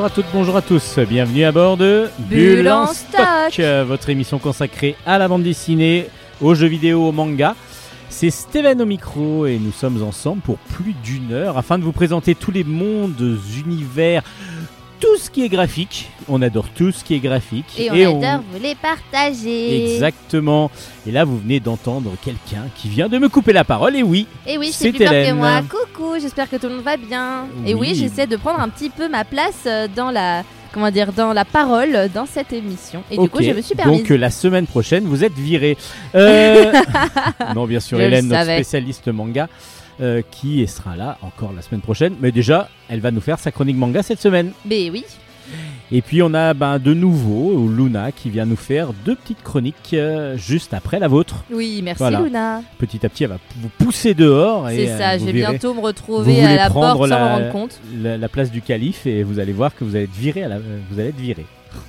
Bonjour à toutes, bonjour à tous, bienvenue à bord de Bulle en stock. votre émission consacrée à la bande dessinée, aux jeux vidéo, au manga. C'est Steven au micro et nous sommes ensemble pour plus d'une heure afin de vous présenter tous les mondes, univers, tout ce qui est graphique. On adore tout ce qui est graphique. Et on adore vous les partager. Exactement. Et là, vous venez d'entendre quelqu'un qui vient de me couper la parole. Et oui, Et oui, C'est plus que moi. Coucou, j'espère que tout le monde va bien. Et oui, j'essaie de prendre un petit peu ma place euh, dans la comment dire dans la parole euh, dans cette émission. Et du coup, je me suis permise. Donc euh, la semaine prochaine, vous êtes viré. Euh, non, bien sûr, Je Hélène, notre spécialiste manga, euh, qui sera là encore la semaine prochaine. Mais déjà, elle va nous faire sa chronique manga cette semaine. Mais oui. Et puis on a ben, de nouveau Luna qui vient nous faire deux petites chroniques euh, juste après la vôtre. Oui, merci Voilà. Luna. Petit à petit, elle va vous pousser dehors. et, C'est euh, ça, je vais bientôt me retrouver à la prendre porte sans la- me rendre compte. la, la place du calife et vous allez voir que vous allez être viré. À la, euh, vous allez être viré.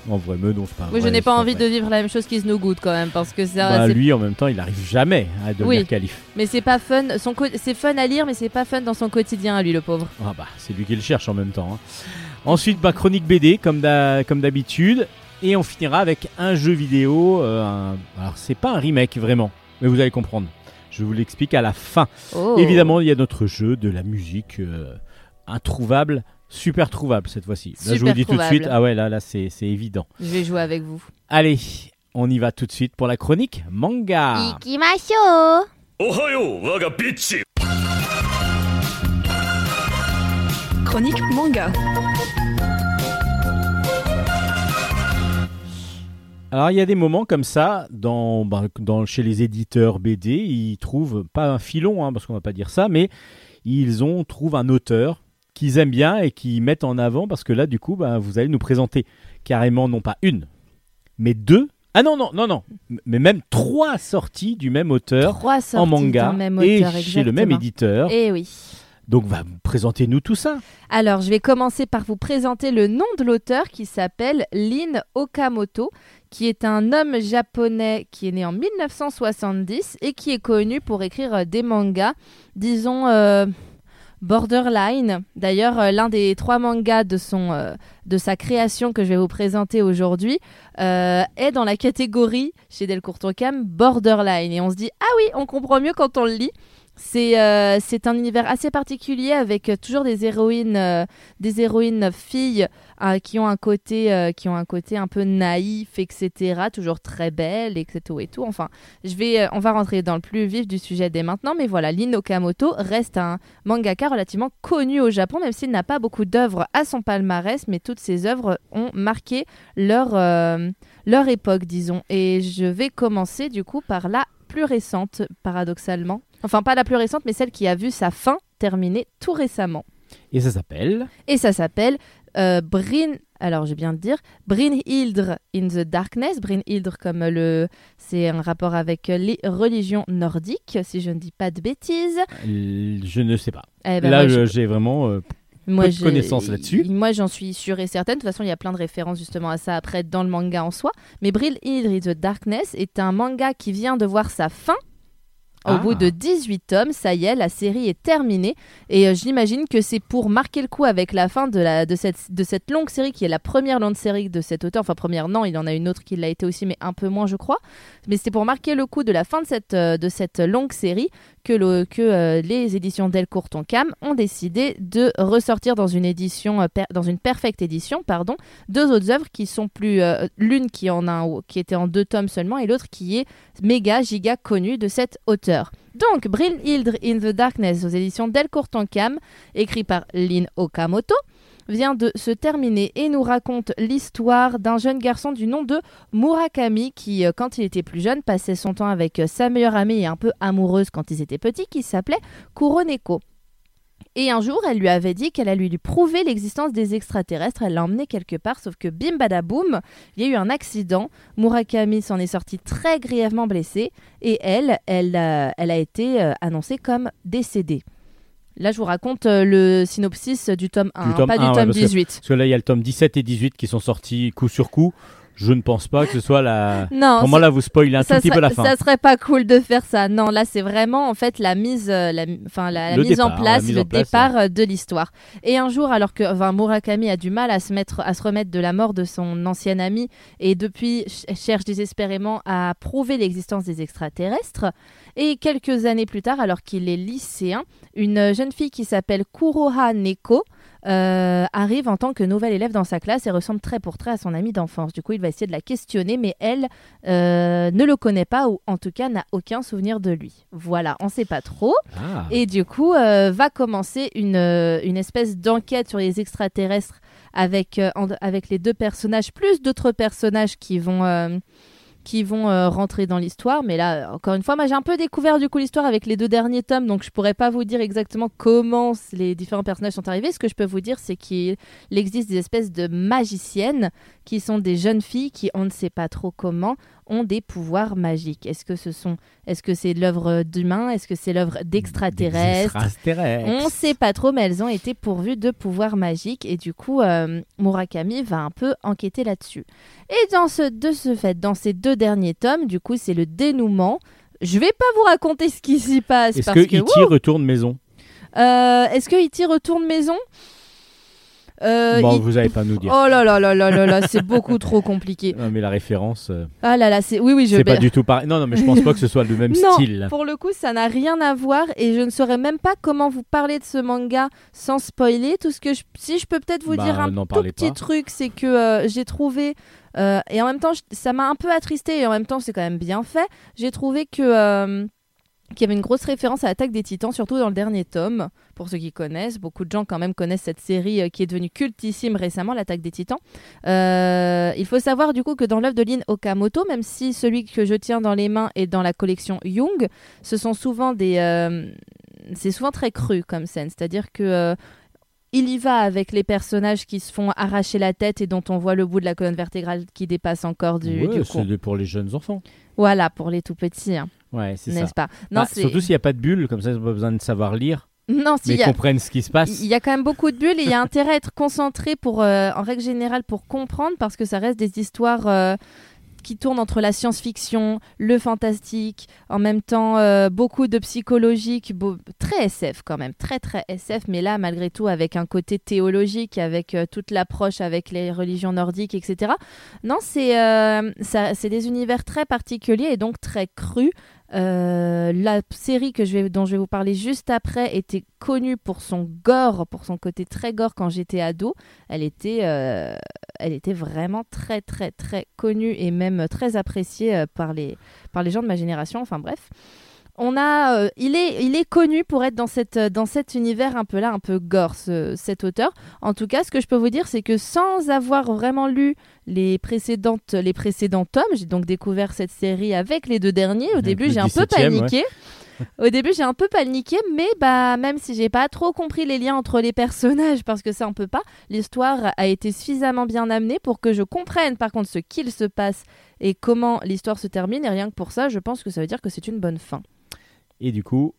En vrai, me non, c'est pas Oui, je n'ai pas envie vrai. de vivre la même chose qu'Is No Good quand même parce que ça Bah, lui, en même temps, il arrive jamais à devenir Oui. calife. mais c'est pas fun, son co- c'est fun à lire mais c'est pas fun dans son quotidien à lui le pauvre. Ah bah, c'est lui qui le cherche en même temps. hein. Ensuite, bah, chronique BD comme d'ha- comme d'habitude. Et on finira avec un jeu vidéo. euh, un- Alors, c'est pas un remake vraiment, mais vous allez comprendre. Je vous l'explique à la fin. Oh. Évidemment, il y a notre jeu de la musique euh, introuvable, Super trouvable cette fois-ci. Là, je vous dis tout de suite. Ah ouais, là, là, c'est évident. Je vais jouer avec vous. Allez, on y va tout de suite pour la chronique manga. Ikimasho Ohayo, Chronique manga. Alors il y a des moments comme ça dans, bah, dans chez les éditeurs BD, ils trouvent pas un filon, hein, parce qu'on va pas dire ça, mais ils ont trouvent un auteur qu'ils aiment bien et qu'ils mettent en avant parce que là du coup bah, vous allez nous présenter carrément non pas une, mais deux. Ah non non non non, mais même trois sorties du même auteur Trois en manga et chez le même éditeur. Eh oui. Donc va présentez-nous tout ça. Alors, je vais commencer par vous présenter le nom de l'auteur qui s'appelle Lin Okamoto, qui est un homme japonais qui est né en 1970 et qui est connu pour écrire des mangas, disons euh, borderline. D'ailleurs, euh, l'un des trois mangas de, son, euh, de sa création que je vais vous présenter aujourd'hui euh, est dans la catégorie chez Delcourt Tonkam borderline. Et on se dit, ah oui, on comprend mieux quand on le lit. C'est euh, c'est un univers assez particulier avec euh, toujours des héroïnes, euh, des héroïnes filles qui ont un côté, qui ont un côté un peu naïf, etc. Toujours très belles, et tout et tout. Enfin, je vais, on va rentrer dans le plus vif du sujet dès maintenant. Mais voilà, Lin Okamoto reste un mangaka relativement connu au Japon, même s'il n'a pas beaucoup d'œuvres à son palmarès, mais toutes ses œuvres ont marqué leur leur époque, disons. Et je vais commencer du coup par la plus récente, paradoxalement. Enfin, pas la plus récente, mais celle qui a vu sa fin terminée tout récemment. Et ça s'appelle Et ça s'appelle euh, Brin. Alors, je vais bien le dire. Brynhildr in the Darkness. Brynhildr, comme le. C'est un rapport avec euh, les religions nordiques, si je ne dis pas de bêtises. euh, je ne sais pas. Eh ben, Là je- j'ai vraiment euh, moi, peu de j'ai- connaissances là-dessus. Moi, j'en suis sûre et certaine. De toute façon, il y a plein de références justement à ça après dans le manga en soi. Mais Brynhildr in the Darkness est un manga qui vient de voir sa fin. Au Ah. bout de 18 tomes, ça y est, la série est terminée. Et euh, j'imagine que c'est pour marquer le coup avec la fin de, la, de, cette, de cette longue série qui est la première longue série de cet auteur. Enfin, première, non, il en a une autre qui l'a été aussi, mais un peu moins, je crois. Mais c'est pour marquer le coup de la fin de cette, euh, de cette longue série que, euh, les éditions Delcourt Tonkam ont décidé de ressortir dans une édition, euh, dans une perfecte édition, pardon, deux autres œuvres qui sont plus, euh, l'une qui en a, qui était en deux tomes seulement, et l'autre qui est méga giga connue de cet auteur. Donc, Brynhildr in the Darkness aux éditions Delcourt Tonkam, écrit par Lin Okamoto, vient de se terminer et nous raconte l'histoire d'un jeune garçon du nom de Murakami qui, euh, quand il était plus jeune, passait son temps avec euh, sa meilleure amie et un peu amoureuse quand ils étaient petits, qui s'appelait Kuroneko. Et un jour, elle lui avait dit qu'elle allait lui prouver l'existence des extraterrestres. Elle l'a emmené quelque part, sauf que bim badaboum, il y a eu un accident. Murakami s'en est sorti très grièvement blessé. Et elle, elle, euh, a été annoncée comme décédée. Là, je vous raconte euh, le synopsis du tome 1, Du tome pas 1, du ouais, tome parce que- 18. Parce que là, il y a le tome 17 et 18 qui sont sortis coup sur coup. Je ne pense pas que ce soit la. Non, Pour moi, là, vous spoilez un tout petit peu la fin. ça serait pas cool de faire ça. Non, là, c'est vraiment en fait la mise, euh, la, enfin, la, mise en place, la mise le en place, départ euh, de l'histoire. Et un jour, alors que enfin, Murakami a du mal à se mettre, à se remettre de la mort de son ancien ami, et depuis ch- cherche désespérément à prouver l'existence des extraterrestres. Et quelques années plus tard, alors qu'il est lycéen, une jeune fille qui s'appelle Kuroha Neko euh, arrive en tant que nouvelle élève dans sa classe et ressemble trait pour trait à son amie d'enfance. Du coup, il va essayer de la questionner, mais elle euh, ne le connaît pas ou en tout cas n'a aucun souvenir de lui. Voilà, on sait pas trop. Ah. Et du coup, euh, va commencer une, une espèce d'enquête sur les extraterrestres avec, avec les deux personnages, plus d'autres personnages qui vont, qui vont euh, rentrer dans l'histoire. Mais là, encore une fois, moi j'ai un peu découvert du coup l'histoire avec les deux derniers tomes, donc je pourrais pas vous dire exactement comment les différents personnages sont arrivés. Ce que je peux vous dire, c'est qu'il existe des espèces de magiciennes qui sont des jeunes filles qui, on ne sait pas trop comment, ont des pouvoirs magiques. Est-ce que ce sont, est-ce que c'est l'œuvre d'humains, est-ce que c'est l'œuvre d'extraterrestres? On sait pas trop, mais elles ont été pourvues de pouvoirs magiques et du coup, euh, Murakami va un peu enquêter là-dessus. Et dans ce, de ce fait, dans ces deux derniers tomes, du coup, c'est le dénouement. Je vais pas vous raconter ce qui s'y passe Est-ce parce que que. E.T. retourne maison? Euh, Est-ce que E.T. retourne maison? Euh, Bon, il- vous n'allez pas nous dire. Oh là là là là là là, c'est beaucoup trop compliqué. Non, mais la référence, euh, Ah là là, c'est oui oui je c'est pas du tout pareil. Non, non, mais je pense pas que ce soit le même Non, style. Pour le coup, ça n'a rien à voir et je ne saurais même pas comment vous parler de ce manga sans spoiler. Tout ce que je... si je peux peut-être vous Bah, dire un tout petit pas. truc, c'est que euh, j'ai trouvé et en même temps je- ça m'a un peu attristé et en même temps c'est quand même bien fait. J'ai trouvé que y avait une grosse référence à l'attaque des Titans, surtout dans le dernier tome. Pour ceux qui connaissent, beaucoup de gens quand même connaissent cette série euh, qui est devenue cultissime récemment, l'attaque des Titans. Euh, il faut savoir du coup que dans l'œuvre de Lin Okamoto, même si celui que je tiens dans les mains est dans la collection Young, ce sont souvent des, euh, c'est souvent très cru comme scène, c'est-à-dire que il y va avec les personnages qui se font arracher la tête et dont on voit le bout de la colonne vertébrale qui dépasse encore du, Ouais, du c'est pour les jeunes enfants. Voilà, pour les tout petits, hein, Ouais, c'est ça. n'est-ce pas? Non, Bah, surtout s'il n'y a pas de bulle, comme ça, ils n'ont pas besoin de savoir lire, non, si, mais il y a- comprennent ce qui se passe. Il y a quand même beaucoup de bulles et il y a intérêt à être concentré pour, euh, en règle générale, pour comprendre parce que ça reste des histoires euh, qui tournent entre la science-fiction, le fantastique, en même temps euh, beaucoup de psychologique, très SF quand même, très très SF, mais là malgré tout avec un côté théologique, avec euh, toute l'approche avec les religions nordiques, etc. Non, c'est euh, des univers très particuliers et donc très crus. Euh, la série que je vais, dont je vais vous parler juste après était connue pour son gore, pour son côté très gore quand j'étais ado. Elle était, elle était vraiment très très très connue et même très appréciée euh, par les, par les gens de ma génération. Enfin bref. On a, euh, il, est, il est connu pour être dans, cette, dans cet univers un peu là, un peu gore, ce- cet auteur. En tout cas, ce que je peux vous dire, c'est que sans avoir vraiment lu les, précédentes, les précédents tomes, j'ai donc découvert cette série avec les deux derniers. Au Avec début, j'ai un peu 17e, ouais. Au début, j'ai un peu paniqué, mais bah, même si j'ai pas trop compris les liens entre les personnages, parce que ça on peut pas, l'histoire a été suffisamment bien amenée pour que je comprenne par contre ce qu'il se passe et comment l'histoire se termine. Et rien que pour ça, je pense que ça veut dire que c'est une bonne fin. Et du coup,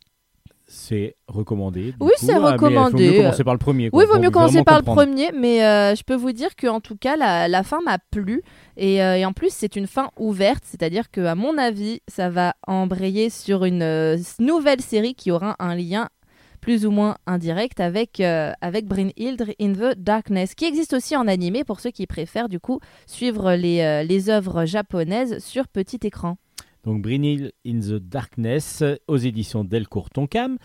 c'est recommandé. Oui, c'est Ah, recommandé. Il faut mieux commencer par le premier. quoi, Oui, vaut mieux commencer par le premier, mais euh, je peux vous dire que en tout cas, la, la fin m'a plu. Et, euh, et en plus, c'est une fin ouverte, c'est-à-dire que à mon avis, ça va embrayer sur une euh, nouvelle série qui aura un lien plus ou moins indirect avec, euh, avec in the Darkness, qui existe aussi en animé pour ceux qui préfèrent du coup suivre les, euh, les œuvres japonaises sur petit écran. Donc Brynhild in the Darkness aux éditions Delcourt Tonkam.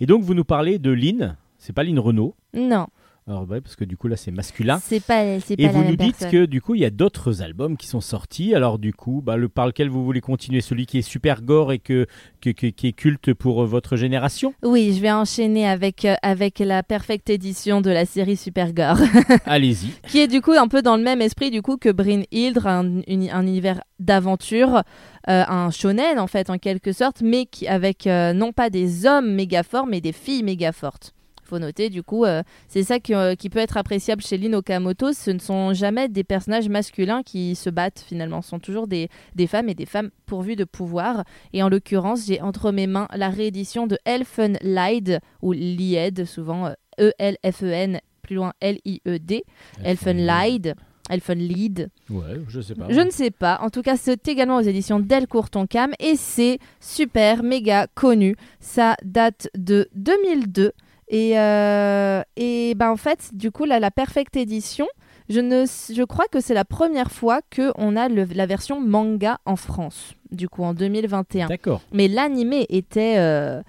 Et donc vous nous parlez de Lynn. C'est pas Lynn Renault. Non, Alors ouais, parce que du coup là c'est masculin. c'est pas, c'est Et vous nous dites personne. que du coup il y a d'autres albums qui sont sortis. Alors du coup, bah, le par lequel vous voulez continuer, celui qui est super gore et que, que- que- qui est culte pour euh, votre génération? Oui, je vais enchaîner avec, euh, avec la perfecte édition de la série Supergore, Allez-y. qui est du coup un peu dans le même esprit du coup que Brynhilde, un, uni- un univers d'aventure, un shonen en fait en quelque sorte, mais qui, avec euh, non pas des hommes méga forts, mais des filles méga fortes. Faut noter du coup, euh, c'est ça qui, euh, qui peut être appréciable chez Lin Okamoto, ce ne sont jamais des personnages masculins qui se battent finalement, ce sont toujours des, des femmes et des femmes pourvues de pouvoir. Et en l'occurrence, j'ai entre mes mains la réédition de Elfen Lied, ou Lied, souvent euh, E-L-F-E-N, plus loin L-I-E-D, Elfen Lied. Elfen Lied. Ouais, je sais pas. Je ne sais pas. En tout cas, c'est également aux éditions Delcourt Tonkam et c'est super, méga connu. Ça date de 2002. Et, euh, et ben en fait, du coup, là, la Perfect Edition, je, ne, je crois que c'est la première fois qu'on a le- la version manga en France, du coup, en 2021. D'accord. Mais l'animé était, euh,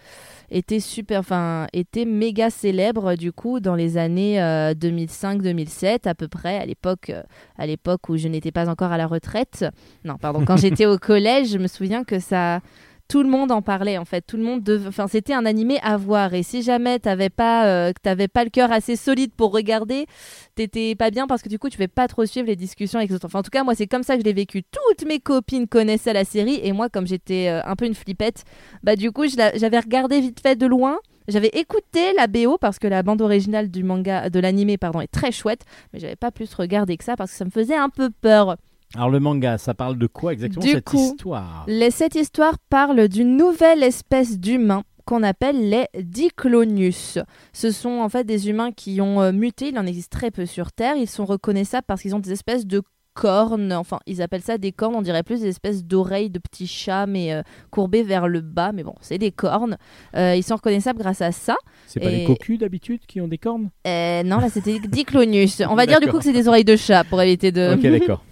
était super, enfin, était méga célèbre du coup dans les années 2005-2007 à peu près, à l'époque, euh, à l'époque où je n'étais pas encore à la retraite. Non, pardon, quand j'étais au collège, je me souviens que ça. Tout le monde en parlait en fait, tout le monde, enfin c'était un animé à voir et si jamais t'avais pas, euh, t'avais pas le cœur assez solide pour regarder, t'étais pas bien parce que du coup tu fais pas trop suivre les discussions avec les autres. Enfin en tout cas moi c'est comme ça que je l'ai vécu. Toutes mes copines connaissaient la série et moi comme j'étais euh, un peu une flippette, bah du coup j'avais regardé vite fait de loin. J'avais écouté la BO parce que la bande originale du manga, de l'animé pardon, est très chouette, mais j'avais pas plus regardé que ça parce que ça me faisait un peu peur. Alors le manga, ça parle de quoi exactement Du cette coup, histoire Les- cette histoire parle d'une nouvelle espèce d'humains qu'on appelle les Diclonius. Ce sont en fait des humains qui ont euh, muté, il en existe très peu sur Terre, ils sont reconnaissables parce qu'ils ont des espèces de cornes, enfin ils appellent ça des cornes, on dirait plus des espèces d'oreilles de petits chats mais euh, courbées vers le bas, mais bon c'est des cornes. Euh, ils sont reconnaissables grâce à ça. C'est pas et- les cocus d'habitude qui ont des cornes? Euh, non là c'était Diclonius. On va dire du coup que c'est des oreilles de chat pour éviter de... Ok, d'accord.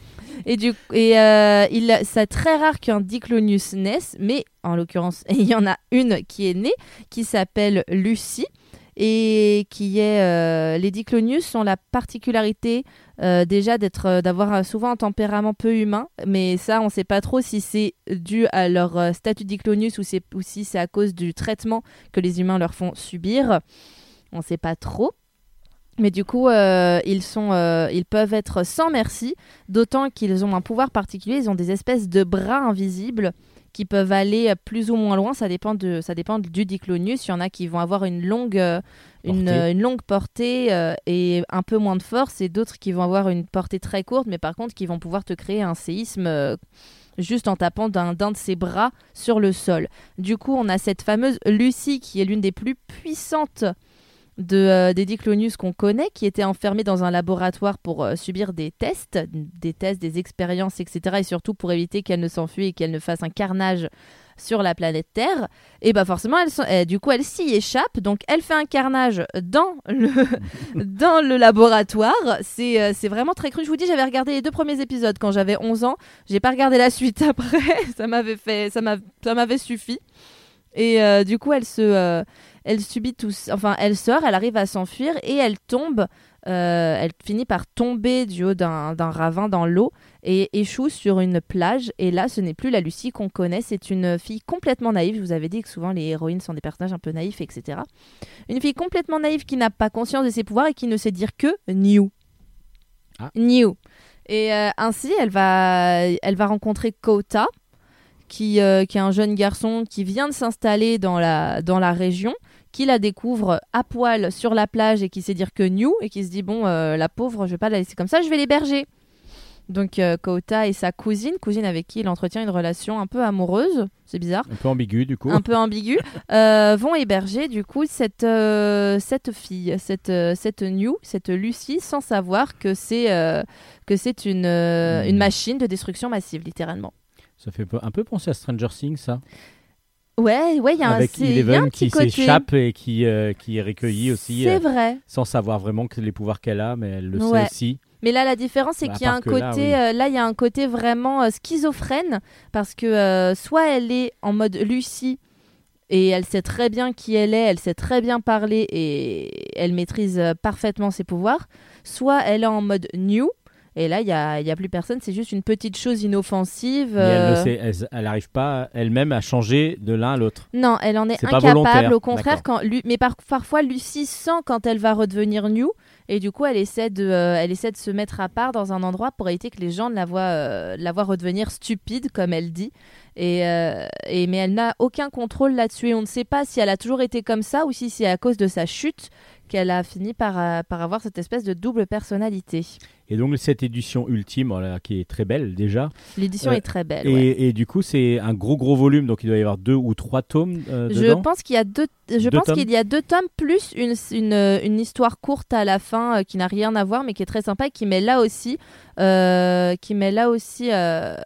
Et du et euh, c'est très rare qu'un Diclonius naisse, mais en l'occurrence, il y en a une qui est née, qui s'appelle Lucie, et qui est. euh, les Diclonius ont la particularité euh, déjà d'avoir souvent un tempérament peu humain, mais ça, on ne sait pas trop si c'est dû à leur statut Diclonius ou si c'est à cause du traitement que les humains leur font subir. On ne sait pas trop. Mais du coup, euh, ils, sont, euh, ils peuvent être sans merci, d'autant qu'ils ont un pouvoir particulier. Ils ont des espèces de bras invisibles qui peuvent aller plus ou moins loin. Ça dépend, de, ça dépend du Diclonius. Il y en a qui vont avoir une longue, euh, une, Portée. une longue portée et un peu moins de force, et d'autres qui vont avoir une portée très courte, mais par contre qui vont pouvoir te créer un séisme. Juste en tapant d'un d'un de ses bras sur le sol. Du coup, on a cette fameuse Lucie qui est l'une des plus puissantes de, euh, des Diclonius qu'on connaît, qui était enfermée dans un laboratoire pour euh, subir des tests, des tests, des expériences, etc. Et surtout pour éviter qu'elle ne s'enfuit et qu'elle ne fasse un carnage sur la planète Terre. Et bah forcément, eh, du coup, elle s'y échappe. Donc, elle fait un carnage dans le, dans le laboratoire. C'est euh, c'est vraiment très cru. Je vous dis, j'avais regardé les deux premiers épisodes quand j'avais 11 ans. J'ai pas regardé la suite après. ça m'avait fait, ça m'a- ça m'avait suffi. Et euh, du coup, elle se, elle subit tout, enfin, elle sort, elle arrive à s'enfuir et elle tombe. euh, elle finit par tomber du haut d'un ravin dans l'eau et échoue sur une plage. Et là, ce n'est plus la Lucie qu'on connaît, c'est une fille complètement naïve. Je vous avais dit que souvent les héroïnes sont des personnages un peu naïfs, etc. Une fille complètement naïve qui n'a pas conscience de ses pouvoirs et qui ne sait dire que new. Ah. New. Et euh, ainsi, elle va, elle va rencontrer Kota, qui, euh, qui est un jeune garçon qui vient de s'installer dans la, dans la région, qui la découvre à poil sur la plage et qui sait dire que new, et qui se dit bon, euh, la pauvre, je vais pas la laisser comme ça, je vais l'héberger. Donc euh, Kota et sa cousine, cousine avec qui il entretient une relation un peu amoureuse, c'est bizarre, Un peu ambigu du coup. un peu ambiguë, euh, vont héberger du coup cette, euh, cette fille, cette, cette New, cette Lucie, sans savoir que c'est que c'est une, euh, Hmm. une machine de destruction massive, littéralement. Ça fait un peu penser à Stranger Things, ça. Ouais, ouais, il y a un, Avec un Eleven petit qui s'échappe et qui, euh, qui est recueillie aussi, C'est euh, vrai. sans savoir vraiment que les pouvoirs qu'elle a, mais elle le Ouais. sait aussi. Mais là, la différence, c'est Bah, qu'il y a un côté, là, oui. euh, là, il y a un côté vraiment euh, schizophrène parce que euh, soit elle est en mode Lucie et elle sait très bien qui elle est, elle sait très bien parler et elle maîtrise euh, parfaitement ses pouvoirs, soit elle est en mode New. Et là, il n'y a, y a plus personne, c'est juste une petite chose inoffensive. Mais elle ne euh, sait, elle- elle n'arrive pas elle-même à changer de l'un à l'autre. Non, elle en est, incapable. Au contraire, d'accord. quand Lu- mais par- parfois Lucie sent quand elle va redevenir New, et du coup elle essaie de, euh, elle essaie de se mettre à part dans un endroit pour éviter que les gens ne la voient, euh, la voient redevenir stupide, comme elle dit. Et, euh, et mais elle n'a aucun contrôle là-dessus. Et on ne sait pas si elle a toujours été comme ça ou si c'est à cause de sa chute qu'elle a fini par, euh, par avoir cette espèce de double personnalité. Et donc cette édition ultime, voilà, qui est très belle déjà. L'édition Euh, est très belle. Et, ouais. et du coup, c'est un gros gros volume, donc il doit y avoir deux ou trois tomes euh, Je dedans. pense qu'il y a deux, je Deux pense tomes qu'il y a deux tomes plus une, une, une histoire courte à la fin euh, qui n'a rien à voir mais qui est très sympa et qui met là aussi qui met là aussi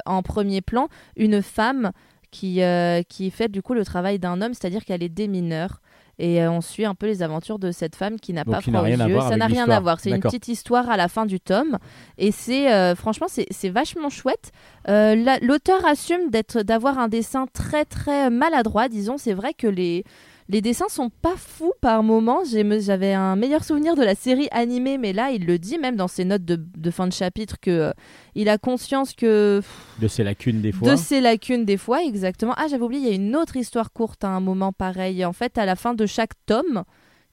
en premier plan une femme qui, qui fait du coup le travail d'un homme, c'est-à-dire qu'elle est démineure. Et euh, on suit un peu les aventures de cette femme qui n'a pas froid aux yeux. Ça n'a rien à voir. C'est une petite histoire à la fin du tome. Et c'est euh, franchement, c'est vachement chouette. Euh, la- L'auteur assume d'être, d'avoir un dessin très très maladroit. Disons, c'est vrai que les les dessins sont pas fous par moments. J'avais un meilleur souvenir de la série animée, mais là, il le dit même dans ses notes de, de fin de chapitre que euh, il a conscience que De ses lacunes des fois. de ses lacunes des fois, exactement. Ah, j'avais oublié, il y a une autre histoire courte à un moment pareil. En fait, à la fin de chaque tome,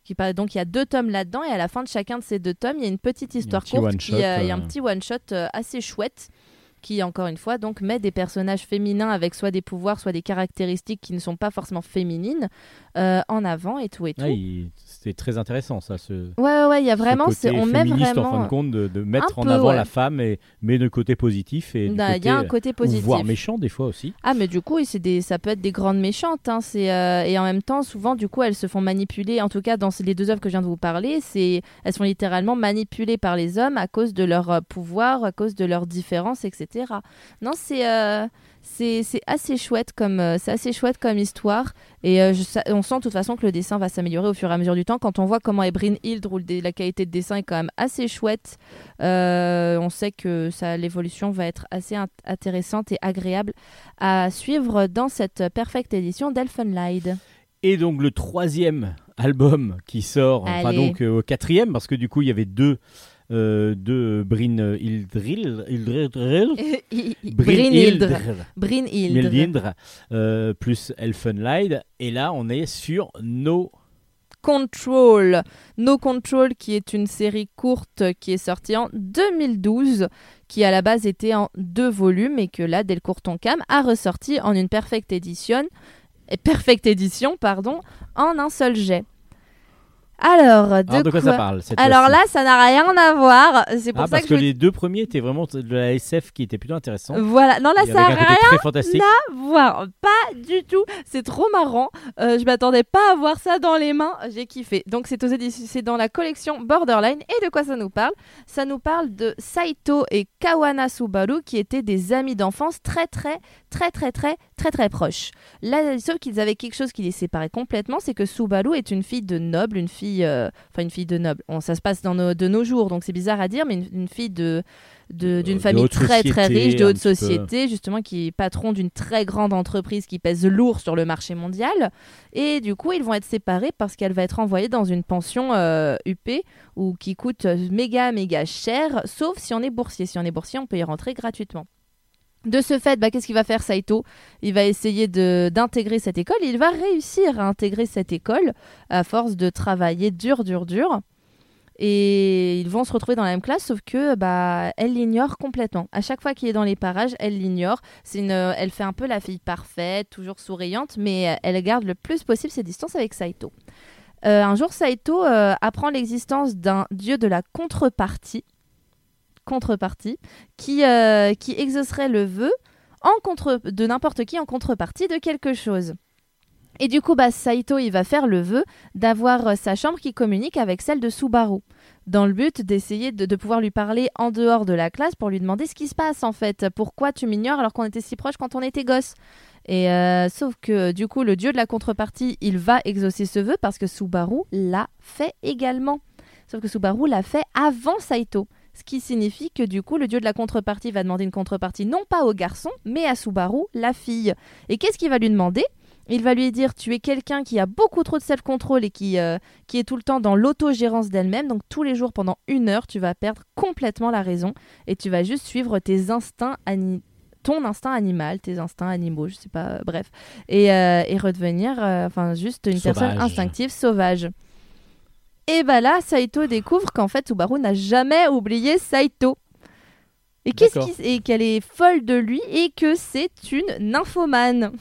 qui donc il y a deux tomes là-dedans, et à la fin de chacun de ces deux tomes, il y a une petite histoire courte, qui, euh, il y a un euh. petit one-shot euh, assez chouette, qui encore une fois donc met des personnages féminins avec soit des pouvoirs, soit des caractéristiques qui ne sont pas forcément féminines euh, en avant et tout et tout. Ah, C'était très intéressant ça. Ce... Ouais, ouais, il y a ce vraiment, côté c'est, on met vraiment. en fin de compte de, de mettre en avant ouais. la femme et mais le côté positif et du Bah, Il côté, y a un côté positif. voire méchant des fois aussi. Ah mais du coup c'est des ça peut être des grandes méchantes hein, c'est euh, et en même temps souvent du coup elles se font manipuler en tout cas dans ces- les deux œuvres que je viens de vous parler c'est elles sont littéralement manipulées par les hommes à cause de leur euh, pouvoir à cause de leurs différences etc non c'est euh, c'est assez chouette comme euh, c'est assez chouette comme histoire et euh, je on sent de toute façon que le dessin va s'améliorer au fur et à mesure du temps quand on voit comment Ebrine Hild où le dé- la qualité de dessin est quand même assez chouette euh, on sait que ça l'évolution va être assez int- intéressante et agréable à suivre dans cette perfecte édition d'Elfenlied. Et donc le troisième album qui sort, enfin Allez. donc euh, au quatrième, parce que du coup il y avait deux, euh, deux Bryn Hildril, euh, plus Elfenlied. Et là on est sur No Control. No Control, qui est une série courte qui est sortie en 2012, qui à la base était en deux volumes et que là, Delcourt Tonkam a ressorti en une perfecte édition, et perfecte édition, pardon, en un seul jet. Alors, de, Alors de quoi ça parle cette Alors là, ça n'a rien à voir. C'est pour Ah, ça parce que, que, je... les deux premiers étaient vraiment de la SF qui était plutôt intéressant. Voilà, non là, ça n'a rien fantastique. voir. Pas du tout. C'est trop marrant. Euh, je m'attendais pas à voir ça dans les mains. J'ai kiffé. Donc c'est c'est dans la collection Borderline. Et de quoi ça nous parle? Ça nous parle de Saito et Kawana Subaru qui étaient des amis d'enfance très très très très très très très proches. Là, sauf qu'ils avaient quelque chose qui les séparait complètement, c'est que Subaru est une fille de noble, une fille, euh, enfin une fille de noble. Ça se passe dans nos, de nos jours, donc c'est bizarre à dire, mais une, une fille de d'une famille très très riche, de haute peu. société, justement qui est patron d'une très grande entreprise qui pèse lourd sur le marché mondial. Et du coup, ils vont être séparés parce qu'elle va être envoyée dans une pension euh, UP ou qui coûte euh, méga méga cher, sauf si on est boursier. Si on est boursier, on peut y rentrer gratuitement. De ce fait, bah, qu'est-ce qu'il va faire Saito? Il va essayer d'intégrer cette école. Il va réussir à intégrer cette école à force de travailler dur, dur, dur. Et ils vont se retrouver dans la même classe, sauf que bah, elle l'ignore complètement. À chaque fois qu'il est dans les parages, elle l'ignore. Elle fait un peu la fille parfaite, toujours souriante, mais elle garde le plus possible ses distances avec Saito. Euh, un jour, Saito euh, apprend l'existence d'un dieu de la contrepartie, contrepartie, qui, euh, qui exaucerait le vœu en contre de n'importe qui en contrepartie de quelque chose. Et du coup, bah, Saito, il va faire le vœu d'avoir euh, sa chambre qui communique avec celle de Subaru, dans le but d'essayer de, pouvoir lui parler en dehors de la classe pour lui demander ce qui se passe en fait. Pourquoi tu m'ignores alors qu'on était si proches quand on était gosse Et euh, sauf que du coup, le dieu de la contrepartie, il va exaucer ce vœu parce que Subaru l'a fait également. Sauf que Subaru l'a fait avant Saito. Ce qui signifie que du coup, le dieu de la contrepartie va demander une contrepartie non pas au garçon, mais à Subaru, la fille. Et qu'est-ce qu'il va lui demander? Il va lui dire tu es quelqu'un qui a beaucoup trop de self-control et qui, euh, qui est tout le temps dans l'autogérance d'elle-même. Donc tous les jours pendant une heure, tu vas perdre complètement la raison et tu vas juste suivre tes instincts ton instinct animal, tes instincts animaux, je sais pas, euh, bref, et, euh, et redevenir, enfin juste une personne instinctive, sauvage. Et bah là, Saito découvre qu'en fait Subaru n'a jamais oublié Saito. Et qu'est-ce qui et qu'elle est folle de lui et que c'est une nymphomane.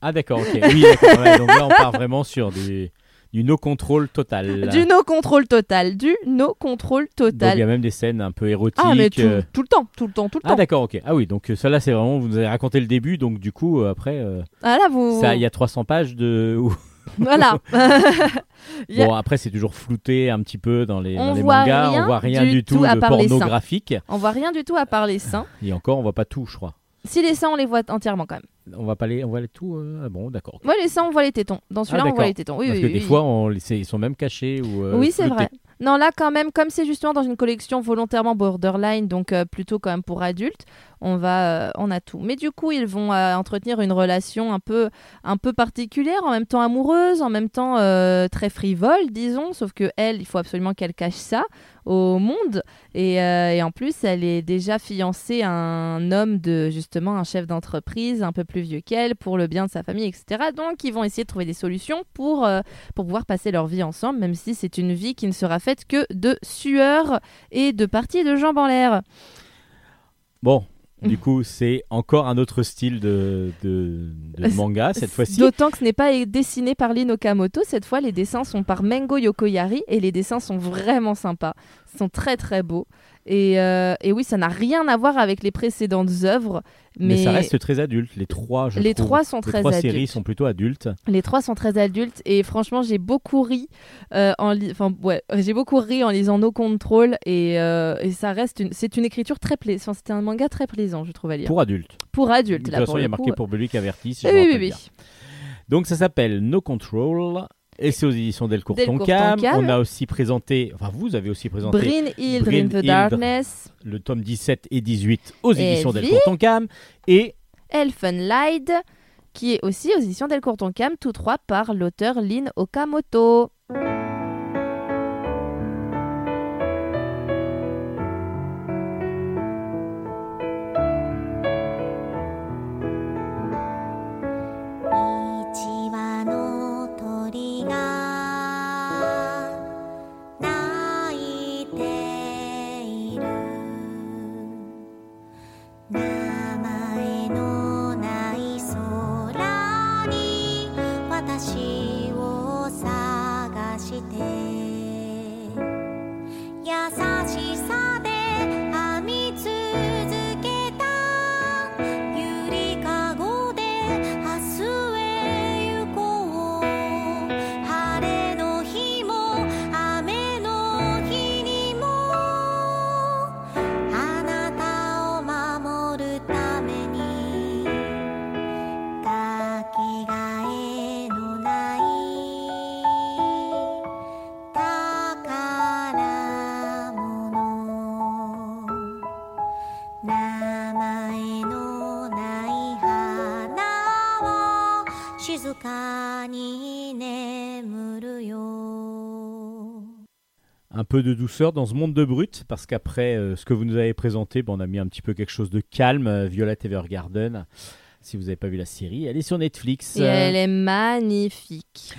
Ah d'accord, ok. Oui, d'accord. ouais, donc là on part vraiment sur du, du no control total. Du no contrôle total, du no contrôle Donc il y total. a même des scènes un peu érotiques. Ah mais tout, euh, tout le temps, tout le temps, tout le Ah temps. d'accord, ok. Ah oui, donc euh, ça là c'est vraiment, vous nous avez raconté le début, donc du coup euh, après, euh, Ah là vous. ça il y a 300 pages de... Voilà. Bon, après, c'est toujours flouté un petit peu dans les, On dans les mangas. rien on voit rien du tout à de part les seins. pornographique. On voit rien du tout à part les seins. Et encore, on voit pas tout, je crois. Si les seins, on les voit entièrement quand même. On va pas les, on voit les tout. euh, ah bon, d'accord. Ouais, les seins, on voit les tétons. Dans celui-là, Ah, on voit les tétons. Oui, Parce oui, que oui, des oui. fois, on, ils sont même cachés ou. euh, oui, c'est vrai. Non, là, quand même, comme c'est justement dans une collection volontairement borderline, donc euh, plutôt quand même pour adultes, on va, euh, on a tout. Mais du coup, ils vont euh, entretenir une relation un peu, un peu particulière, en même temps amoureuse, en même temps très frivole, disons. Sauf que elle, il faut absolument qu'elle cache ça au monde. Et, euh, et en plus, elle est déjà fiancée à un homme de justement un chef d'entreprise un peu plus vieux qu'elle pour le bien de sa famille, etc. Donc, ils vont essayer de trouver des solutions pour euh, pour pouvoir passer leur vie ensemble, même si c'est une vie qui ne sera faite que de sueur et de parties de jambes en l'air. Bon. Du coup, c'est encore un autre style de, de, de manga cette fois-ci. D'autant que ce n'est pas dessiné par Lin Okamoto. Cette fois, les dessins sont par Mengo Yokoyari et les dessins sont vraiment sympas. Ils sont très très beaux. Et, euh, et oui, ça n'a rien à voir avec les précédentes œuvres. Mais... Mais, ça reste très adulte. Les trois, je Les trouve. trois sont les très trois adultes. séries sont plutôt adultes. Les trois sont très adultes et franchement j'ai beaucoup ri euh, en enfin ouais j'ai beaucoup ri en lisant No Control et, euh, et ça reste une c'est une écriture très plaisante enfin, c'était un manga très plaisant je trouve à lire pour, Pour adultes. adultes De toute pour façon, il y a marqué pour public averti. Si oui oui oui bien. Donc ça s'appelle No Control et c'est aux éditions Delcourt Tonkam. On a aussi présenté, enfin vous avez aussi présenté Brin Hill Dream the. Darkness le tome 17 et 18 aux éditions. Delcourt Tonkam et Elfenlight qui est aussi aux éditions Delcourt Tonkam tous trois par l'auteur Lin Okamoto に眠るよ un peu de douceur dans ce monde de brut parce qu'après euh, ce que vous nous avez présenté, bon, on a mis un petit peu quelque chose de calme. euh, Violet Evergarden. Si vous n'avez pas vu la série, elle est sur Netflix. et elle est magnifique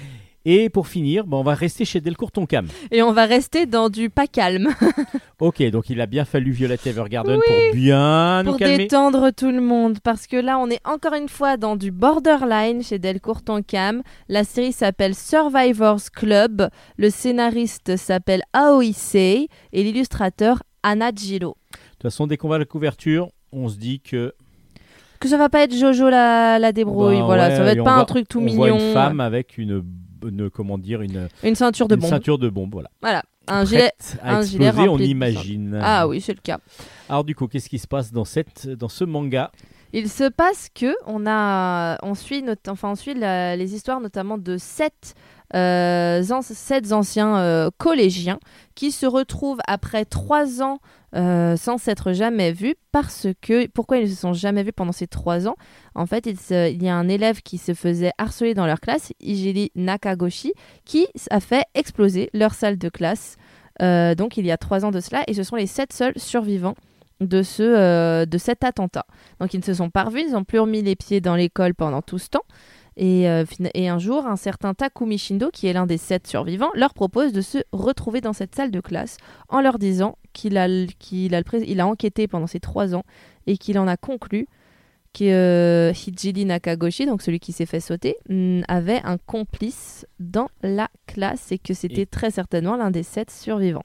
Et pour finir, bon, on va rester chez Delcourt Tonkam. et on va rester dans du pas calme Ok, donc il a bien fallu Violet Evergarden pour bien nous pour calmer. détendre tout le monde parce que là on est encore une fois dans du borderline chez Delcourt Tonkam. La série s'appelle Survivors Club, le scénariste s'appelle Aoi Sei et l'illustrateur Anna Jiro. De toute façon, dès qu'on va à la couverture, on se dit que Que ça va pas être Jojo la, la débrouille, Ben voilà, ouais, ça va être pas un voit- truc tout on mignon, voit une femme avec une, une- comment dire une, une ceinture de une bombe. ceinture de bombe, voilà. Voilà, un gilet. À un gilet exploser, on rempli de imagine. Ah oui, c'est le cas. Alors du coup, qu'est-ce qui se passe dans cette dans ce manga Il se passe que on a, on suit, not- enfin on suit la- les histoires notamment de sept, sept anciens euh, collégiens qui se retrouvent après trois ans euh, sans s'être jamais vus parce que pourquoi ils ne se sont jamais vus pendant ces trois ans? En fait, il, y a un élève qui se faisait harceler dans leur classe, Ijiri Nakagoshi, qui a fait exploser leur salle de classe. euh, donc il y a trois ans de cela, et ce sont les sept seuls survivants de, ce, euh, de cet attentat. Donc ils ne se sont pas revus, ils n'ont plus remis les pieds dans l'école pendant tout ce temps. Et, euh, et un jour, un certain Takumi Shindo, qui est l'un des sept survivants, leur propose de se retrouver dans cette salle de classe en leur disant qu'il a, l- qu'il a, le pré- il a enquêté pendant ces trois ans et qu'il en a conclu que euh, Hijiri Nakagoshi, donc celui qui s'est fait sauter, mm, avait un complice dans la classe et que c'était Et- très certainement l'un des sept survivants.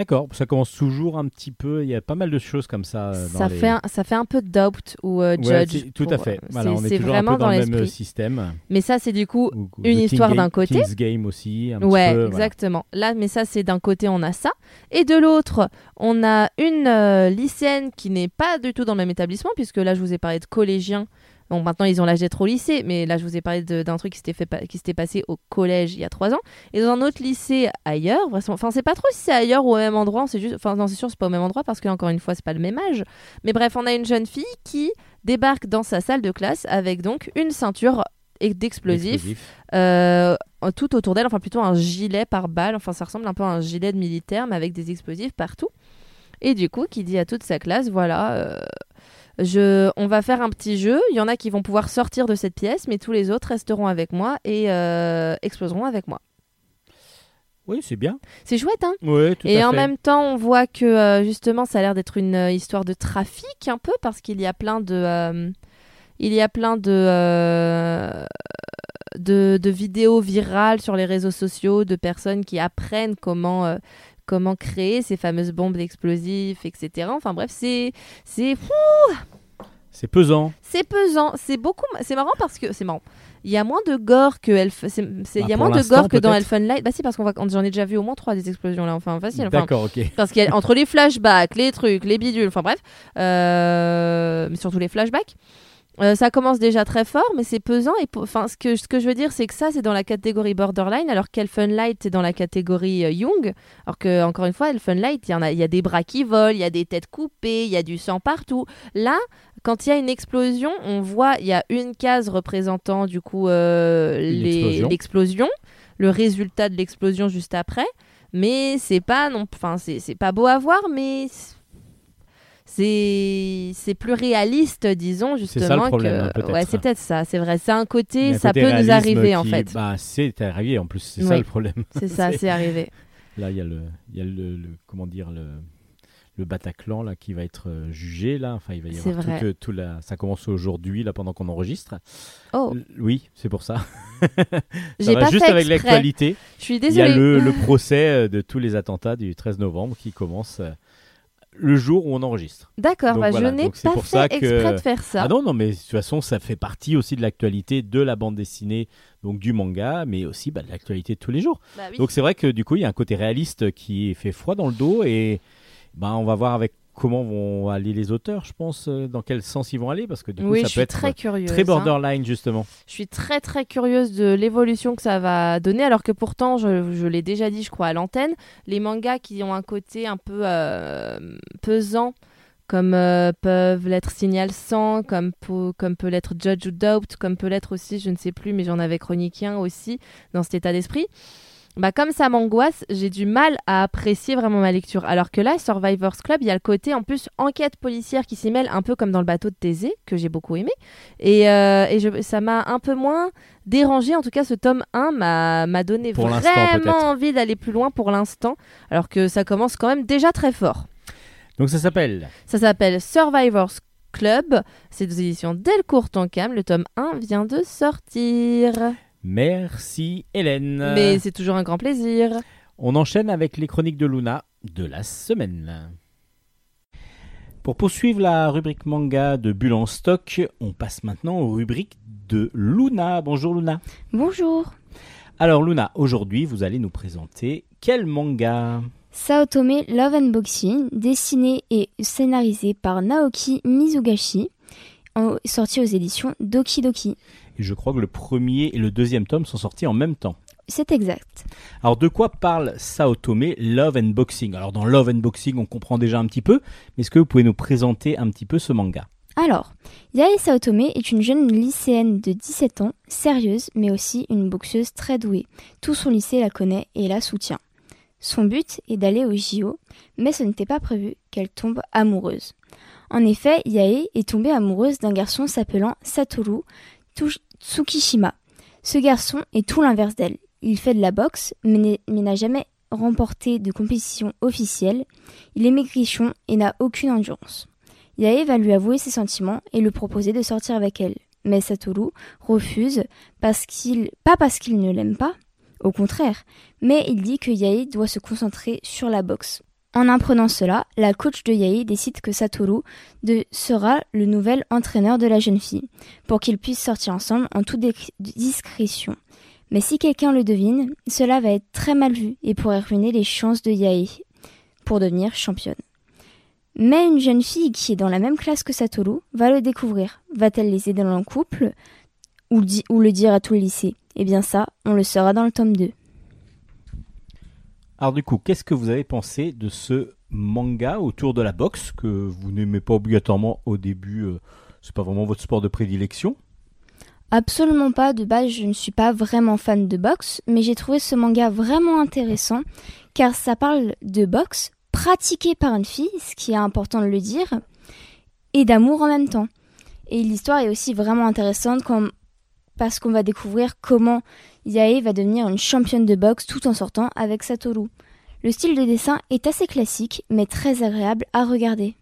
D'accord, ça commence toujours un petit peu. Il y a pas mal de choses comme ça. euh, dans Ça, les- fait un, ça fait un peu doubt ou euh, judge. tout à pour, fait. euh, Voilà, c'est- on est, toujours un vraiment peu dans, dans le même système. Mais ça, c'est du coup Ou- ou une histoire d'un côté. King's Game aussi. Un Ouais, petit peu, voilà. exactement. Là, mais ça, c'est d'un côté, on a ça. Et de l'autre, on a une euh, lycéenne qui n'est pas du tout dans le même établissement, puisque là, je vous ai parlé de collégiens. Bon, maintenant, ils ont l'âge d'être au lycée, mais là, je vous ai parlé d'un truc qui s'était, fait, qui s'était passé au collège il y a trois ans. Et dans un autre lycée ailleurs, enfin, c'est pas trop si c'est ailleurs ou au même endroit, c'est juste, enfin, non, c'est sûr, c'est pas au même endroit, parce que, encore une fois, c'est pas le même âge. Mais bref, on a une jeune fille qui débarque dans sa salle de classe avec donc une ceinture d'explosifs Explosif. euh, tout autour d'elle, enfin plutôt un gilet par balle, enfin ça ressemble un peu à un gilet de militaire mais avec des explosifs partout. Et du coup, qui dit à toute sa classe, voilà, euh, je, on va faire un petit jeu, il y en a qui vont pouvoir sortir de cette pièce, mais tous les autres resteront avec moi et euh, exploseront avec moi. Oui, c'est bien. C'est chouette, hein Oui, tout et à en fait. même temps, on voit que euh, justement, ça a l'air d'être une euh, histoire de trafic un peu parce qu'il y a plein de, euh, il y a plein de, de, de vidéos virales sur les réseaux sociaux de personnes qui apprennent comment. Comment créer ces fameuses bombes explosives, etc. Enfin bref, c'est c'est C'est pesant. c'est pesant, c'est beaucoup, c'est marrant parce que c'est marrant. Il y a moins de gore que Elf, c'est- il Bah, y a moins de gore que dans. Elfen Light. Bah si parce qu'on va, j'en ai déjà vu au moins trois des explosions là, enfin facile. Enfin, D'accord, ok. parce qu'il y a entre les flashbacks, les trucs, les bidules, enfin bref, euh, mais surtout les flashbacks. Euh, ça commence déjà très fort, mais c'est pesant. Et enfin, ce que ce que je veux dire, c'est que ça, c'est dans la catégorie borderline, alors qu'Elfen Light, c'est dans la catégorie euh, Young. Alors que encore une fois, Elfen Light, il y en a, y a des bras qui volent, il y a des têtes coupées, il y a du sang partout. Là, quand il y a une explosion, on voit, il y a une case représentant du coup euh, l'explosion, le résultat de l'explosion juste après. Mais c'est pas non, enfin c'est c'est pas beau à voir, mais c'est c'est plus réaliste, disons justement. ça le problème, que... hein, peut-être. Ouais, c'est peut-être ça, c'est vrai. C'est un côté, un ça côté peut nous arriver en fait. Bah, c'est arrivé en plus, c'est Oui. ça le problème. C'est ça, c'est- c'est arrivé. Là, il y a le, y a le, le- comment dire le, le Bataclan là qui va être euh, jugé là. Enfin, il va y C'est avoir tout, vrai. que- tout la, ça commence aujourd'hui là pendant qu'on enregistre. Oh, L- Oui, c'est pour ça. j'ai pas juste fait avec l'actualité. Je suis Il y a désolée. le, le procès euh, de tous les attentats du 13 novembre qui commence euh, le jour où on enregistre. D'accord, bah, voilà, je n'ai pas pour fait ça que- exprès de faire ça. Ah non, non, mais de toute façon, ça fait partie aussi de l'actualité de la bande dessinée, donc du manga, mais aussi bah, de l'actualité de tous les jours. Bah oui. Donc c'est vrai que du coup, il y a un côté réaliste qui fait froid dans le dos et bah, on va voir avec comment vont aller les auteurs, je pense, euh, dans quel sens ils vont aller, parce que du coup, oui, ça je peut suis être très curieuse. très hein. borderline justement. Je suis très très curieuse de l'évolution que ça va donner, alors que pourtant, je, je l'ai déjà dit, je crois, à l'antenne, les mangas qui ont un côté un peu euh, pesant, comme euh, peuvent l'être Signal 100, comme, peut- comme peut l'être Judge ou Doubt, comme peut l'être aussi, je ne sais plus, mais j'en avais chroniqué un aussi dans cet état d'esprit. Bah, comme ça m'angoisse, j'ai du mal à apprécier vraiment ma lecture. Alors que là, Survivors Club, il y a le côté en plus enquête policière qui s'y mêle, un peu comme dans le bateau de Thésée, que j'ai beaucoup aimé. Et, euh, et je- ça m'a un peu moins dérangé. En tout cas, ce tome 1 m'a m'a donné Pour vraiment envie d'aller plus loin pour l'instant. Alors que ça commence quand même déjà très fort. Donc ça s'appelle Ça s'appelle Survivors Club. C'est aux éditions Delcourt Tonkam. Le tome 1 vient de sortir. Merci Hélène. Mais c'est toujours un grand plaisir. On enchaîne avec les chroniques de Luna de la semaine. Pour poursuivre la rubrique manga de Bulle en stock, on passe maintenant aux rubriques de Luna. Bonjour Luna. Bonjour. Alors Luna, aujourd'hui vous allez nous présenter quel manga? Saotome Love and Boxing, dessiné et scénarisé par Naoki Mizugashi, sorti aux éditions Doki Doki. Je crois que le premier et le deuxième tome sont sortis en même temps. C'est exact. Alors de quoi parle Saotome Love and Boxing? Alors dans Love and Boxing on comprend déjà un petit peu, mais est-ce que vous pouvez nous présenter un petit peu ce manga? Alors, Yae Saotome est une jeune lycéenne de 17 ans, sérieuse, mais aussi une boxeuse très douée. Tout son lycée la connaît et la soutient. Son but est d'aller au JO, mais ce n'était pas prévu qu'elle tombe amoureuse. En effet, Yae est tombée amoureuse d'un garçon s'appelant Satoru Tsukishima. Ce garçon est tout l'inverse d'elle. Il fait de la boxe, mais n'a jamais remporté de compétition officielle. Il est maigrichon et n'a aucune endurance. Yae va lui avouer ses sentiments et lui proposer de sortir avec elle. Mais Satoru refuse pas parce qu'il ne l'aime pas, au contraire, mais il dit que Yae doit se concentrer sur la boxe. En apprenant cela, la coach de Yae décide que Satoru sera le nouvel entraîneur de la jeune fille, pour qu'ils puissent sortir ensemble en toute discrétion. Mais si quelqu'un le devine, cela va être très mal vu et pourrait ruiner les chances de Yae pour devenir championne. Mais une jeune fille qui est dans la même classe que Satoru va le découvrir. Va-t-elle les aider dans le couple ou, le di- ou le dire à tout le lycée Eh bien ça, on le saura dans le tome 2. Alors du coup, qu'est-ce que vous avez pensé de ce manga autour de la boxe que vous n'aimez pas obligatoirement au début euh, C'est pas vraiment votre sport de prédilection? Absolument pas, de base je ne suis pas vraiment fan de boxe, mais j'ai trouvé ce manga vraiment intéressant car ça parle de boxe pratiquée par une fille, ce qui est important de le dire, et d'amour en même temps. Et l'histoire est aussi vraiment intéressante parce qu'on va découvrir comment Yae va devenir une championne de boxe tout en sortant avec Satoru. Le style de dessin est assez classique mais très agréable à regarder.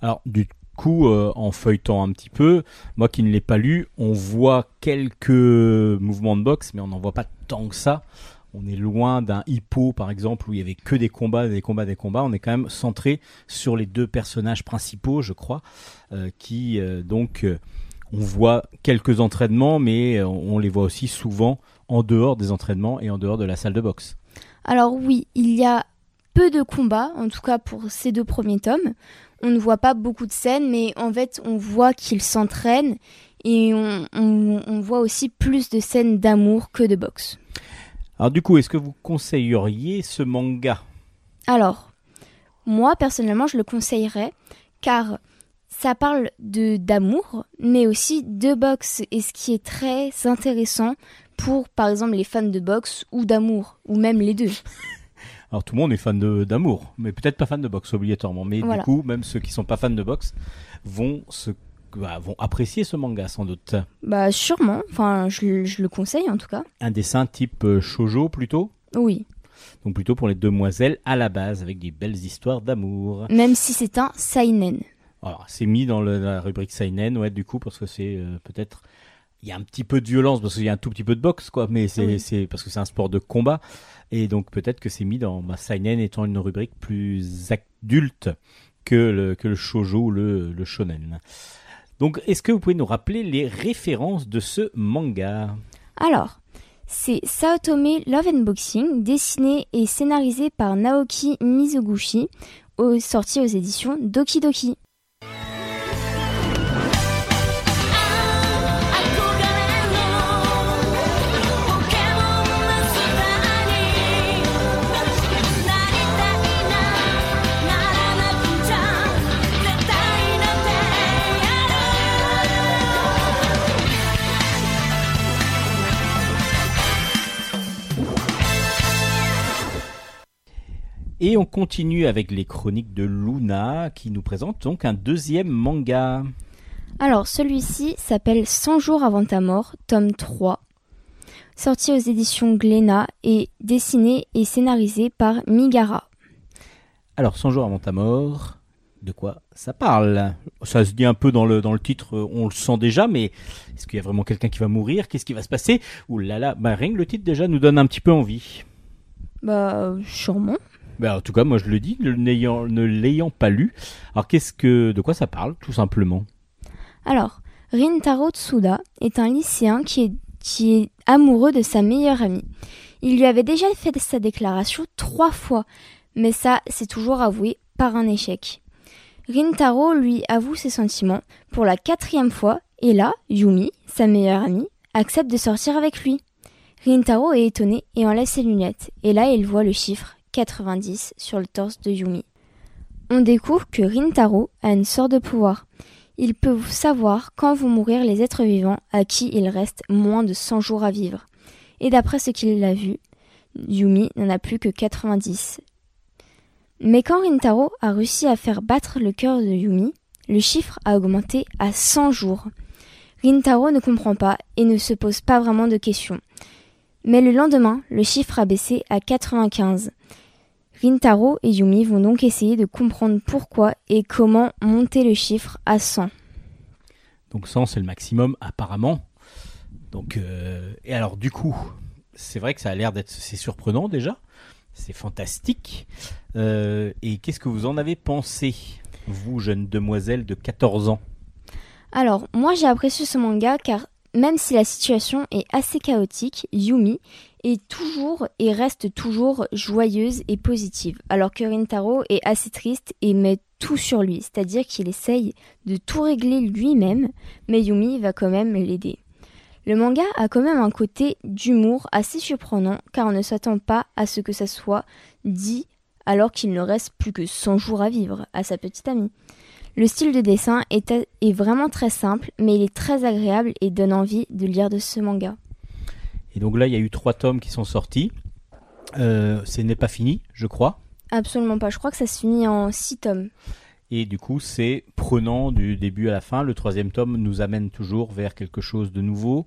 Alors du coup, euh, en feuilletant un petit peu, moi qui ne l'ai pas lu, on voit quelques mouvements de boxe, mais on n'en voit pas tant que ça. On est loin d'un hippo, par exemple, où il y avait que des combats, des combats, des combats. On est quand même centré sur les deux personnages principaux, je crois, euh, qui euh, donc on voit quelques entraînements, mais euh, on les voit aussi souvent en dehors des entraînements et en dehors de la salle de boxe. Alors oui, il y a peu de combats, en tout cas pour ces deux premiers tomes. On ne voit pas beaucoup de scènes, mais en fait on voit qu'ils s'entraînent et on, on- on voit aussi plus de scènes d'amour que de boxe. Alors du coup, est-ce que vous conseilleriez ce manga? Alors, moi personnellement je le conseillerais car ça parle de d'amour, mais aussi de boxe, et ce qui est très intéressant pour par exemple les fans de boxe ou d'amour, ou même les deux. Alors tout le monde est fan d'amour, mais peut-être pas fan de boxe obligatoirement. Mais Voilà. du coup, même ceux qui sont pas fans de boxe vont se bah, vont apprécier ce manga sans doute. Bah sûrement, enfin je, je le conseille en tout cas. Un dessin type euh, shojo plutôt, Oui. donc plutôt pour les demoiselles à la base avec des belles histoires d'amour. Même si c'est un seinen. Alors c'est mis dans le- la rubrique seinen, ouais, du coup parce que c'est euh, peut-être il y a un petit peu de violence parce qu'il y a un tout petit peu de boxe quoi, mais c'est Oui. c'est parce que c'est un sport de combat et donc peut-être que c'est mis dans bah, seinen étant une rubrique plus adulte que le que le shojo ou le le shonen. Donc est-ce que vous pouvez nous rappeler les références de ce manga? Alors, c'est Saotome Love and Boxing, dessiné et scénarisé par Naoki Mizoguchi, au, sorti aux éditions Doki Doki. Et on continue avec les chroniques de Luna qui nous présente donc un deuxième manga. Alors, celui-ci s'appelle 100 jours avant ta mort, tome 3, sorti aux éditions Glénat et dessiné et scénarisé par Migara. Alors, 100 jours avant ta mort, de quoi ça parle? Ça se dit un peu dans le, dans le titre, euh, on le sent déjà, mais est-ce qu'il y a vraiment quelqu'un qui va mourir? Qu'est-ce qui va se passer? Ouh là là, bah, rien que le titre déjà nous donne un petit peu envie. Bah, sûrement. Bah, en tout cas, moi je le dis, ne l'ayant, pas lu. Alors, qu'est-ce que, de quoi ça parle, tout simplement? Alors, Rintaro Tsuda est un lycéen qui est amoureux de sa meilleure amie. Il lui avait déjà fait sa déclaration trois fois, mais ça, c'est toujours avoué par un échec. Rintaro lui avoue ses sentiments pour la quatrième fois, et là, Yumi, sa meilleure amie, accepte de sortir avec lui. Rintaro est étonné et enlève ses lunettes, et là, il voit le chiffre 90 sur le torse de Yumi. On découvre que Rintaro a une sorte de pouvoir. Il peut savoir quand vont mourir les êtres vivants à qui il reste moins de 100 jours à vivre. Et d'après ce qu'il a vu, Yumi n'en a plus que 90. Mais quand Rintaro a réussi à faire battre le cœur de Yumi, le chiffre a augmenté à 100 jours. Rintaro ne comprend pas et ne se pose pas vraiment de questions. Mais le lendemain, le chiffre a baissé à 95. Rintaro et Yumi vont donc essayer de comprendre pourquoi et comment monter le chiffre à 100. Donc 100 c'est le maximum apparemment. Donc euh, et alors du coup, c'est vrai que ça a l'air d'être c'est surprenant déjà C'est fantastique. Euh, et qu'est-ce que vous en avez pensé, vous, jeune demoiselle de 14 ans? Alors, moi j'ai apprécié ce manga car même si la situation est assez chaotique, Yumi est toujours et reste toujours joyeuse et positive, alors que Rintaro est assez triste et met tout sur lui, c'est-à-dire qu'il essaye de tout régler lui-même, mais Yumi va quand même l'aider. Le manga a quand même un côté d'humour assez surprenant car on ne s'attend pas à ce que ça soit dit alors qu'il ne reste plus que 100 jours à vivre à sa petite amie. Le style de dessin est, est vraiment très simple, mais il est très agréable et donne envie de lire de ce manga. Et donc là, il y a eu trois tomes qui sont sortis. Euh, ce n'est pas fini, je crois. Absolument pas, je crois que ça se finit en 6 tomes. Et du coup, c'est prenant du début à la fin. Le troisième tome nous amène toujours vers quelque chose de nouveau.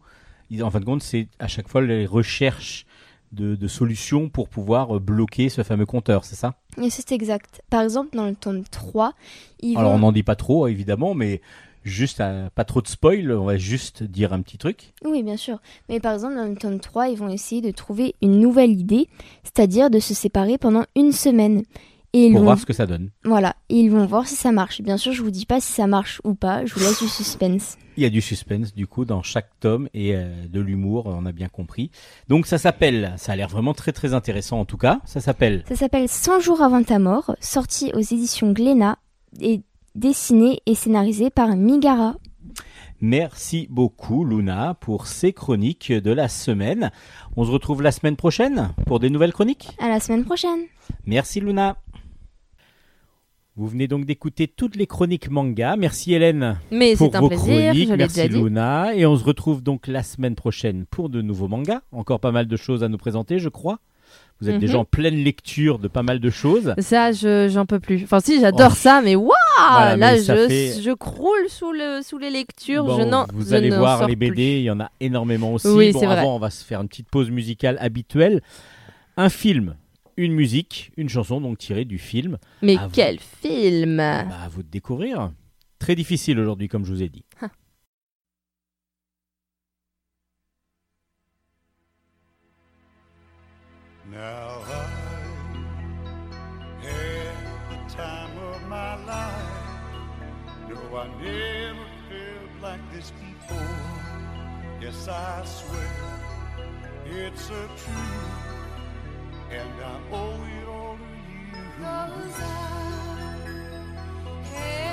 En fin de compte, c'est à chaque fois les recherches de, de solutions pour pouvoir euh, bloquer ce fameux compteur, c'est ça? Et c'est exact. Par exemple, dans le tome 3, ils Alors, vont... on n'en dit pas trop, évidemment, mais juste, à- pas trop de spoil, on va juste dire un petit truc. Oui, bien sûr. Mais par exemple, dans le tome 3, ils vont essayer de trouver une nouvelle idée, c'est-à-dire de se séparer pendant une semaine. Et ils pour vont... voir ce que ça donne. Voilà, et ils vont voir si ça marche. Bien sûr, je vous dis pas si ça marche ou pas, je vous laisse du suspense. Il y a du suspense du coup dans chaque tome et euh, de l'humour, on a bien compris. Donc ça s'appelle, ça a l'air vraiment très très intéressant en tout cas, ça s'appelle Ça s'appelle 100 jours avant ta mort, sorti aux éditions Glénat et dessiné et scénarisé par Migara. Merci beaucoup Luna pour ces chroniques de la semaine. On se retrouve la semaine prochaine pour des nouvelles chroniques. À la semaine prochaine. Merci Luna. Vous venez donc d'écouter toutes les chroniques manga. Merci Hélène Mais pour c'est un vos plaisir, chroniques. je Merci déjà dit. Luna. Et on se retrouve donc la semaine prochaine pour de nouveaux mangas. Encore pas mal de choses à nous présenter, je crois. Vous êtes Mhm. déjà en pleine lecture de pas mal de choses. Ça, je j'en peux plus. Enfin, si, j'adore Oh. ça, mais waouh Voilà, Là, mais je, fait- je croule sous, le, sous les lectures. Bon, je vous je allez voir les BD, plus. il y en a énormément aussi. Oui, bon, vrai. avant, on va se faire une petite pause musicale habituelle. Un film, une musique, une chanson donc tirée du film. Mais À vous. quel film Bah, à vous de découvrir. Très difficile aujourd'hui, comme je vous ai dit. Now I had the time of my life. No, I never felt like this before. Yes, I swear it's a truth, and I owe it all to you. Had the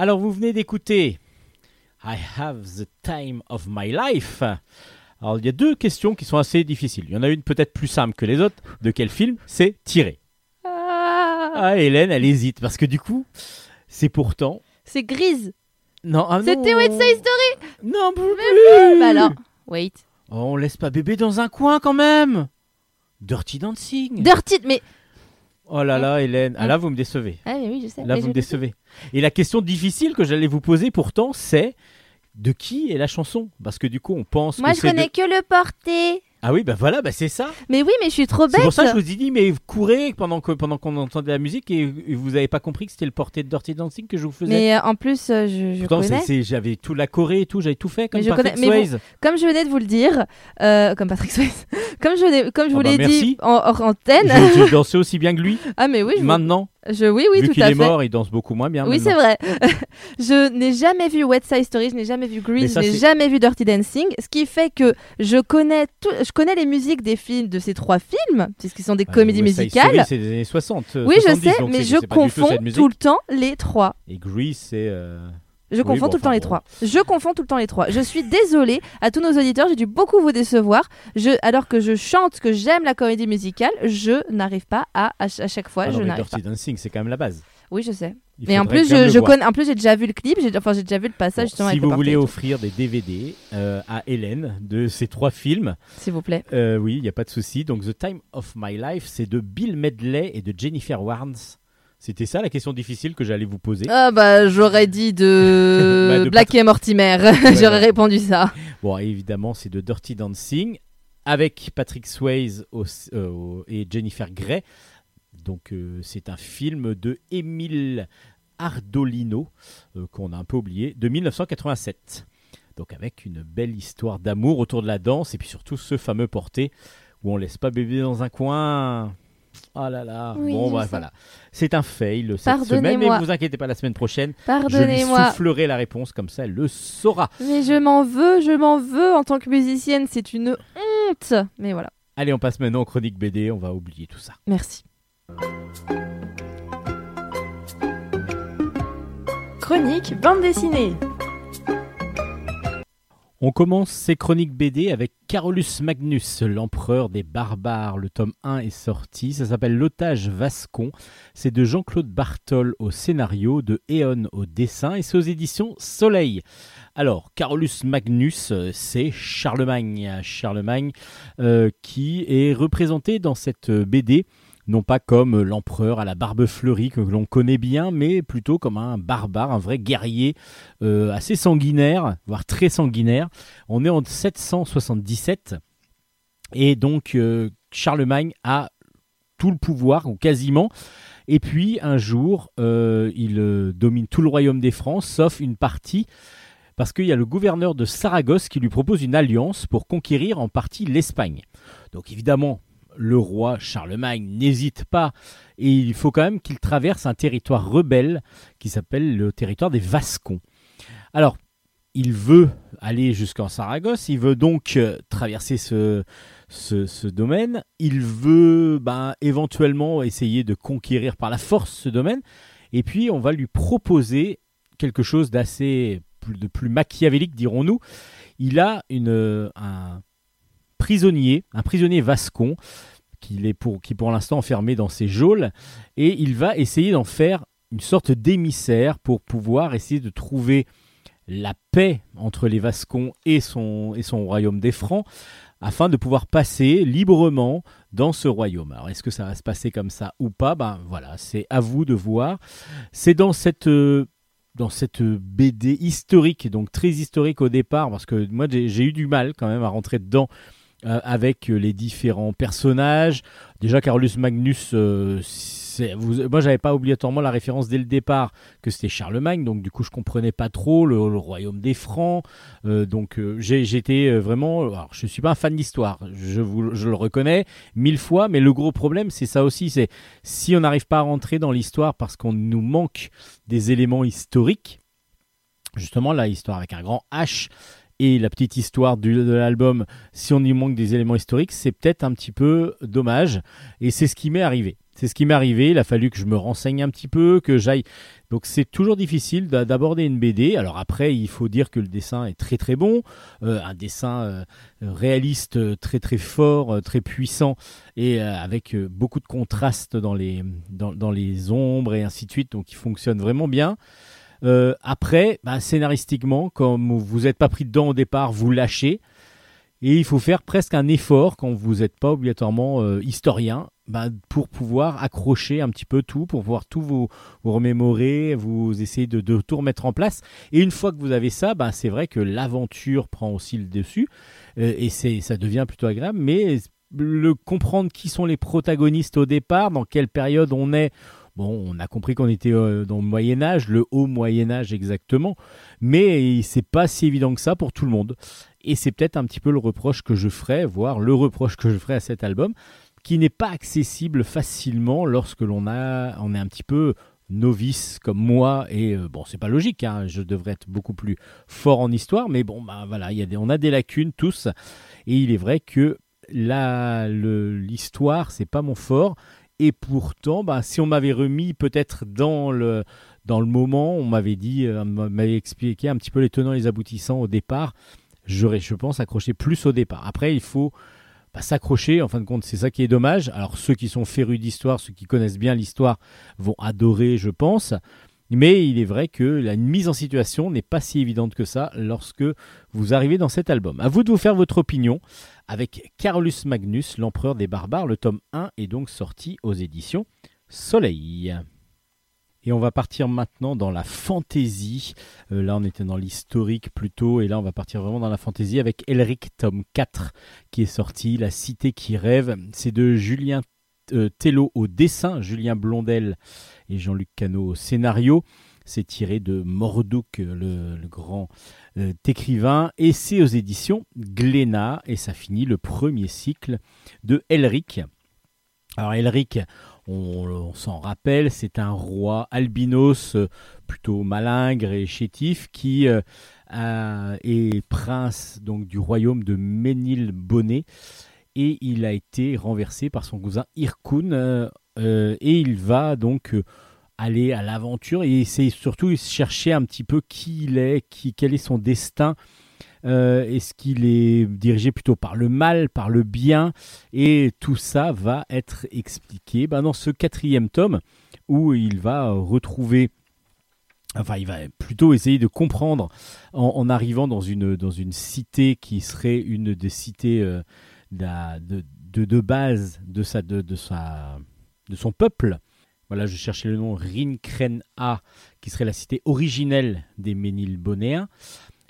Alors, vous venez d'écouter I Have the Time of My Life. Alors, il y a deux questions qui sont assez difficiles. Il y en a une peut-être plus simple que les autres. De quel film C'est tiré. Ah, Ah, Hélène, elle hésite parce que du coup, c'est pourtant. c'est grise. Non, ah. C'était West Side Story. Non, plus. Bah alors, wait. Oh, on laisse pas bébé dans un coin quand même. Dirty Dancing. Dirty, mais. Oh là là, Hélène. Ah là, vous me décevez. Ah mais oui, je sais. Là, mais vous me décevez. Et la question difficile que j'allais vous poser pourtant, c'est de qui est la chanson? Parce que du coup, on pense Moi, que je de- connais que le porté. Ah oui, bah voilà, bah c'est ça. Mais oui, mais je suis trop bête. C'est pour ça que je vous ai dit, mais courez pendant que pendant qu'on entendait la musique et, vous avez pas compris que c'était le porté de Dirty Dancing que je vous faisais. Mais euh, en plus, euh, je, je Pourtant, connais. j'avais tout la Corée et tout, j'avais tout fait comme Mais je Patrick connais- mais Swayze. Comme je venais de vous le dire, euh, comme Patrick Swayze, comme je, venais- comme je Ah vous bah, l'ai dit en hors antenne. Je, je dansais aussi bien que lui. ah mais oui, je, Maintenant, je- oui, oui, vu tout qu'il à est fait. mort, il danse beaucoup moins bien. Oui, c'est vrai. je n'ai jamais vu West Side Story, je n'ai jamais vu Grease, je n'ai jamais vu Dirty Dancing, ce qui fait que je connais tout, je connais les musiques des films de ces trois films, puisqu'ils sont des Bah, comédies West musicales. C'est des années 60. euh, Oui, je 70, sais, mais je tout confonds tout le temps les trois. Et Grease, c'est. euh, Je Oui, confonds bon, tout le temps les trois. Je confonds tout le temps les trois. Je suis désolée à tous nos auditeurs, j'ai dû beaucoup vous décevoir. Je, alors que je chante, que j'aime la comédie musicale, je n'arrive pas à, à, ch- à chaque fois, ah non, je n'arrive pas. Dirty Dancing, c'est quand même la base. Oui, je sais. Il Mais en plus, je, connais, en plus, j'ai déjà vu le clip, j'ai, enfin, j'ai déjà vu le passage Bon, justement si avec vous le voulez offrir des DVD euh, à Hélène de ces trois films, s'il vous plaît. euh, oui, il n'y a pas de souci. Donc, The Time of My Life, c'est de Bill Medley et de Jennifer Warnes. C'était ça la question difficile que j'allais vous poser. Ah bah j'aurais dit de, Bah, de Black et Mortimer, j'aurais répondu ça. Bon, évidemment, c'est de Dirty Dancing avec Patrick Swayze au- euh, et Jennifer Grey. Donc, euh, c'est un film de Émile Ardolino euh, qu'on a un peu oublié de 1987. Donc, avec une belle histoire d'amour autour de la danse et puis surtout ce fameux porté où on laisse pas bébé dans un coin. Ah là là. Oui, bon, bah, sais. voilà. C'est un fail cette semaine, mais Pardonnez-moi. vous inquiétez pas, la semaine prochaine, je lui soufflerai la réponse comme ça, elle le saura. Mais je m'en veux, je m'en veux en tant que musicienne, c'est une honte. Mais voilà, Allez, on passe maintenant aux chroniques BD, on va oublier tout ça. merci. Chronique bande dessinée. On commence ces chroniques BD avec Carolus Magnus, l'empereur des barbares. Le tome 1 est sorti, ça s'appelle L'otage Vascon. C'est de Jean-Claude Bartol au scénario, de Eon au dessin et c'est aux éditions Soleil. Alors, Carolus Magnus, euh, c'est Charlemagne. Charlemagne euh, qui est représenté dans cette BD non pas comme l'empereur à la barbe fleurie que l'on connaît bien, mais plutôt comme un barbare, un vrai guerrier euh, assez sanguinaire, voire très sanguinaire. On est en 777 et donc euh, Charlemagne a tout le pouvoir, ou quasiment. Et puis un jour, euh, il domine tout le royaume des Francs, sauf une partie, parce qu'il y a le gouverneur de Saragosse qui lui propose une alliance pour conquérir en partie l'Espagne. Donc évidemment, le roi Charlemagne n'hésite pas, et il faut quand même qu'il traverse un territoire rebelle qui s'appelle le territoire des Vascons. Alors, il veut aller jusqu'en Saragosse, il veut donc euh, traverser ce, ce, domaine, il veut ben, éventuellement essayer de conquérir par la force ce domaine, et puis on va lui proposer quelque chose d'assez de plus machiavélique, dirons-nous. Il a une, euh, un prisonnier, un prisonnier vascon, qu'il est pour, qui pour l'instant enfermé dans ses geôles, et il va essayer d'en faire une sorte d'émissaire pour pouvoir essayer de trouver la paix entre les Vascons et son, royaume des Francs, afin de pouvoir passer librement dans ce royaume. Alors est-ce que ça va se passer comme ça ou pas? Ben voilà, c'est à vous de voir. C'est dans cette, euh, dans cette BD historique, donc très historique au départ, parce que moi j'ai eu du mal quand même à rentrer dedans euh, avec euh, les différents personnages. Déjà, Carolus Magnus, euh, vous, moi j'avais pas obligatoirement la référence dès le départ que c'était Charlemagne, donc du coup je comprenais pas trop le, le royaume des Francs. Euh, donc euh, j'étais euh, vraiment, alors je suis pas un fan d'histoire, je, je le reconnais mille fois, mais le gros problème c'est ça aussi, c'est si on n'arrive pas à rentrer dans l'histoire parce qu'on nous manque des éléments historiques, justement la histoire avec un grand H et la petite histoire de l'album, si on y manque des éléments historiques, c'est peut-être un petit peu dommage. Et c'est ce qui m'est arrivé. C'est ce qui m'est arrivé. Il a fallu que je me renseigne un petit peu, que j'aille. Donc c'est toujours difficile d'a- d'aborder une BD. Alors après, il faut dire que le dessin est très très bon, Euh, un dessin euh, réaliste, très très fort, euh, très puissant, et avec beaucoup de contrastes dans les dans les ombres et ainsi de suite. Donc il fonctionne vraiment bien. Euh, après, bah, scénaristiquement, comme vous n'êtes pas pris dedans au départ, vous lâchez. Et il faut faire presque un effort quand vous n'êtes pas obligatoirement euh, historien bah, pour pouvoir accrocher un petit peu tout, pour pouvoir tout vous, vous remémorer, vous essayer de, tout remettre en place. Et une fois que vous avez ça, bah, c'est vrai que l'aventure prend aussi le dessus euh, et ça devient plutôt agréable. Mais le comprendre qui sont les protagonistes au départ, dans quelle période on est, Bon, on a compris qu'on était euh, dans le Moyen Âge, le haut Moyen Âge exactement, mais c'est pas si évident que ça pour tout le monde. Et c'est peut-être un petit peu le reproche que je ferais, voire le reproche que je ferais à cet album, qui n'est pas accessible facilement lorsque l'on a, on est un petit peu novice comme moi. Et euh, bon, c'est pas logique, hein, je devrais être beaucoup plus fort en histoire, mais bon, bah voilà, il y a des, on a des lacunes tous, et il est vrai que l'histoire, c'est pas mon fort. Et pourtant, bah, si on m'avait remis peut-être dans le, dans le moment, on m'avait dit, euh, m'avait expliqué un petit peu les tenants et les aboutissants au départ, j'aurais, je pense, accroché plus au départ. Après, il faut bah, s'accrocher, en fin de compte, c'est ça qui est dommage. Alors, ceux qui sont férus d'histoire, ceux qui connaissent bien l'histoire, vont adorer, je pense. Mais il est vrai que la mise en situation n'est pas si évidente que ça lorsque vous arrivez dans cet album. À vous de vous faire votre opinion avec Carolus Magnus, l'empereur des barbares. Le tome 1 est donc sorti aux éditions Soleil. Et on va partir maintenant dans la fantaisie. Euh, là, on était dans l'historique plutôt, et là, on va partir vraiment dans la fantaisie avec Elric, tome 4, qui est sorti, La cité qui rêve. C'est de Julien Tello au dessin, Julien Blondel et Jean-Luc Cano au scénario. C'est tiré de Mordouk, le, grand euh, écrivain, et c'est aux éditions Glénat, et ça finit le premier cycle de Elric. Alors Elric, on, s'en rappelle, c'est un roi albinos euh, plutôt malingre et chétif qui euh, est prince donc du royaume de Ménilbonnet et il a été renversé par son cousin Irkun euh, euh, et il va donc euh, aller à l'aventure et essayer surtout chercher un petit peu qui il est, qui, quel est son destin. Est-ce qu'il est dirigé plutôt par le mal, par le bien Et tout ça va être expliqué ben, dans ce quatrième tome où il va retrouver, enfin il va plutôt essayer de comprendre en, arrivant dans une, dans une cité qui serait une des cités de, de, de base de, sa, de, de, sa, de son peuple. Voilà, je cherchais le nom Rinkren-A, qui serait la cité originelle des Ménilbonéens.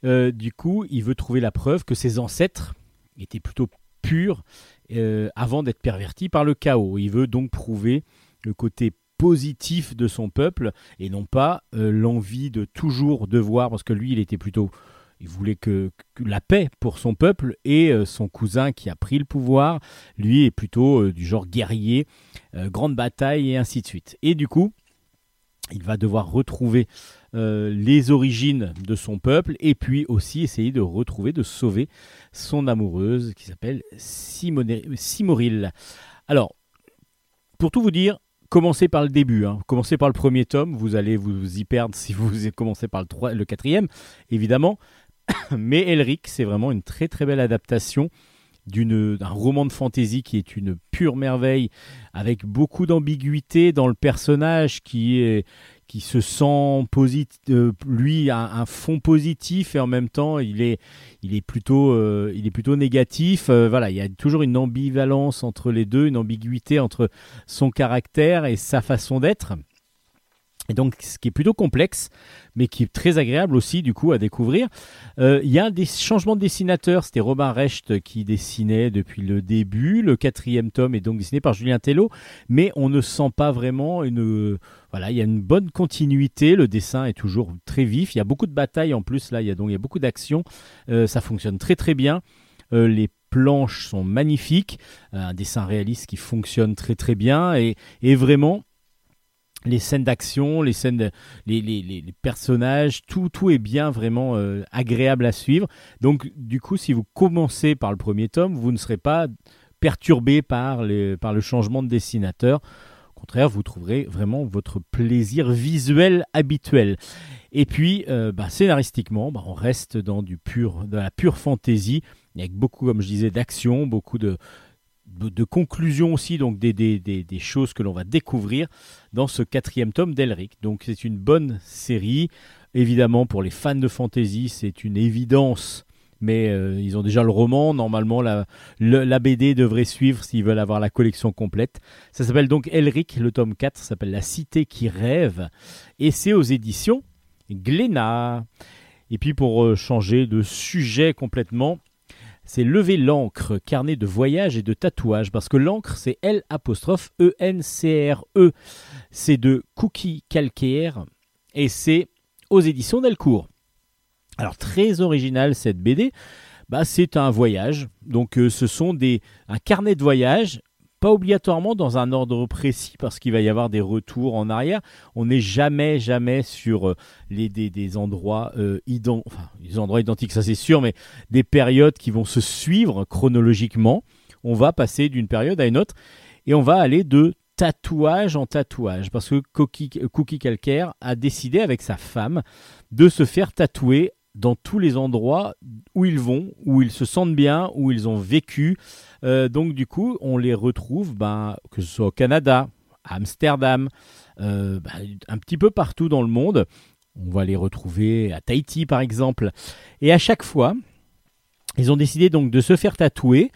Euh, du coup, il veut trouver la preuve que ses ancêtres étaient plutôt purs euh, avant d'être pervertis par le chaos. Il veut donc prouver le côté positif de son peuple et non pas euh, l'envie de toujours devoir, parce que lui, il était plutôt il voulait que, la paix pour son peuple et euh, son cousin qui a pris le pouvoir, lui est plutôt euh, du genre guerrier, euh, grande bataille et ainsi de suite. Et du coup, il va devoir retrouver les origines de son peuple et puis aussi essayer de retrouver, de sauver son amoureuse qui s'appelle Simoril. Alors, pour tout vous dire, commencez par le début, hein. commencez par le premier tome, vous allez vous y perdre si vous commencez par le, le quatrième, évidemment. Mais Elric, c'est vraiment une très très belle adaptation d'un roman de fantasy qui est une pure merveille, avec beaucoup d'ambiguïté dans le personnage qui est qui se sent positif, lui a un fond positif et en même temps il est il est plutôt euh, il est plutôt négatif. Euh, voilà, il y a toujours une ambivalence entre les deux, une ambiguïté entre son caractère et sa façon d'être. Et donc, ce qui est plutôt complexe, mais qui est très agréable aussi, du coup, à découvrir. Euh, Il y a des changements de dessinateurs. C'était Robin Recht qui dessinait depuis le début. Le quatrième tome est donc dessiné par Julien Tello, mais on ne sent pas vraiment une. Voilà, il y a une bonne continuité. Le dessin est toujours très vif. Il y a beaucoup de batailles en plus. Là, il y a donc beaucoup d'action. Euh, ça fonctionne très très bien. Euh, les planches sont magnifiques. Euh, un dessin réaliste qui fonctionne très très bien et vraiment les scènes d'action, les scènes, les, personnages, tout, tout est bien vraiment euh, agréable à suivre. Donc, du coup, si vous commencez par le premier tome, vous ne serez pas perturbé par, par le changement de dessinateur. Au contraire, vous trouverez vraiment votre plaisir visuel habituel. Et puis, euh, bah, scénaristiquement, bah, on reste dans du pur, la pure fantaisie, avec beaucoup, comme je disais, d'action, beaucoup de, de, conclusions aussi, donc des, des, des, choses que l'on va découvrir dans ce quatrième tome d'Elric. Donc c'est une bonne série. Évidemment, pour les fans de fantasy, c'est une évidence. Mais euh, ils ont déjà le roman. Normalement, la, la BD devrait suivre s'ils veulent avoir la collection complète. Ça s'appelle donc Elric, le tome 4 s'appelle La Cité qui rêve. Et c'est aux éditions Glénat. Et puis pour euh, changer de sujet complètement, c'est lever l'encre, carnet de voyage et de tatouage, parce que l'encre c'est L E N C R E, c'est de Cookie Calcaire et c'est aux éditions Delcourt. Alors très original cette BD, bah, c'est un voyage, donc euh, ce sont des un carnet de voyage. Pas obligatoirement dans un ordre précis parce qu'il va y avoir des retours en arrière. On n'est jamais, jamais sur euh, les, des, euh, endroits identiques, ça c'est sûr, mais des périodes qui vont se suivre chronologiquement. On va passer d'une période à une autre et on va aller de tatouage en tatouage parce que Cookie, Cookie Calcaire a décidé avec sa femme de se faire tatouer dans tous les endroits où ils vont, où ils se sentent bien, où ils ont vécu. Euh, donc du coup, on les retrouve, ben, que ce soit au Canada, à Amsterdam, euh, ben, un petit peu partout dans le monde. On va les retrouver à Tahiti par exemple. Et à chaque fois, ils ont décidé donc de se faire tatouer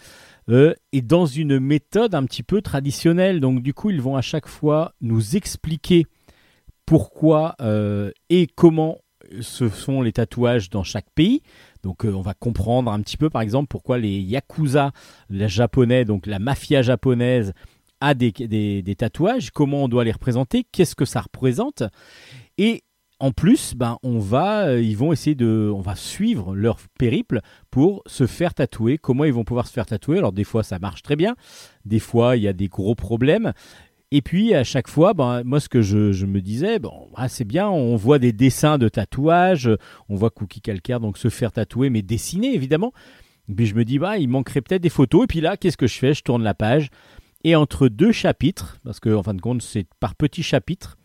euh, et dans une méthode un petit peu traditionnelle. Donc du coup, ils vont à chaque fois nous expliquer pourquoi et comment se font les tatouages dans chaque pays. Donc euh, on va comprendre un petit peu par exemple pourquoi les yakuza, les japonais, donc la mafia japonaise a des tatouages, comment on doit les représenter, qu'est-ce que ça représente. Et en plus, ben, on va, euh, ils vont essayer de, on va suivre leur périple pour se faire tatouer. Comment ils vont pouvoir se faire tatouer? Alors des fois ça marche très bien, des fois il y a des gros problèmes. Et puis à chaque fois, ben, moi ce que je, me disais, bon, ah, c'est bien, on voit des dessins de tatouage, on voit Cookie Calcaire donc se faire tatouer, mais dessiner évidemment. Puis je me dis, bah, il manquerait peut-être des photos. Et puis là, qu'est-ce que je fais? Je tourne la page. Et entre deux chapitres, parce que en fin de compte c'est par petits chapitres,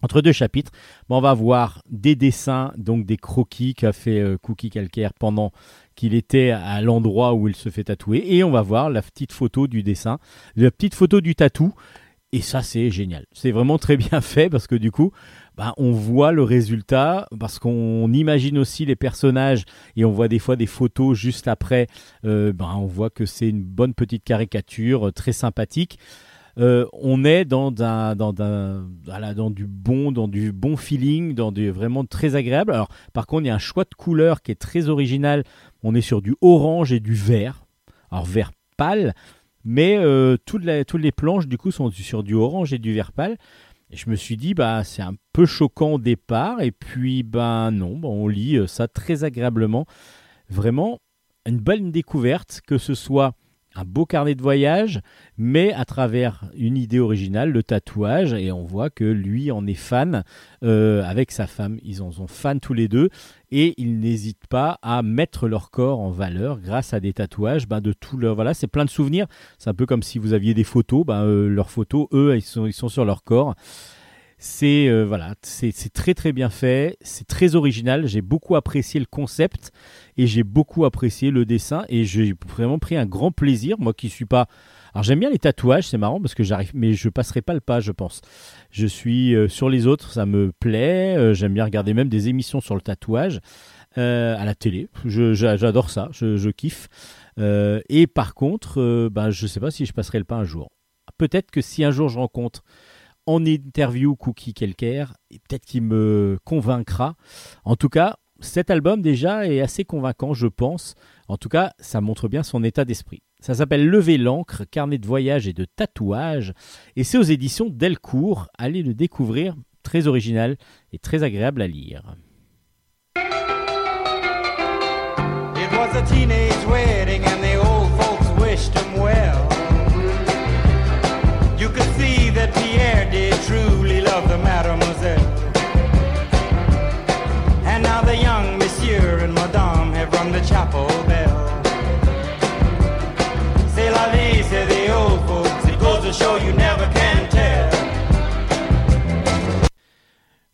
entre deux chapitres, ben, on va voir des dessins, donc des croquis qu'a fait euh, Cookie Calcaire pendant qu'il était à l'endroit où il se fait tatouer. Et on va voir la petite photo du dessin, la petite photo du tatou. Et ça, c'est génial. C'est vraiment très bien fait parce que du coup, ben, on voit le résultat, parce qu'on imagine aussi les personnages et on voit des fois des photos juste après. Euh, ben, on voit que c'est une bonne petite caricature, euh, très sympathique. Euh, on est dans, un, dans, un- voilà, dans du bon, dans du bon feeling, dans du vraiment très agréable. Alors, par contre, il y a un choix de couleur qui est très original. On est sur du orange et du vert. Alors vert pâle, mais euh, toutes, les, planches du coup sont sur du orange et du vert pâle. Et je me suis dit, bah, c'est un peu choquant au départ, et puis, ben non, ben, on lit euh, ça très agréablement. Vraiment, une bonne découverte, que ce soit un beau carnet de voyage, mais à travers une idée originale, le tatouage, et on voit que lui en est fan euh, avec sa femme. Ils en sont fans tous les deux, et ils n'hésitent pas à mettre leur corps en valeur grâce à des tatouages ben, de tout leur. Voilà, c'est plein de souvenirs. C'est un peu comme si vous aviez des photos, ben, euh, leurs photos, eux, ils sont, ils sont sur leur corps. C'est euh, voilà, c'est très très bien fait, c'est très original. J'ai beaucoup apprécié le concept et j'ai beaucoup apprécié le dessin et j'ai vraiment pris un grand plaisir. Moi qui suis pas, alors j'aime bien les tatouages, c'est marrant parce que j'arrive, mais je passerai pas le pas, je pense. Je suis euh, sur les autres, ça me plaît. euh, j'aime bien regarder même des émissions sur le tatouage à la télé. J'adore ça, je, je kiffe. Et par contre, ben je sais pas si je passerai le pas un jour. Peut-être que si un jour je rencontre en interview Cookie Kelker, et peut-être qu'il me convaincra. En tout cas, cet album déjà est assez convaincant, je pense. En tout cas, ça montre bien son état d'esprit. Ça s'appelle Lever l'encre, carnet de voyage et de tatouage, et c'est aux éditions Delcourt. Allez le découvrir, très original et très agréable à lire.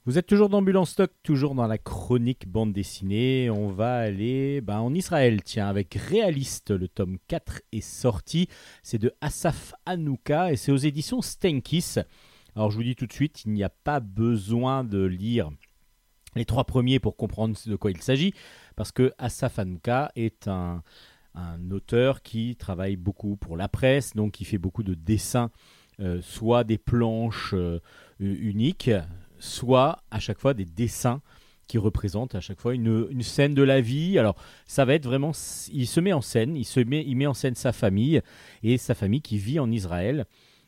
Vous êtes toujours en stock, toujours dans la chronique bande dessinée. On va aller ben, en Israël, tiens, avec Réaliste. Le tome 4 est sorti. C'est de Asaf Hanouka et c'est aux éditions Stenkis. Alors je vous dis tout de suite, il n'y a pas besoin de lire les trois premiers pour comprendre de quoi il s'agit, parce que Asaf Hanouka est un, un auteur qui travaille beaucoup pour la presse, donc qui fait beaucoup de dessins, euh, soit des planches euh, uniques, soit à chaque fois des dessins qui représentent à chaque fois une, une scène de la vie. Alors ça va être vraiment, il se met en scène, il se met, il met en scène sa famille et sa famille qui vit en Israël.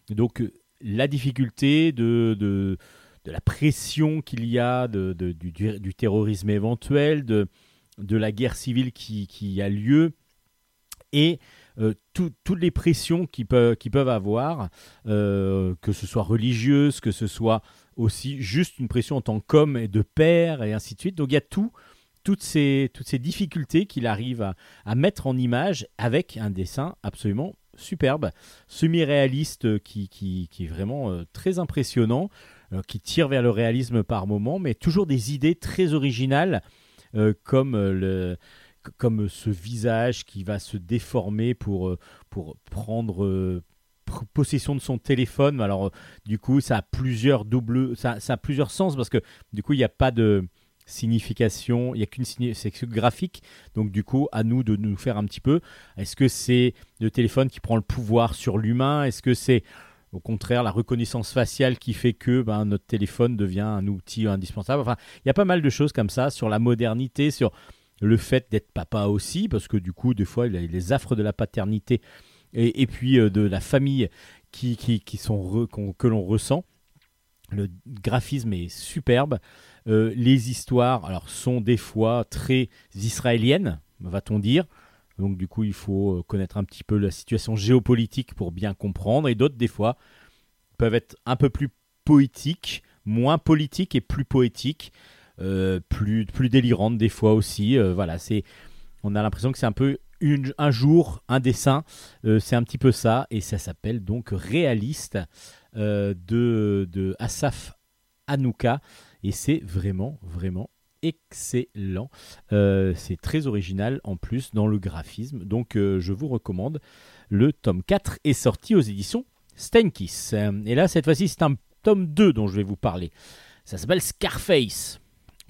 Donc euh, la difficulté de, de, de la pression qu'il y a, de, du- du terrorisme éventuel, de, de la guerre civile qui, a lieu et euh, tout- toutes les pressions qu'ils peuvent, avoir, euh, que ce soit religieuse, que ce soit aussi juste une pression en tant qu'homme et de père et ainsi de suite. Donc il y a tout, toutes ces, toutes ces difficultés qu'il arrive à, mettre en image avec un dessin absolument superbe, semi-réaliste qui, est vraiment euh, très impressionnant, qui tire vers le réalisme par moment, mais toujours des idées très originales comme euh, le comme ce visage qui va se déformer pour, euh, pour prendre euh, pr- possession de son téléphone. Alors, euh, du coup, ça a plusieurs doubles, ça, ça a plusieurs sens parce que du coup, il n'y a pas de signification, il n'y a qu'une signi- c'est que graphique. Donc, du coup, à nous de nous faire un petit peu. Est-ce que c'est le téléphone qui prend le pouvoir sur l'humain? Est-ce que c'est au contraire la reconnaissance faciale qui fait que ben, notre téléphone devient un outil indispensable Enfin, il y a pas mal de choses comme ça sur la modernité, sur le fait d'être papa aussi, parce que du coup, des fois, il y a les affres de la paternité et, puis euh, de la famille qui, sont que l'on ressent. Le graphisme est superbe. Euh, les histoires alors, sont des fois très israéliennes, va-t-on dire. Donc du coup, il faut euh, connaître un petit peu la situation géopolitique pour bien comprendre. Et d'autres, des fois, peuvent être un peu plus poétiques, moins politiques et plus poétiques, euh, plus, plus délirantes des fois aussi. Euh, voilà, c'est, on a l'impression que c'est un peu une- un jour, un dessin. C'est un petit peu ça. Et ça s'appelle donc Réaliste de, de Asaf Hanouka. Et c'est vraiment, vraiment excellent. Euh, c'est très original en plus dans le graphisme. Donc euh, je vous recommande. Le tome 4 est sorti aux éditions Stenkis. Euh, Et là, cette fois-ci, c'est un tome 2 dont je vais vous parler. Ça s'appelle Scarface.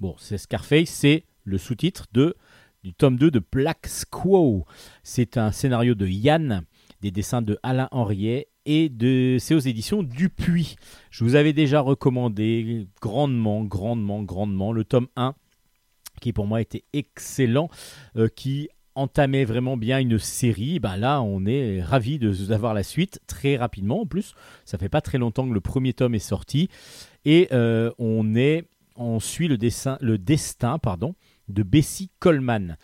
Bon, c'est Scarface, c'est le sous-titre de du tome 2 de Black Squaw. C'est un scénario de Yann, des dessins de Alain Henriet et de c'est aux éditions Dupuis. Je vous avais déjà recommandé grandement, grandement, grandement le tome 1 qui pour moi était excellent, euh, qui entamait vraiment bien une série. Ben là, on est ravi d'avoir la suite très rapidement. En plus, ça fait pas très longtemps que le premier tome est sorti et euh, on est on suit le dessin le destin pardon de Bessie Coleman.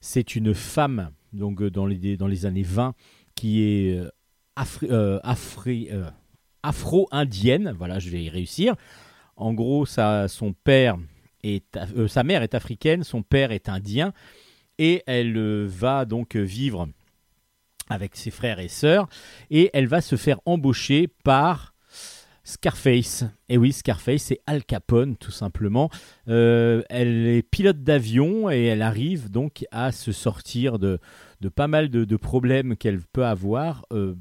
C'est une femme donc euh, dans les dans les années 20 qui est afro-indienne. Voilà, je vais y réussir. En gros, ça, son père euh, sa mère est africaine, son père est indien, et elle euh, va donc vivre avec ses frères et sœurs, et elle va se faire embaucher par Scarface. Et oui, Scarface, c'est Al Capone, tout simplement. Euh, elle est pilote d'avion et elle arrive donc à se sortir de, pas mal de, problèmes qu'elle peut avoir euh,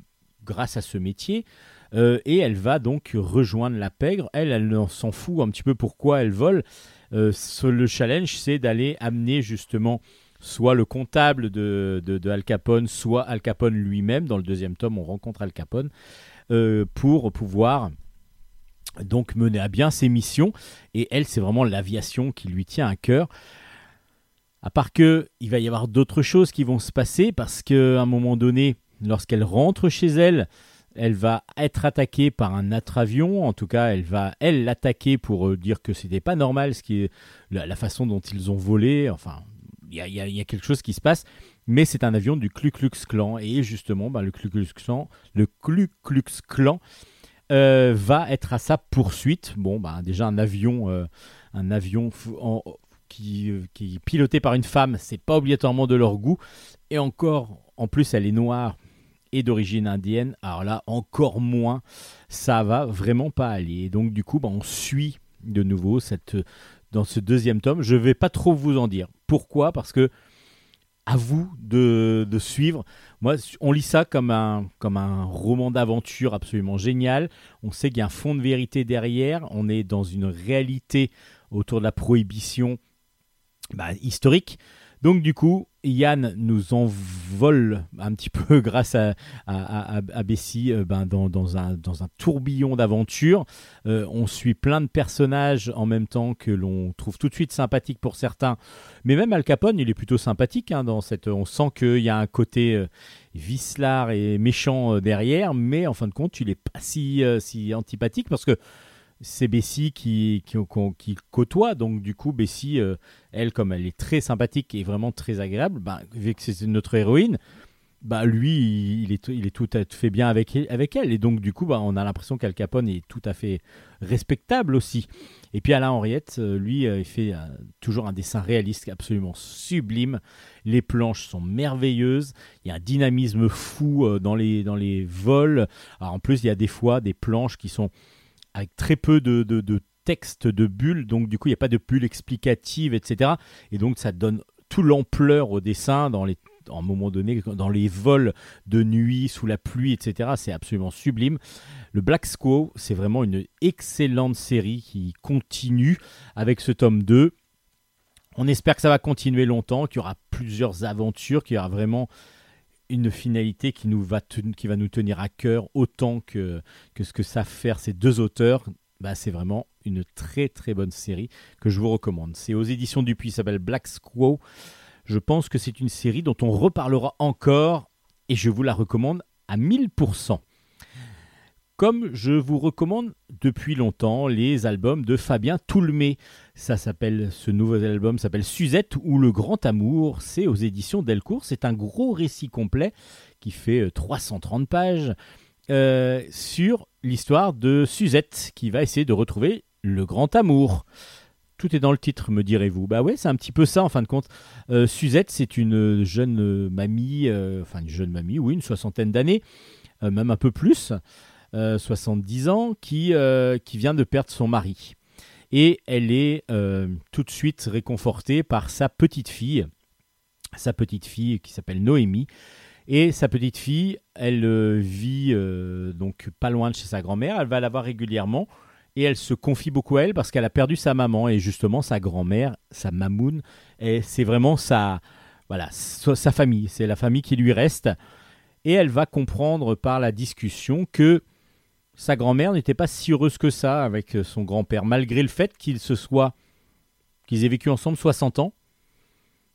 grâce à ce métier. Euh, et elle va donc rejoindre la pègre. Elle, elle s'en fout un petit peu pourquoi elle vole. Euh, le challenge, c'est d'aller amener justement soit le comptable de Al Capone, soit Al Capone lui-même. Dans le deuxième tome, on rencontre Al Capone euh, pour pouvoir donc mener à bien ses missions. Et elle, c'est vraiment l'aviation qui lui tient à cœur. À part que il va y avoir d'autres choses qui vont se passer parce qu'à un moment donné, lorsqu'elle rentre chez elle, elle va être attaquée par un autre avion. En tout cas, elle va elle l'attaquer pour euh, dire que c'était pas normal ce qui est la, façon dont ils ont volé. Enfin, il y a, quelque chose qui se passe. Mais c'est un avion du Ku Klux Klan et justement, bah, le Ku Klux Klan, euh, va être à sa poursuite. Bon, bah, déjà un avion, euh, un avion qui, qui est piloté par une femme, c'est pas obligatoirement de leur goût. Et encore, en plus, elle est noire et d'origine indienne. Alors là, encore moins, ça va vraiment pas aller. Et donc du coup, bah, on suit de nouveau cette dans ce deuxième tome. Je vais pas trop vous en dire. Pourquoi? Parce que à vous de, de suivre. Moi, on lit ça comme un, comme un roman d'aventure absolument génial. On sait qu'il y a un fond de vérité derrière. On est dans une réalité autour de la prohibition bah, historique. Donc du coup, Yann nous envole un petit peu grâce à, à, Bessie euh, ben, dans, un, tourbillon d'aventures. Euh, on suit plein de personnages en même temps que l'on trouve tout de suite sympathiques pour certains. Mais même Al Capone, il est plutôt sympathique. hein, dans cette, on sent qu'il y a un côté euh, vicelard et méchant euh, derrière, mais en fin de compte, il n'est pas si antipathique parce que c'est Bessie qui, côtoie. Donc, du coup, Bessie, euh, elle, comme elle est très sympathique et vraiment très agréable, bah, vu que c'est notre héroïne, bah, lui, il est, tout à fait bien avec, elle. Et donc, du coup, bah, on a l'impression qu'Al Capone est tout à fait respectable aussi. Et puis, Alain Henriette, euh, lui, euh, il fait toujours un dessin réaliste absolument sublime. Les planches sont merveilleuses. Il y a un dynamisme fou dans, les, dans les vols. Alors, en plus, il y a des fois des planches qui sont avec très peu de, de, de texte, de bulles, donc du coup il n'y a pas de bulles explicatives, etc. Et donc ça donne tout l'ampleur au dessin dans les à un moment donné, dans les vols de nuit, sous la pluie, etc. C'est absolument sublime. Le Black Squaw, c'est vraiment une excellente série qui continue avec ce tome 2. On espère que ça va continuer longtemps, qu'il y aura plusieurs aventures, qu'il y aura vraiment une finalité qui, nous va, qui va nous tenir à cœur autant que, ce que savent faire ces deux auteurs. Bah, c'est vraiment une très très bonne série que je vous recommande. C'est aux éditions Dupuis, s'appelle Black Squaw. Je pense que c'est une série dont on reparlera encore et je vous la recommande à 1000%. Comme je vous recommande depuis longtemps les albums de Fabien Toulmé. Ça s'appelle, ce nouveau album s'appelle Suzette ou Le Grand Amour. C'est aux éditions Delcourt. C'est un gros récit complet qui fait euh, 330 pages euh, sur l'histoire de Suzette qui va essayer de retrouver le grand amour. Tout est dans le titre, me direz-vous. Bah ouais, c'est un petit peu ça en fin de compte. Euh, Suzette, c'est une jeune euh, mamie, euh, enfin une jeune mamie, oui, une soixantaine d'années, euh, même un peu plus, euh, 70 ans, qui, euh, qui vient de perdre son mari. Et elle est euh, tout de suite réconfortée par sa petite fille, sa petite fille qui s'appelle Noémie. Et sa petite fille, elle euh, vit euh, donc pas loin de chez sa grand-mère. Elle va la voir régulièrement et elle se confie beaucoup à elle parce qu'elle a perdu sa maman et justement sa grand-mère, sa mamoun, c'est vraiment sa voilà sa famille. C'est la famille qui lui reste et elle va comprendre par la discussion que sa grand-mère n'était pas si heureuse que ça avec son grand-père malgré le fait qu'ils se soient qu'ils aient vécu ensemble 60 ans.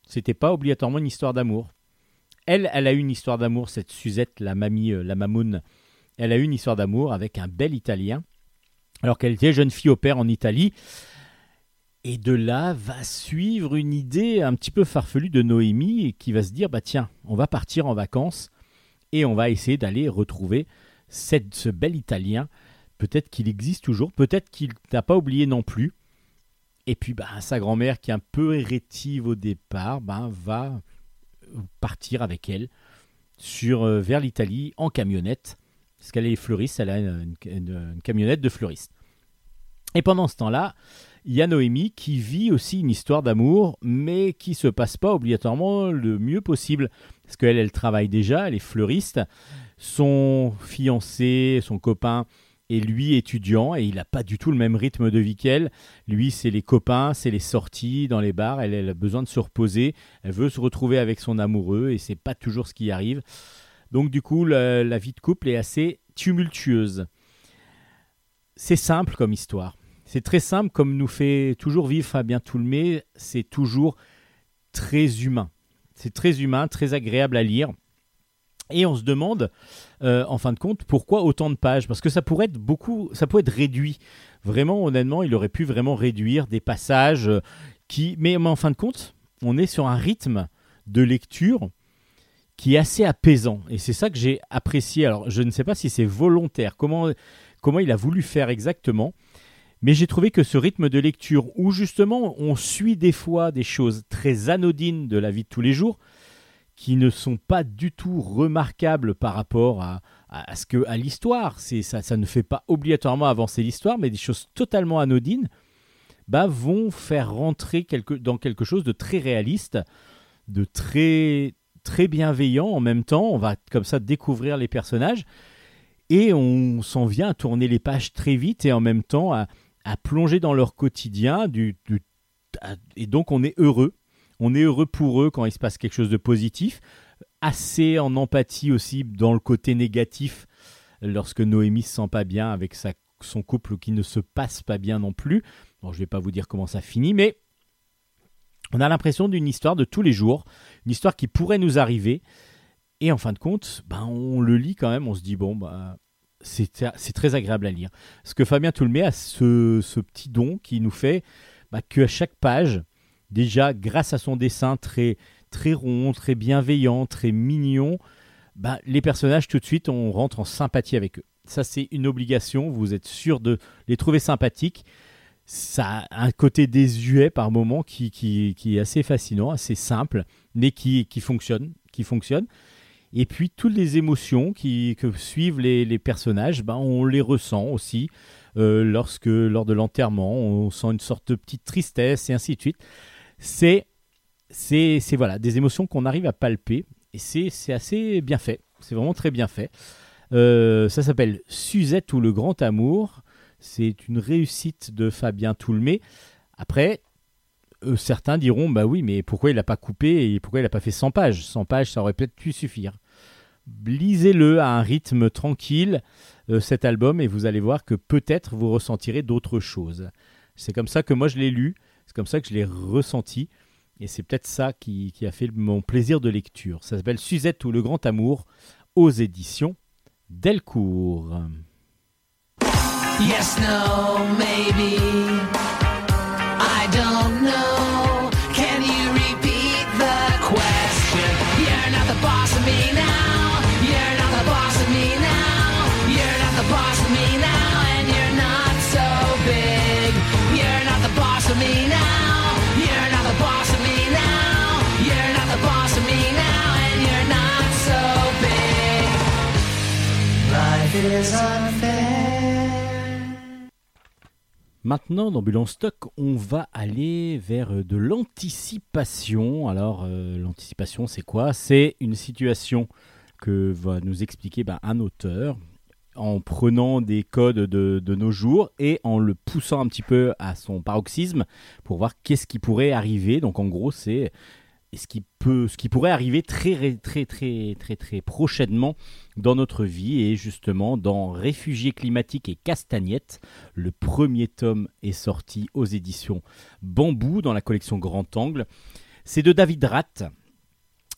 C'était pas obligatoirement une histoire d'amour. Elle, elle a eu une histoire d'amour, cette Suzette, la mamie, euh, la mamoun. Elle a eu une histoire d'amour avec un bel Italien, alors qu'elle était jeune fille au père en Italie. Et de là va suivre une idée un petit peu farfelue de Noémie qui va se dire bah tiens, on va partir en vacances et on va essayer d'aller retrouver ce bel Italien. Peut-être qu'il existe toujours, peut-être qu'il n'a pas oublié non plus. Et puis bah, sa grand-mère qui est un peu rétive au départ, bah, va partir avec elle sur, euh, vers l'Italie en camionnette. Parce qu'elle est fleuriste, elle a une, une- une camionnette de fleuriste. Et pendant ce temps-là, il y a Noémie qui vit aussi une histoire d'amour, mais qui se passe pas obligatoirement le mieux possible. Parce qu'elle, elle travaille déjà, elle est fleuriste. Son fiancé, son copain, est lui étudiant et il n'a pas du tout le même rythme de vie qu'elle. Lui, c'est les copains, c'est les sorties dans les bars. Elle, a besoin de se reposer. Elle veut se retrouver avec son amoureux et c'est pas toujours ce qui arrive. Donc du coup, la vie de couple est assez tumultueuse. c'est simple comme histoire. C'est très simple comme nous fait toujours vivre Fabien Toulmé. C'est toujours très humain. C'est très humain, très agréable à lire. Et on se demande, euh, en fin de compte, pourquoi autant de pages? Parce que ça pourrait être beaucoup, ça pourrait être réduit. Vraiment, honnêtement, il aurait pu vraiment réduire des passages euh, qui. Mais, mais en fin de compte, on est sur un rythme de lecture qui est assez apaisant. Et c'est ça que j'ai apprécié. Alors, je ne sais pas si c'est volontaire, comment, comment il a voulu faire exactement. Mais j'ai trouvé que ce rythme de lecture, où justement on suit des fois des choses très anodines de la vie de tous les jours, qui ne sont pas du tout remarquables par rapport à, ce que à l'histoire. C'est ça, ça ne fait pas obligatoirement avancer l'histoire, mais des choses totalement anodines, bah, vont faire rentrer quelque, dans quelque chose de très réaliste, de très très bienveillant en même temps. On va comme ça découvrir les personnages et on s'en vient à tourner les pages très vite et en même temps à, plonger dans leur quotidien. Du, et donc on est heureux. On est heureux pour eux quand il se passe quelque chose de positif. Assez en empathie aussi dans le côté négatif lorsque Noémie se sent pas bien avec son couple qui ne se passe pas bien non plus. Bon, je vais pas vous dire comment ça finit, mais on a l'impression d'une histoire de tous les jours, une histoire qui pourrait nous arriver. Et en fin de compte, ben, on le lit quand même, on se dit, bon, bah, c'est très agréable à lire. Parce que Fabien Toulmé a ce, petit don qui nous fait bah, qu'à chaque page, déjà grâce à son dessin très, très rond, très bienveillant, très mignon, bah, les personnages tout de suite, on rentre en sympathie avec eux. Ça, c'est une obligation, vous êtes sûr de les trouver sympathiques. Ça a un côté désuet par moment qui, est assez fascinant, assez simple, mais qui, fonctionne. Qui fonctionne. Et puis toutes les émotions que suivent les, personnages, ben, on les ressent aussi euh, lorsque, lors de l'enterrement, on sent une sorte de petite tristesse et ainsi de suite. C'est, c'est, voilà, des émotions qu'on arrive à palper et c'est, assez bien fait. C'est vraiment très bien fait. Euh, ça s'appelle Suzette ou le grand amour. C'est une réussite de Fabien Toulmé. Après, euh, certains diront bah oui, mais pourquoi il n'a pas coupé et pourquoi il n'a pas fait 100 pages? 100 pages, ça aurait peut-être pu suffire. Lisez-le à un rythme tranquille, euh, cet album, et vous allez voir que peut-être vous ressentirez d'autres choses. C'est comme ça que moi je l'ai lu, comme ça que je l'ai ressenti, et c'est peut-être ça qui, qui a fait mon plaisir de lecture. Ça s'appelle Suzette ou le grand amour aux éditions Delcourt. Yes, no, maybe. I don't Maintenant, dans Bulle en stock, on va aller vers de l'anticipation. Alors, euh, l'anticipation, c'est quoi? C'est une situation que va nous expliquer ben, un auteur en prenant des codes de, de nos jours et en le poussant un petit peu à son paroxysme pour voir qu'est-ce qui pourrait arriver. Donc, en gros, c'est ce qui peut, ce qui pourrait arriver très, très, très, très, très prochainement dans notre vie et justement dans Réfugiés climatiques et Castagnettes. Le premier tome est sorti aux éditions Bambou dans la collection Grand Angle. C'est de David Ratt.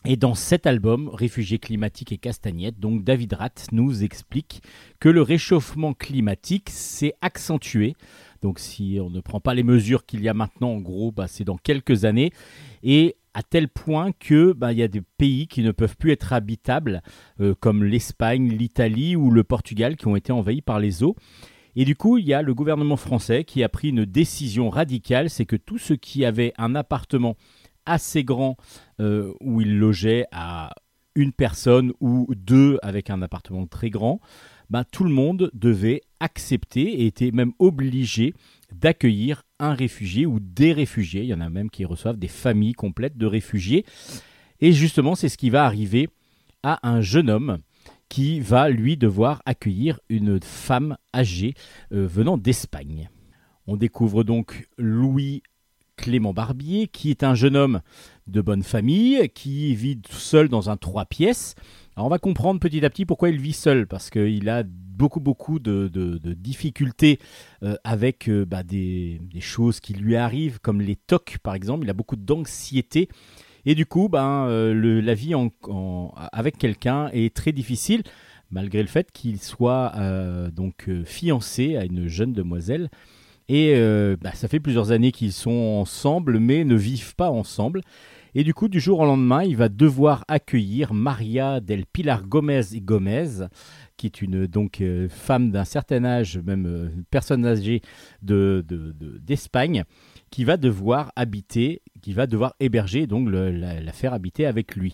Et dans cet album, Réfugiés climatiques et Castagnettes, donc David Ratt nous explique que le réchauffement climatique s'est accentué. Donc si on ne prend pas les mesures qu'il y a maintenant, en gros, bah, c'est dans quelques années. Et à tel point que bah, il y a des pays qui ne peuvent plus être habitables, euh, comme l'Espagne, l'Italie ou le Portugal, qui ont été envahis par les eaux. Et du coup, il y a le gouvernement français qui a pris une décision radicale, c'est que tous ceux qui avaient un appartement assez grand euh, où ils logeaient à une personne ou deux avec un appartement très grand, ben, tout le monde devait accepter et était même obligé d'accueillir un réfugié ou des réfugiés. Il y en a même qui reçoivent des familles complètes de réfugiés. Et justement, c'est ce qui va arriver à un jeune homme qui va, lui, devoir accueillir une femme âgée euh, venant d'Espagne. On découvre donc Louis Clément Barbier, qui est un jeune homme de bonne famille qui vit tout seul dans un trois pièces. On va comprendre petit à petit pourquoi il vit seul, parce qu'il a beaucoup beaucoup de, de- difficultés euh, avec euh, bah, des, choses qui lui arrivent, comme les tocs par exemple. Il a beaucoup d'anxiété. Et du coup, ben, euh, le- la vie avec quelqu'un est très difficile, malgré le fait qu'il soit donc fiancé à une jeune demoiselle. Et bah, ça fait plusieurs années qu'ils sont ensemble, mais ne vivent pas ensemble. Et du coup, du jour au lendemain, il va devoir accueillir Maria del Pilar Gomez Gomez, qui est une donc euh, femme d'un certain âge, même euh, personne âgée de, de- de- d'Espagne, qui va devoir habiter, qui va devoir héberger, donc la, faire habiter avec lui.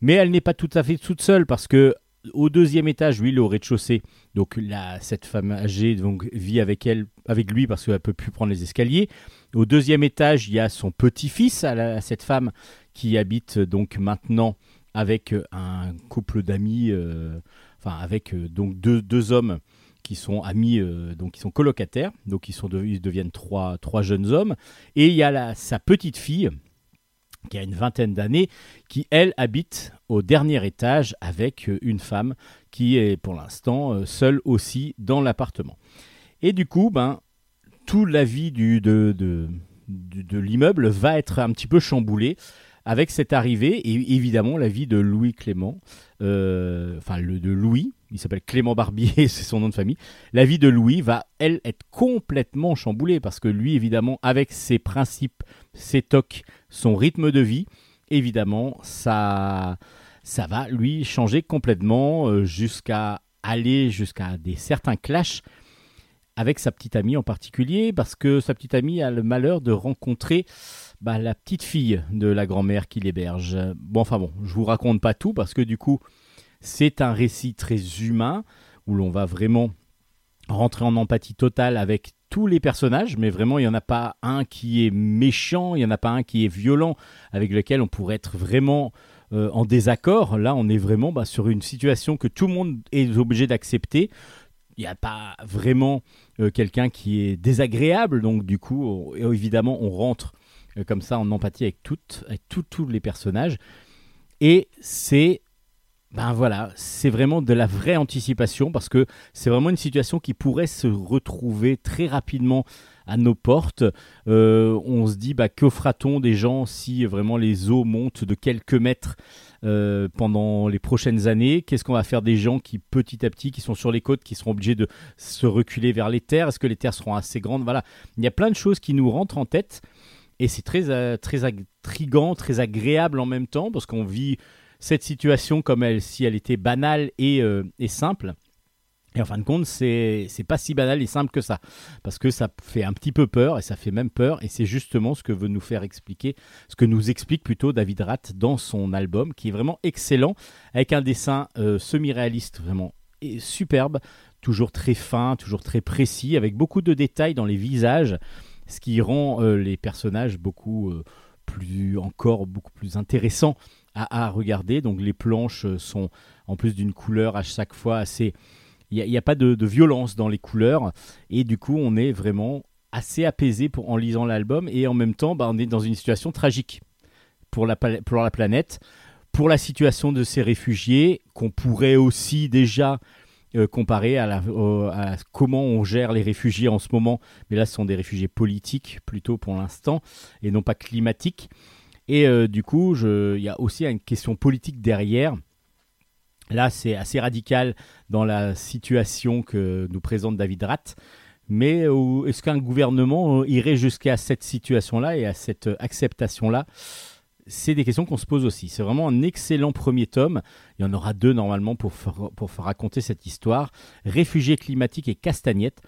Mais elle n'est pas tout à fait toute seule parce que au deuxième étage, lui, le rez-de-chaussée, donc là, cette femme âgée vit avec elle, avec lui parce qu'elle peut plus prendre les escaliers. Au deuxième étage, il y a son petit-fils à, cette femme qui habite donc maintenant avec euh, un couple d'amis, euh, enfin avec euh, donc deux, hommes qui sont amis, donc qui sont colocataires, donc ils, sont deviennent trois, jeunes hommes. Et il y a sa petite fille qui a une vingtaine d'années, qui elle habite au dernier étage avec une femme qui est pour l'instant seule aussi dans l'appartement. Et du coup, ben, toute la vie du, de, de, du- de l'immeuble va être un petit peu chamboulée avec cette arrivée et évidemment la vie de Louis Clément, euh, enfin le de Louis, il s'appelle Clément Barbier, c'est son nom de famille. La vie de Louis va elle être complètement chamboulée parce que lui évidemment avec ses principes, ses tocs, son rythme de vie, évidemment ça ça va lui changer complètement euh, jusqu'à aller jusqu'à des certains clashs avec sa petite amie en particulier, parce que sa petite amie a le malheur de rencontrer bah, la petite fille de la grand-mère qui l'héberge. Bon, enfin bon, je vous raconte pas tout, parce que du coup, c'est un récit très humain, où l'on va vraiment rentrer en empathie totale avec tous les personnages, mais vraiment, il n'y en a pas un qui est méchant, il n'y en a pas un qui est violent, avec lequel on pourrait être vraiment euh, en désaccord. Là, on est vraiment bah, sur une situation que tout le monde est obligé d'accepter. Il n'y a pas vraiment euh, quelqu'un qui est désagréable, donc du coup, évidemment, on rentre euh, comme ça en empathie avec toutes, avec tous les personnages. Et c'est, ben voilà, c'est vraiment de la vraie anticipation parce que c'est vraiment une situation qui pourrait se retrouver très rapidement à nos portes. Euh, on se dit, bah, que fera-t-on des gens si vraiment les eaux montent de quelques mètres euh, pendant les prochaines années? Qu'est-ce qu'on va faire des gens qui, petit à petit, qui sont sur les côtes, qui seront obligés de se reculer vers les terres? Est-ce que les terres seront assez grandes? Voilà, il y a plein de choses qui nous rentrent en tête. Et c'est très, euh, très intrigant, très agréable en même temps, parce qu'on vit cette situation comme elle, si elle était banale et, et simple. Et en fin de compte, c'est pas si banal et simple que ça, parce que ça fait un petit peu peur, et ça fait même peur, et c'est justement ce que veut nous faire expliquer, ce que nous explique plutôt David Rath dans son album, qui est vraiment excellent, avec un dessin euh, semi-réaliste vraiment superbe, toujours très fin, toujours très précis, avec beaucoup de détails dans les visages, ce qui rend euh, les personnages beaucoup euh, plus, encore beaucoup plus intéressants à, regarder. Donc les planches sont en plus d'une couleur à chaque fois assez il n'y a, pas de, violence dans les couleurs et du coup on est vraiment assez apaisé en lisant l'album et en même temps bah, on est dans une situation tragique pour la, planète, pour la situation de ces réfugiés qu'on pourrait aussi déjà euh, comparer à, comment on gère les réfugiés en ce moment, mais là ce sont des réfugiés politiques plutôt pour l'instant et non pas climatiques. Et euh, du coup, il y a aussi une question politique derrière. Là, c'est assez radical dans la situation que nous présente David Rath. Mais euh, est-ce qu'un gouvernement euh, irait jusqu'à cette situation-là et à cette euh, acceptation-là? C'est des questions qu'on se pose aussi. C'est vraiment un excellent premier tome. Il y en aura deux normalement pour, pour raconter cette histoire. Réfugiés climatiques et castagnettes.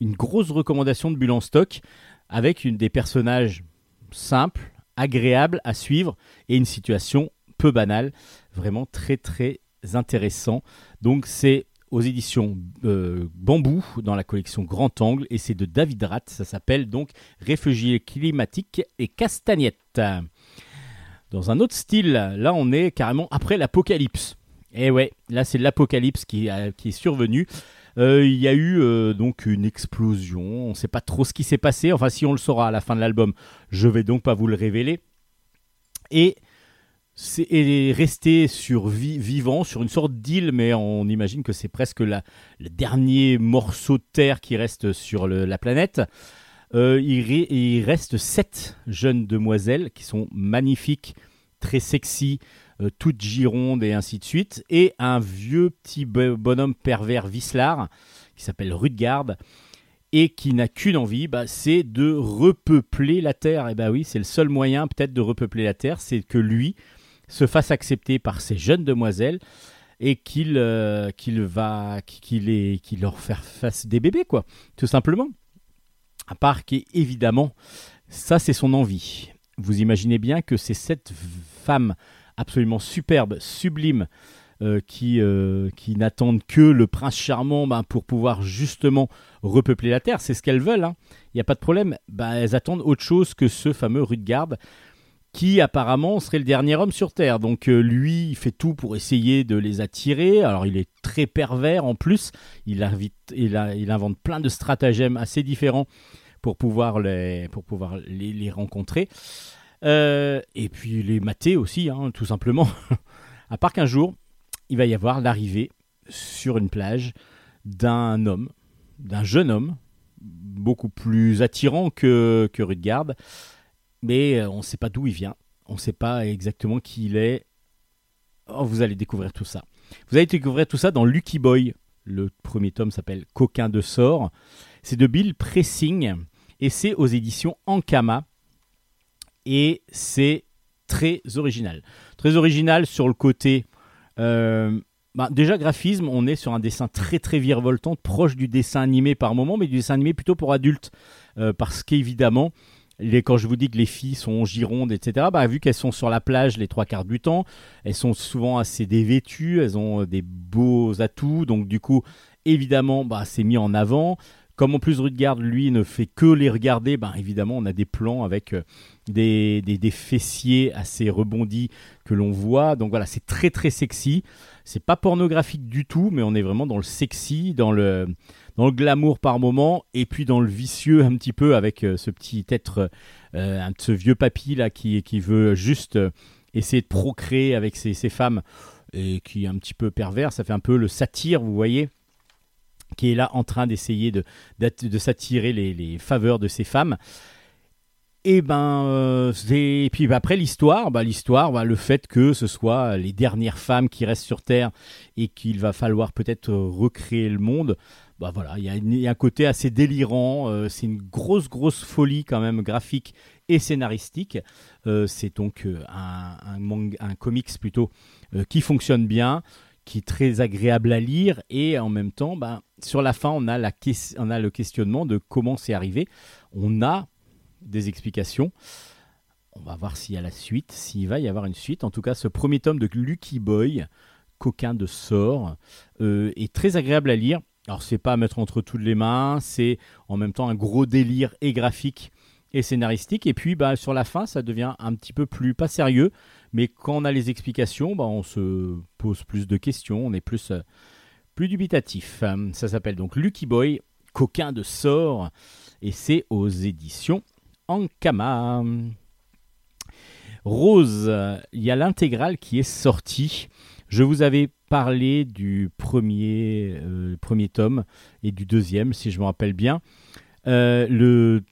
Une grosse recommandation de Bulle en stock avec une, des personnages simples, agréables à suivre et une situation peu banale. Vraiment très très intéressant. Donc c'est aux éditions euh, Bambou dans la collection Grand Angle et c'est de David Rath. Ça s'appelle donc Réfugiés climatiques et castagnettes. Dans un autre style, là on est carrément après l'apocalypse. Et ouais, là c'est l'apocalypse qui, est survenu. Euh, il y a eu euh, donc une explosion. On sait pas trop ce qui s'est passé. Enfin, si on le saura à la fin de l'album, je vais donc pas vous le révéler. et c'est et rester sur vi- vivant sur une sorte d'île, mais on imagine que c'est presque la, le dernier morceau de terre qui reste sur la planète. Euh, il, reste sept jeunes demoiselles qui sont magnifiques, très sexy, euh, toutes girondes et ainsi de suite, et un vieux petit bo- bonhomme pervers vicelard qui s'appelle Rudgard et qui n'a qu'une envie, bah, c'est de repeupler la Terre. Et bah oui, c'est le seul moyen peut-être de repeupler la Terre, c'est que lui se fasse accepter par ces jeunes demoiselles et qu'il euh, va qu'il qu'il leur face des bébés quoi, tout simplement. À part qu'évidemment, ça c'est son envie. Vous imaginez bien que c'est cette femme absolument superbe, sublime, euh, qui, euh, qui n'attendent que le prince charmant ben, pour pouvoir justement repeupler la Terre. C'est ce qu'elles veulent. hein. Il n'y a pas de problème. Ben, elles attendent autre chose que ce fameux Rudgard qui apparemment serait le dernier homme sur Terre. Donc euh, lui, il fait tout pour essayer de les attirer. Alors il est très pervers en plus. Il, invente plein de stratagèmes assez différents pour pouvoir les rencontrer. Euh, et puis les mater aussi, hein, tout simplement. à part qu'un jour, il va y avoir l'arrivée sur une plage d'un homme, d'un jeune homme, beaucoup plus attirant que, que Rudgard, mais euh, on ne sait pas d'où il vient, on ne sait pas exactement qui il est. Oh, vous allez découvrir tout ça. Vous allez découvrir tout ça dans Lucky Boy. Le premier tome s'appelle Coquin de sort. C'est de Bill Pressing et c'est aux éditions Ankama. Et c'est très original. Très original sur le côté. euh, bah, déjà, graphisme, on est sur un dessin très très virevoltant, proche du dessin animé par moment, mais du dessin animé plutôt pour adultes. Euh, parce qu'évidemment, les, quand je vous dis que les filles sont girondes, etc., bah, vu qu'elles sont sur la plage les trois quarts du temps, elles sont souvent assez dévêtues, elles ont des beaux atouts, donc du coup, évidemment, bah, c'est mis en avant. Comme en plus Rudgard, lui, ne fait que les regarder, bah, évidemment, on a des plans avec euh, des, des, des fessiers assez rebondis que l'on voit. Donc voilà, c'est très très sexy. C'est pas pornographique du tout, mais on est vraiment dans le sexy, dans le, dans le glamour par moment, et puis dans le vicieux un petit peu avec euh, ce petit être, euh, ce vieux papy là qui, qui veut juste euh, essayer de procréer avec ces femmes et qui est un petit peu pervers. Ça fait un peu le satire, vous voyez qui est là en train d'essayer de, de s'attirer les, faveurs de ces femmes. Et ben, euh, et puis après l'histoire, bah, l'histoire, bah, le fait que ce soit les dernières femmes qui restent sur Terre et qu'il va falloir peut-être recréer le monde, bah voilà, il y, a un côté assez délirant. euh, c'est une grosse, grosse folie quand même graphique et scénaristique. Euh, c'est donc euh, un, comics plutôt qui fonctionne bien, qui est très agréable à lire et en même temps, bah, sur la fin, on a, la on a le questionnement de comment c'est arrivé. On a des explications. On va voir s'il y a la suite, s'il va y avoir une suite. En tout cas, ce premier tome de Lucky Boy, coquin de sort, est très agréable à lire. Alors, c'est pas à mettre entre toutes les mains, c'est en même temps un gros délire et graphique et scénaristique. Et puis, bah, sur la fin, ça devient un petit peu plus pas sérieux, mais quand on a les explications, bah, on se pose plus de questions, on est plus, euh, plus dubitatif. Ça s'appelle donc Lucky Boy, coquin de sort, et c'est aux éditions Ankama. Rose, il y a l'intégrale qui est sortie. Je vous avais parlé du premier, euh, premier tome et du deuxième, si je me rappelle bien. Euh, le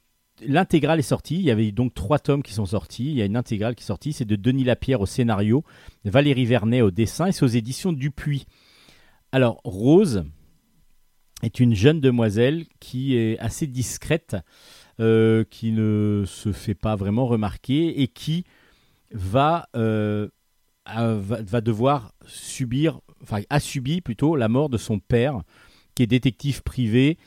L'intégrale est sortie. Il y avait donc trois tomes qui sont sortis. Il y a une intégrale qui est sortie. C'est de Denis Lapierre au scénario, Valérie Vernet au dessin et c'est aux éditions Dupuis. Alors, Rose est une jeune demoiselle qui est assez discrète, euh, qui ne se fait pas vraiment remarquer et qui va, va, devoir subir, enfin, a subi plutôt la mort de son père, qui est détective privé,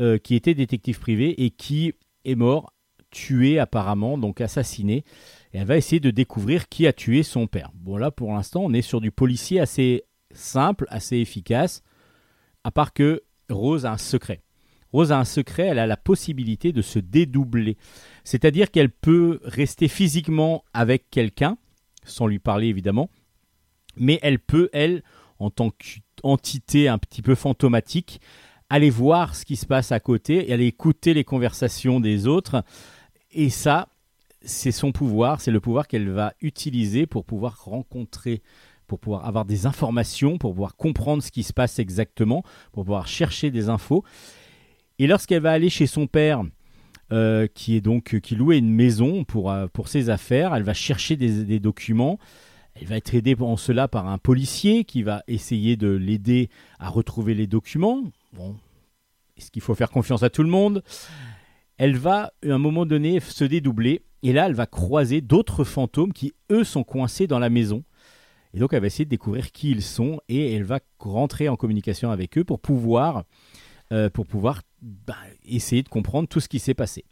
euh, qui était détective privé et qui est mort, tué apparemment, donc assassiné. Et elle va essayer de découvrir qui a tué son père. Bon là, pour l'instant, on est sur du policier assez simple, assez efficace, à part que Rose a un secret. Rose a un secret, elle a la possibilité de se dédoubler. C'est-à-dire qu'elle peut rester physiquement avec quelqu'un, sans lui parler évidemment, mais elle peut, elle, en tant qu'entité un petit peu fantomatique, aller voir ce qui se passe à côté, et aller écouter les conversations des autres. Et ça, c'est son pouvoir, c'est le pouvoir qu'elle va utiliser pour pouvoir rencontrer, pour pouvoir avoir des informations, pour pouvoir comprendre ce qui se passe exactement, pour pouvoir chercher des infos. Et lorsqu'elle va aller chez son père, euh, qui est donc qui louait une maison pour, euh, pour ses affaires, elle va chercher des, documents. Elle va être aidée en cela par un policier qui va essayer de l'aider à retrouver les documents. Bon, est-ce qu'il faut faire confiance à tout le monde? Elle va, à un moment donné, se dédoubler. Et là, elle va croiser d'autres fantômes qui, eux, sont coincés dans la maison. Et donc, elle va essayer de découvrir qui ils sont et elle va rentrer en communication avec eux pour pouvoir, euh, pour pouvoir bah, essayer de comprendre tout ce qui s'est passé.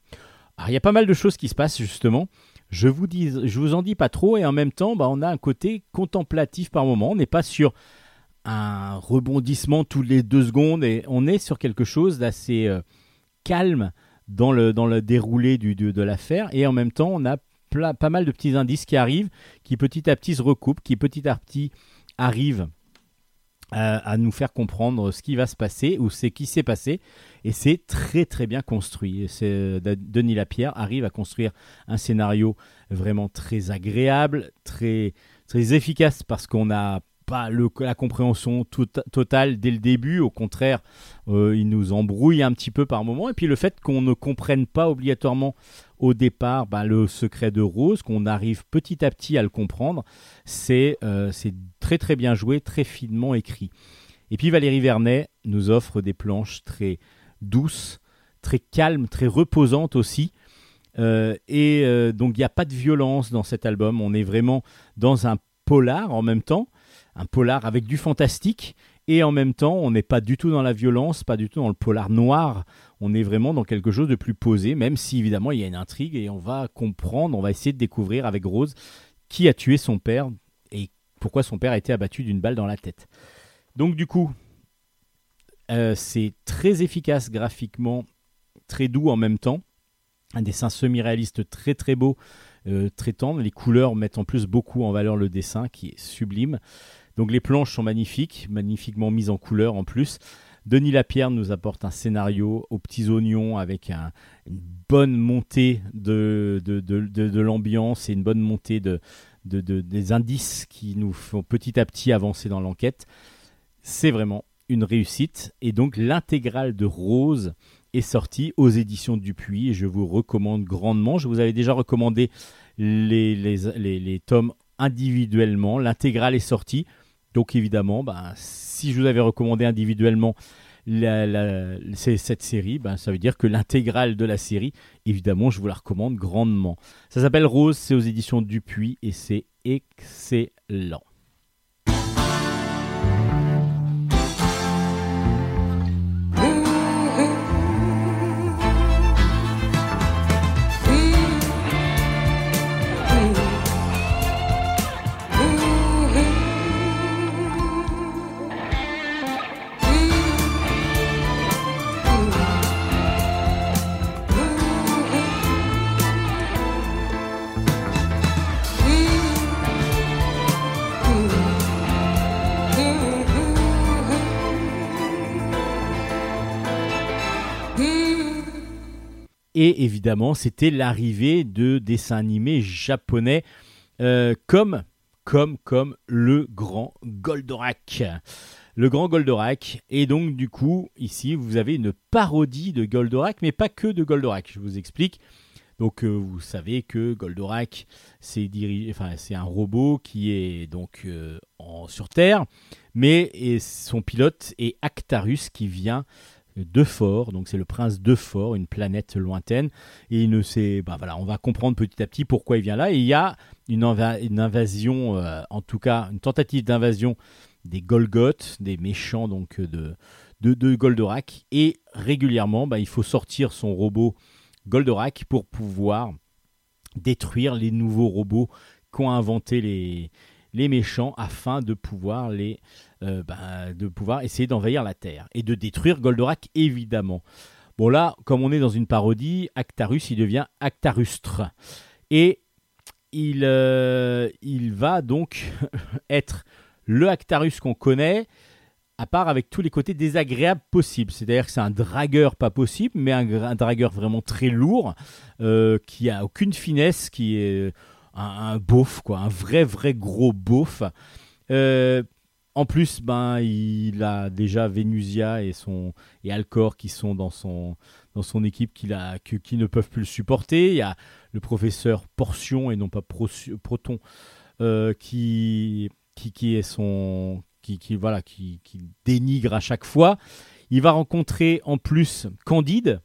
Alors, il y a pas mal de choses qui se passent, justement. Je vous, dis, je vous en dis pas trop et en même temps, bah, on a un côté contemplatif par moment. On n'est pas sur un rebondissement tous les deux secondes et on est sur quelque chose d'assez euh, calme dans le, dans le déroulé du, de, l'affaire et en même temps, on a pas mal de petits indices qui arrivent, qui petit à petit se recoupent, qui petit à petit arrivent euh, à nous faire comprendre ce qui va se passer ou ce qui s'est passé. Et c'est très très bien construit. Da- Denis Lapierre arrive à construire un scénario vraiment très agréable, très, très efficace parce qu'on n'a pas la compréhension totale dès le début. Au contraire, euh, il nous embrouille un petit peu par moment. Et puis le fait qu'on ne comprenne pas obligatoirement au départ bah, le secret de Rose, qu'on arrive petit à petit à le comprendre, c'est euh, c'est très très bien joué, très finement écrit. Et puis Valérie Vernet nous offre des planches très douces, très calmes, très reposantes aussi. Euh, et euh, donc il n'y a pas de violence dans cet album, on est vraiment dans un polar en même temps, un polar avec du fantastique, et en même temps on n'est pas du tout dans la violence, pas du tout dans le polar noir, on est vraiment dans quelque chose de plus posé, même si évidemment il y a une intrigue et on va comprendre, on va essayer de découvrir avec Rose qui a tué son père et pourquoi son père a été abattu d'une balle dans la tête. Donc du coup, euh, c'est très efficace graphiquement, très doux en même temps, un dessin semi-réaliste très très beau, euh, très tendre. Les couleurs mettent en plus beaucoup en valeur le dessin qui est sublime. Donc les planches sont magnifiques, magnifiquement mises en couleur en plus. Denis Lapierre nous apporte un scénario aux petits oignons avec un- une bonne montée de, l'ambiance et une bonne montée de, de- de- des indices qui nous font petit à petit avancer dans l'enquête. C'est vraiment une réussite. Et donc l'intégrale de Rose est sortie aux éditions Dupuis et je vous recommande grandement. Je vous avais déjà recommandé les, les, tomes individuellement. L'intégrale est sortie. Donc évidemment, bah, si je vous avais recommandé individuellement la- cette série, bah, ça veut dire que l'intégrale de la série, évidemment, je vous la recommande grandement. Ça s'appelle Rose, c'est aux éditions Dupuis et c'est excellent. Et évidemment, c'était l'arrivée de dessins animés japonais euh, comme, comme, le grand Goldorak. Le grand Goldorak. Et donc, du coup, ici, vous avez une parodie de Goldorak, mais pas que de Goldorak. Je vous explique. Donc, euh, vous savez que Goldorak, c'est enfin, c'est un robot qui est donc euh, sur Terre, mais son pilote est Actarus qui vient d'Euphor, donc c'est le prince d'Euphor, une planète lointaine, et il ne sait, bah voilà, on va comprendre petit à petit pourquoi il vient là. Et il y a une, inva- une invasion, euh, en tout cas une tentative d'invasion des Golgoth, des méchants donc de, de, de Goldorak, et régulièrement, bah, il faut sortir son robot Goldorak pour pouvoir détruire les nouveaux robots qu'ont inventé les, les méchants afin de pouvoir les euh, bah, de pouvoir essayer d'envahir la Terre et de détruire Goldorak évidemment. Bon là, comme on est dans une parodie, Actarus il devient Actarustre et il euh, il va donc être le Actarus qu'on connaît à part avec tous les côtés désagréables possibles. C'est-à-dire que c'est un dragueur pas possible, mais un, dragueur vraiment très lourd, euh, qui a aucune finesse, qui est un, un beauf, quoi, un vrai, vrai gros beauf. En plus, ben, il a déjà Venusia et, Alcor qui sont dans son, équipe qui, qui ne peuvent plus le supporter. Il y a le professeur Portion et non pas Proton euh, qui, qui, qui son. Qui, qui, voilà, qui, qui dénigre à chaque fois. Il va rencontrer en plus Candide.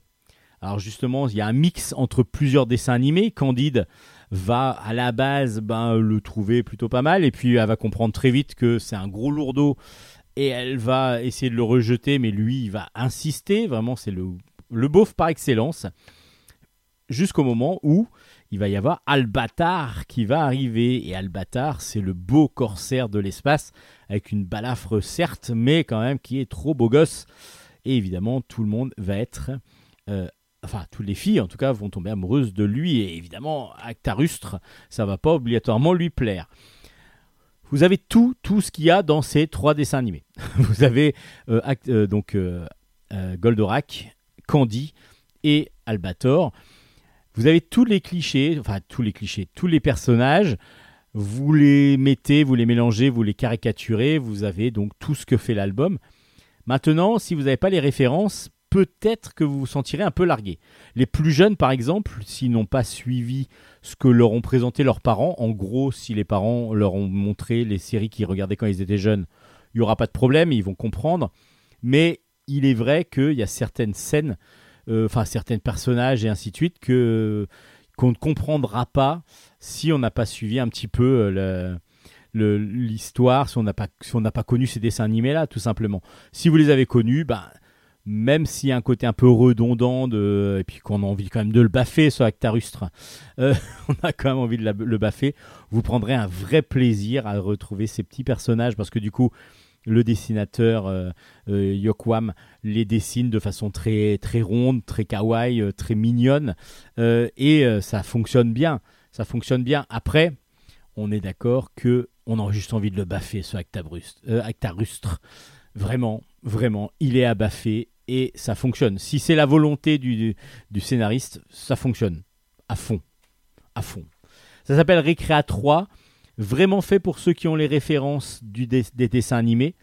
Alors justement, il y a un mix entre plusieurs dessins animés. Candide va à la base ben, le trouver plutôt pas mal. Et puis elle va comprendre très vite que c'est un gros lourdeau et elle va essayer de le rejeter. Mais lui il va insister. Vraiment c'est le, le beauf par excellence. Jusqu'au moment où il va y avoir Albatar qui va arriver. Et Albatar c'est le beau corsaire de l'espace avec une balafre certes mais quand même qui est trop beau gosse. Et évidemment tout le monde va être euh, enfin toutes les filles en tout cas vont tomber amoureuses de lui. Et évidemment Actarustre ça va pas obligatoirement lui plaire. Vous avez tout tout ce qu'il y a dans ces trois dessins animés. Vous avez euh, euh, donc euh, Goldorak Candy et Albator. Vous avez tous les clichés enfin tous les clichés tous les personnages. Vous les mettez vous les mélangez vous les caricaturez. Vous avez donc tout ce que fait l'album. Maintenant si vous n'avez pas les références peut-être que vous vous sentirez un peu largué. Les plus jeunes, par exemple, s'ils n'ont pas suivi ce que leur ont présenté leurs parents, en gros, si les parents leur ont montré les séries qu'ils regardaient quand ils étaient jeunes, il n'y aura pas de problème, ils vont comprendre. Mais il est vrai qu'il y a certaines scènes, euh, enfin certains personnages et ainsi de suite, que qu'on ne comprendra pas si on n'a pas suivi un petit peu euh, l'histoire, si on n'a pas, si pas connu ces dessins animés-là, tout simplement. Si vous les avez connus, ben, même s'il y a un côté un peu redondant de, et puis qu'on a envie quand même de le baffer ce Actarustre, euh, on a quand même envie de le baffer, vous prendrez un vrai plaisir à retrouver ces petits personnages parce que du coup, le dessinateur euh, euh, Yokwam les dessine de façon très, très ronde, très kawaii, très mignonne et ça fonctionne bien. Ça fonctionne bien. Après, on est d'accord que on a juste envie de le baffer ce Actarustre. Vraiment, vraiment, il est à baffer et ça fonctionne. Si c'est la volonté du, du, scénariste, ça fonctionne à fond, à fond. Ça s'appelle Récréa 3, vraiment fait pour ceux qui ont les références du des dessins animés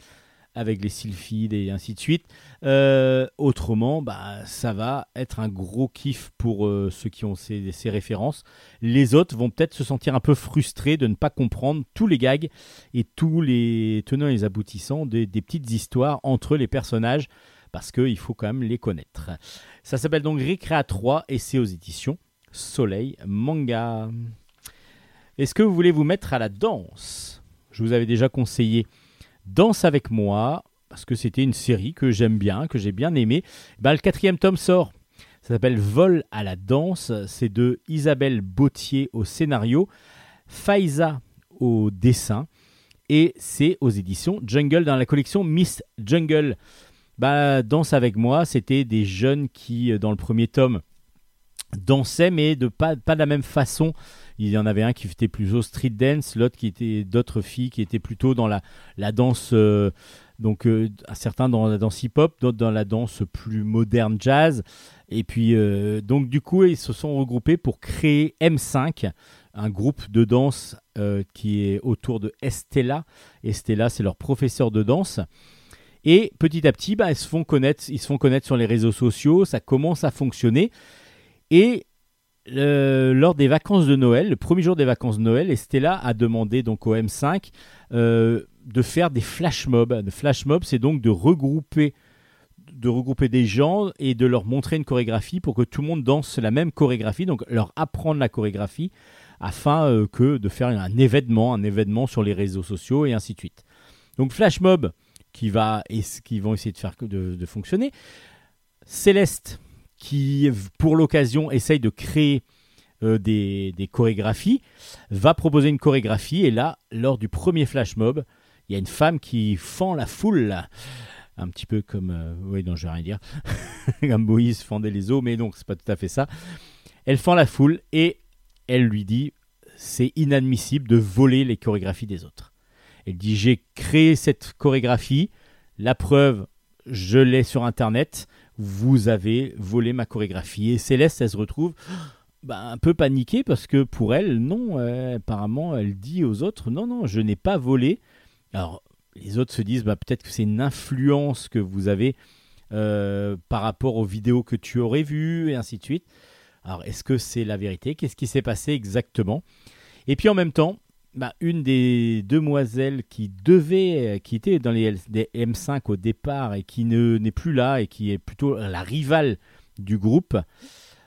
avec les sylphides et ainsi de suite. Euh, autrement, bah, ça va être un gros kiff pour euh, ceux qui ont ces, ces références. Les autres vont peut-être se sentir un peu frustrés de ne pas comprendre tous les gags et tous les tenants et les aboutissants des, des petites histoires entre les personnages parce qu'il faut quand même les connaître. Ça s'appelle donc Récréa 3 et c'est aux éditions Soleil Manga. Est-ce que vous voulez vous mettre à la danse? Je vous avais déjà conseillé Danse avec moi parce que c'était une série que j'aime bien, que j'ai bien aimé. Ben, le quatrième tome sort. Ça s'appelle Vol à la danse. C'est de Isabelle Bautier au scénario, Faiza au dessin. Et c'est aux éditions Jungle dans la collection Miss Jungle. Bah, Danse avec moi, c'était des jeunes qui, euh, dans le premier tome, dansaient, mais de pas, pas de la même façon. Il y en avait un qui était plutôt street dance, l'autre qui était d'autres filles qui étaient plutôt dans la, la danse, euh, donc euh, certains dans la danse hip-hop, d'autres dans la danse plus moderne jazz. Et puis, donc du coup, ils se sont regroupés pour créer M5, un groupe de danse qui est autour de Estella. Estella, c'est leur professeur de danse. Et petit à petit, bah, ils, se font connaître, ils se font connaître sur les réseaux sociaux, ça commence à fonctionner. Et lors des vacances de Noël, le premier jour des vacances de Noël, Estella a demandé donc au M5 euh, de faire des flash mobs. Le flash mob, c'est donc de regrouper, de regrouper des gens et de leur montrer une chorégraphie pour que tout le monde danse la même chorégraphie, donc leur apprendre la chorégraphie afin euh, que de faire un événement, un événement sur les réseaux sociaux et ainsi de suite. Donc flash mob qui va et qui vont essayer de faire de, fonctionner. Céleste qui pour l'occasion essaye de créer euh, des, des chorégraphies, va proposer une chorégraphie et là, lors du premier flash mob, il y a une femme qui fend la foule, un petit peu comme, euh, oui non je vais rien dire, comme Moïse fendait les eaux, mais non c'est pas tout à fait ça. Elle fend la foule et elle lui dit c'est inadmissible de voler les chorégraphies des autres. Elle dit j'ai créé cette chorégraphie, La preuve, je l'ai sur Internet. Vous avez volé ma chorégraphie. Et Céleste, elle se retrouve bah, un peu paniquée parce que pour elle, non, euh, apparemment, elle dit aux autres, non, non, je n'ai pas volé. Alors, les autres se disent, bah, peut-être que c'est une influence que vous avez euh, par rapport aux vidéos que tu aurais vues, et ainsi de suite. Alors, est-ce que c'est la vérité? Qu'est-ce qui s'est passé exactement? Et puis en même temps, bah, une des demoiselles qui devait, euh, qui était dans les, L- des M5 au départ et qui ne n'est plus là et qui est plutôt la rivale du groupe,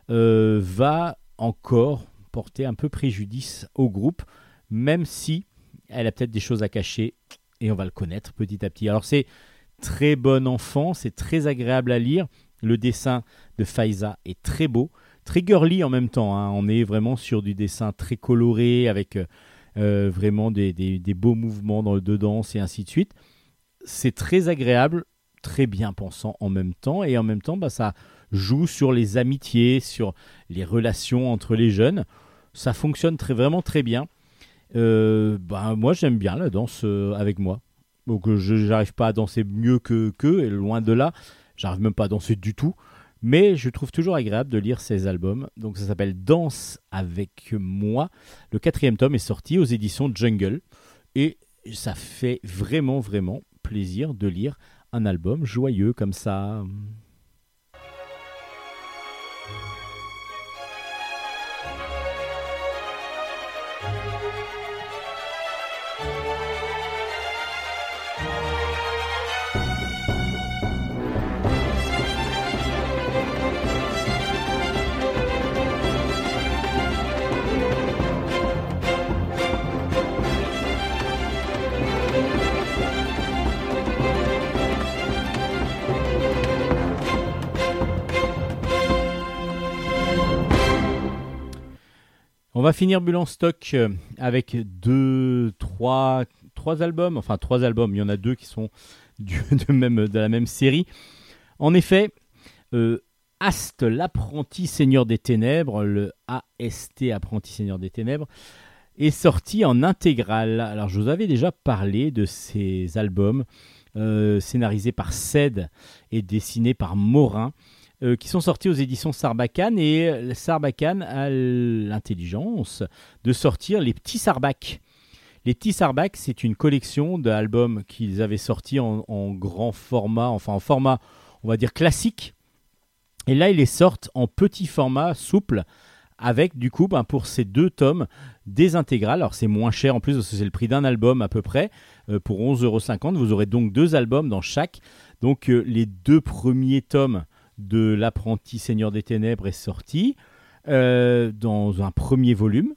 euh, va encore porter un peu préjudice au groupe, même si elle a peut-être des choses à cacher et on va le connaître petit à petit. Alors c'est très bon enfant, c'est très agréable à lire. Le dessin de Faiza est très beau, très girly en même temps. hein. On est vraiment sur du dessin très coloré avec euh, euh, vraiment des, des- des beaux mouvements dans de danse et ainsi de suite. C'est très agréable, très bien pensant en même temps et en même temps bah, ça joue sur les amitiés, sur les relations entre les jeunes. Ça fonctionne très, vraiment très bien. Euh, bah, moi j'aime bien la danse euh, avec moi. Donc euh, je n'arrive pas à danser mieux que qu'eux, et loin de là, j'arrive même pas à danser du tout. Mais je trouve toujours agréable de lire ces albums. Donc ça s'appelle Danse avec moi. Le quatrième tome est sorti aux éditions Jungle. Et ça fait vraiment, vraiment plaisir de lire un album joyeux comme ça. On va finir Bulle en stock euh, avec deux, trois, trois albums. Enfin, trois albums. Il y en a deux qui sont de la même série. En effet, euh, Ast, l'apprenti seigneur des ténèbres, le AST, apprenti seigneur des ténèbres, est sorti en intégrale. Alors, je vous avais déjà parlé de ces albums euh, scénarisés par Ced et dessinés par Morin euh, qui sont sortis aux éditions Sarbacane et euh, Sarbacane a l'intelligence de sortir les petits Sarbac. Les petits Sarbac, c'est une collection d'albums qu'ils avaient sortis en, grand format, enfin en format, on va dire classique. Et là, ils les sortent en petit format souple, avec du coup, ben, pour ces deux tomes, des intégrales. Alors c'est moins cher en plus, parce que c'est le prix d'un album à peu près. Euh, pour 11,50€, vous aurez donc deux albums dans chaque. Donc euh, les deux premiers tomes de l'apprenti Seigneur des Ténèbres est sorti euh, dans un premier volume.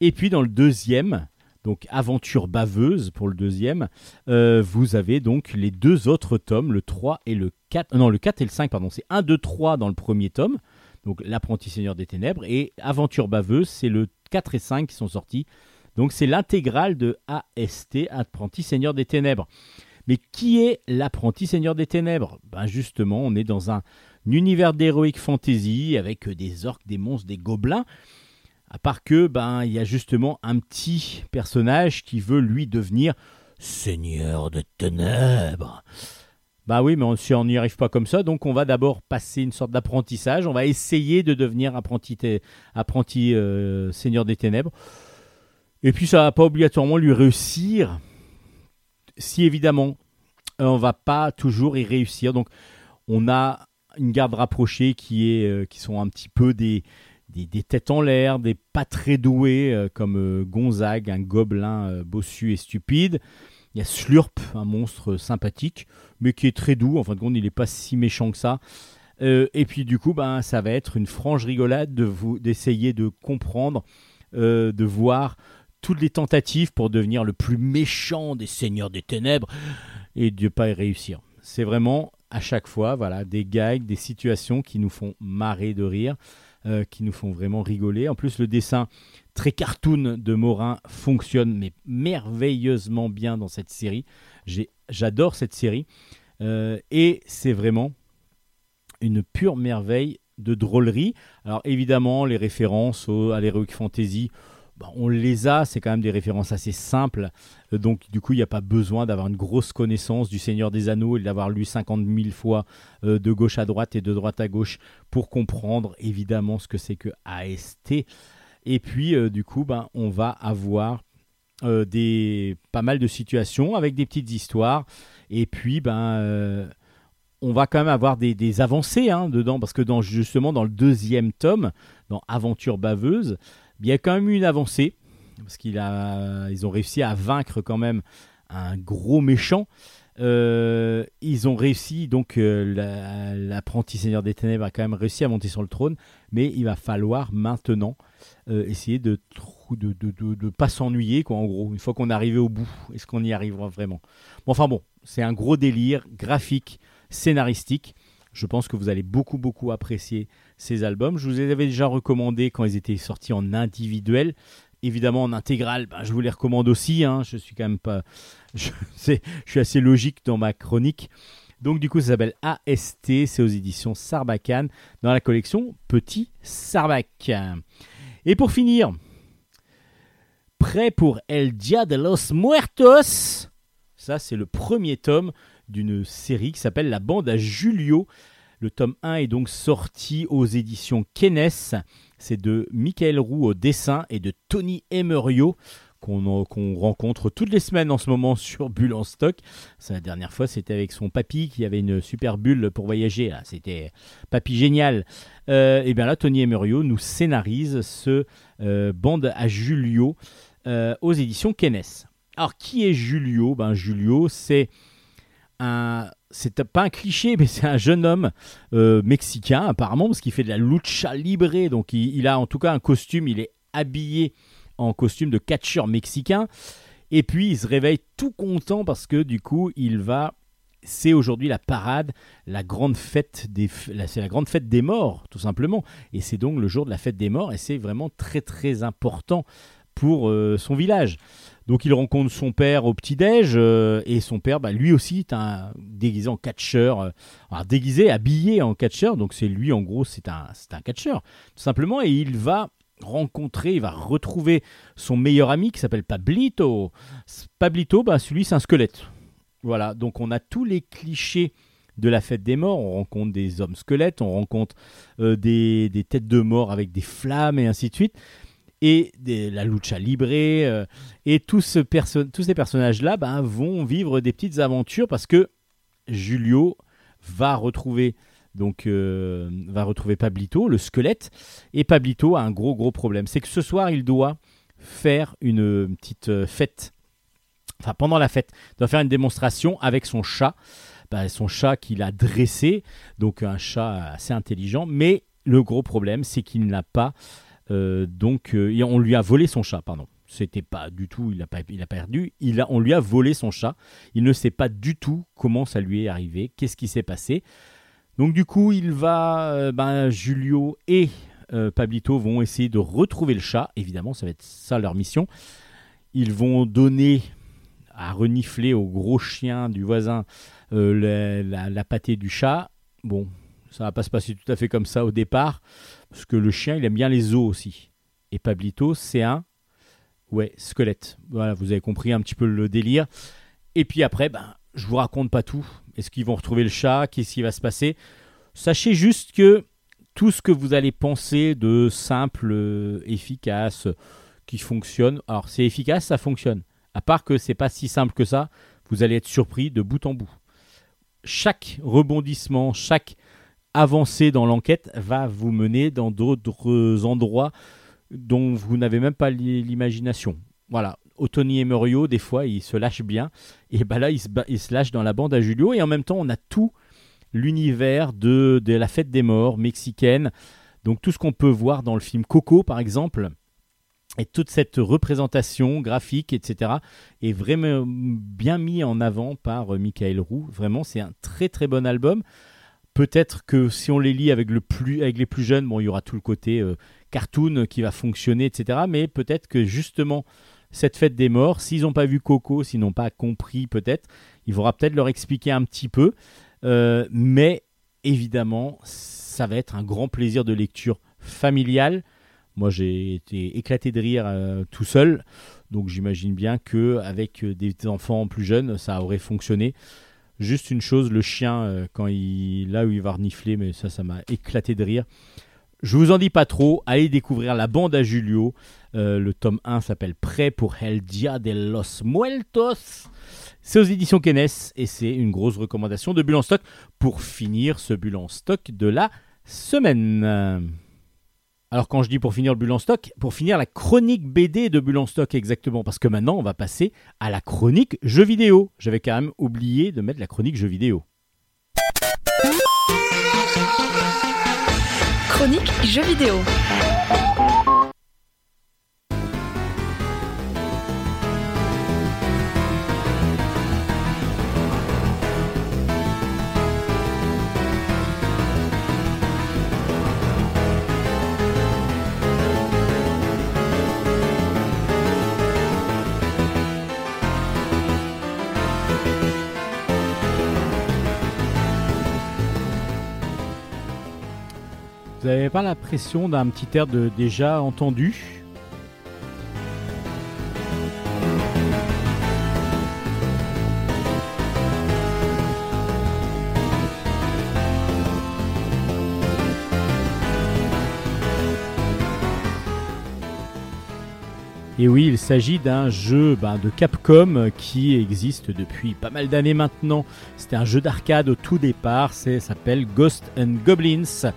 Et puis dans le deuxième, donc Aventure baveuse pour le deuxième, euh, vous avez donc les deux autres tomes, le 3 et le 4. Non, le 4 et le 5, pardon. C'est 1, 2, 3 dans le premier tome, donc l'apprenti Seigneur des Ténèbres. Et Aventure baveuse, c'est le 4 et 5 qui sont sortis. Donc c'est l'intégrale de AST, Apprenti Seigneur des Ténèbres. Mais qui est l'apprenti Seigneur des Ténèbres? Ben justement, on est dans un univers d'heroic fantasy avec des orques, des monstres, des gobelins. À part que, ben, il y a justement un petit personnage qui veut lui devenir Seigneur de Ténèbres. Bah oui, mais on- n'y arrive pas comme ça, donc on va d'abord passer une sorte d'apprentissage. On va essayer de devenir apprenti, apprenti euh, Seigneur des Ténèbres. Et puis ça va pas obligatoirement lui réussir, si évidemment euh, on va pas toujours y réussir. Donc on a une garde rapprochée qui est euh, qui sont un petit peu des des, têtes en l'air, des pas très doués euh, comme Gonzague, un gobelin bossu et stupide. Il y a Slurp, un monstre sympathique, mais qui est très doux. En fin de compte, il n'est pas si méchant que ça. Et puis du coup, ben, ça va être une franche rigolade de vous d'essayer de comprendre, de voir toutes les tentatives pour devenir le plus méchant des seigneurs des ténèbres et de pas y réussir. C'est vraiment à chaque fois, voilà, des gags, des situations qui nous font marrer de rire, euh, qui nous font vraiment rigoler. En plus, le dessin très cartoon de Morin fonctionne mais merveilleusement bien dans cette série. J'adore cette série Euh, et c'est vraiment une pure merveille de drôlerie. Alors évidemment, les références à l'Heroic Fantasy, Bon, on les a, c'est quand même des références assez simples. Euh, donc, du coup, il n'y a pas besoin d'avoir une grosse connaissance du Seigneur des Anneaux et d'avoir lu 50 000 fois euh, de gauche à droite et de droite à gauche pour comprendre évidemment ce que c'est que AST. Et puis, euh, du coup, ben, on va avoir des, pas mal de situations avec des petites histoires. Et puis, ben, on va quand même avoir des, avancées hein, dedans, parce que justement, dans le deuxième tome, dans Aventure baveuse, il y a quand même eu une avancée, parce qu'ils ont réussi à vaincre quand même un gros méchant. Euh, ils ont réussi, donc euh, la- l'apprenti Seigneur des Ténèbres a quand même réussi à monter sur le trône, mais il va falloir maintenant euh, essayer de- de pas s'ennuyer, quoi, en gros, une fois qu'on est arrivé au bout. Est-ce qu'on y arrivera vraiment? Bon, Enfin bon, c'est un gros délire graphique, scénaristique. Je pense que vous allez beaucoup, beaucoup apprécier ces albums. Je vous les avais déjà recommandés quand ils étaient sortis en individuel. Évidemment, en intégrale, ben, je vous les recommande aussi. hein. Je suis quand même pas. Je suis assez logique dans ma chronique. Donc, du coup, ça s'appelle AST. C'est aux éditions Sarbacane dans la collection Petit Sarbac. Et pour finir, prêt pour El Dia de los Muertos? Ça, c'est le premier tome d'une série qui s'appelle La bande à Julio. Le tome 1 est donc sorti aux éditions Kenes. C'est de Michael Roux au dessin et de Tony Emerio qu'on rencontre toutes les semaines en ce moment sur Bulle en stock. La dernière fois, c'était avec son papy qui avait une super bulle pour voyager. là. C'était papy génial. Euh, et bien là, Tony Emerio nous scénarise ce euh, bande à Julio euh, aux éditions Kenes. Alors, qui est Julio? Ben, Julio, c'est C'est pas un cliché, mais c'est un jeune homme euh, mexicain, apparemment, parce qu'il fait de la lucha libre. Donc, il, a en tout cas un costume, il est habillé en costume de catcheur mexicain. Et puis, il se réveille tout content parce que, du coup, il va. C'est aujourd'hui la parade, la grande fête des, c'est la grande fête des morts, tout simplement. Et c'est donc le jour de la fête des morts, et c'est vraiment très très important pour euh, son village. Donc il rencontre son père au petit-déj, euh, et son père, bah, lui aussi, est un, déguisé en catcheur, euh, déguisé, habillé en catcheur, donc c'est lui en gros, c'est un, c'est un catcheur, tout simplement, et il va rencontrer, il va retrouver son meilleur ami qui s'appelle Pablito. Pablito, bah, celui c'est un squelette. Voilà, donc on a tous les clichés de la fête des morts, on rencontre des hommes squelettes, on rencontre euh, des, des têtes de mort avec des flammes et ainsi de suite, et la lucha libre, euh, et tous, ces personnages-là ben, vont vivre des petites aventures parce que Julio va retrouver donc euh, va retrouver Pablito, le squelette, et Pablito a un gros gros problème, c'est que ce soir il doit faire une petite euh, fête, enfin pendant la fête, il doit faire une démonstration avec son chat, Ben, son chat qu'il a dressé, donc un chat assez intelligent, mais le gros problème c'est qu'il n'a pas donc euh, on lui a volé son chat, pardon. C'était pas du tout, il a pas, il a perdu, il a, on lui a volé son chat. Il ne sait pas du tout comment ça lui est arrivé, qu'est-ce qui s'est passé. Donc du coup, il va, euh, ben, Julio et euh, Pablito vont essayer de retrouver le chat. Évidemment, ça va être ça leur mission. Ils vont donner à renifler au gros chien du voisin euh, la, la- la pâtée du chat. Bon, ça va pas se passer tout à fait comme ça au départ, parce que le chien, il aime bien les os aussi. Et Pablito, c'est un ouais, squelette. Voilà, vous avez compris un petit peu le délire. Et puis après, ben, je vous raconte pas tout. Est-ce qu'ils vont retrouver le chat? Qu'est-ce qui va se passer? Sachez juste que tout ce que vous allez penser de simple, euh, efficace, qui fonctionne, alors c'est efficace, ça fonctionne. À part que c'est pas si simple que ça, vous allez être surpris de bout en bout. Chaque rebondissement, chaque avancée dans l'enquête va vous mener dans d'autres endroits dont vous n'avez même pas l'i- l'imagination. Voilà. Otoni et Murio, des fois, ils se lâchent bien. Et ben là, ils se, ba- ils se lâchent dans la bande à Julio. Et en même temps, on a tout l'univers de, de la fête des morts mexicaine. Donc tout ce qu'on peut voir dans le film Coco, par exemple. Et toute cette représentation graphique, etc., est vraiment bien mis en avant par euh, Michael Roux. Vraiment, c'est un très très bon album. Peut-être que si on les lit avec, les plus jeunes, bon, il y aura tout le côté euh, cartoon qui va fonctionner, etc. Mais peut-être que justement, cette fête des morts, s'ils n'ont pas vu Coco, s'ils n'ont pas compris, peut-être, il faudra peut-être leur expliquer un petit peu. Euh, mais évidemment, ça va être un grand plaisir de lecture familiale. Moi, j'ai été éclaté de rire euh, tout seul. Donc, j'imagine bien que avec des enfants plus jeunes, ça aurait fonctionné. Juste une chose, le chien, euh, quand il là où il va renifler, mais ça, ça m'a éclaté de rire. Je vous en dis pas trop. Allez découvrir la bande à Julio. Euh, le tome 1 s'appelle Prêt pour El Dia de los Muertos. C'est aux éditions Kenes et c'est une grosse recommandation de Bulle en stock pour finir ce Bulle en stock de la semaine. Alors quand je dis pour finir le Bulle en stock, pour finir la chronique BD de Bulle en stock exactement, parce que maintenant on va passer à la chronique jeux vidéo. J'avais quand même oublié de mettre la chronique jeux vidéo. Chronique jeux vidéo. Vous n'avez pas l'impression d'un petit air de déjà entendu Et oui, il s'agit d'un jeu ben, de Capcom qui existe depuis pas mal d'années maintenant. C'était un jeu d'arcade au tout départ, ça s'appelle Ghost and Goblins.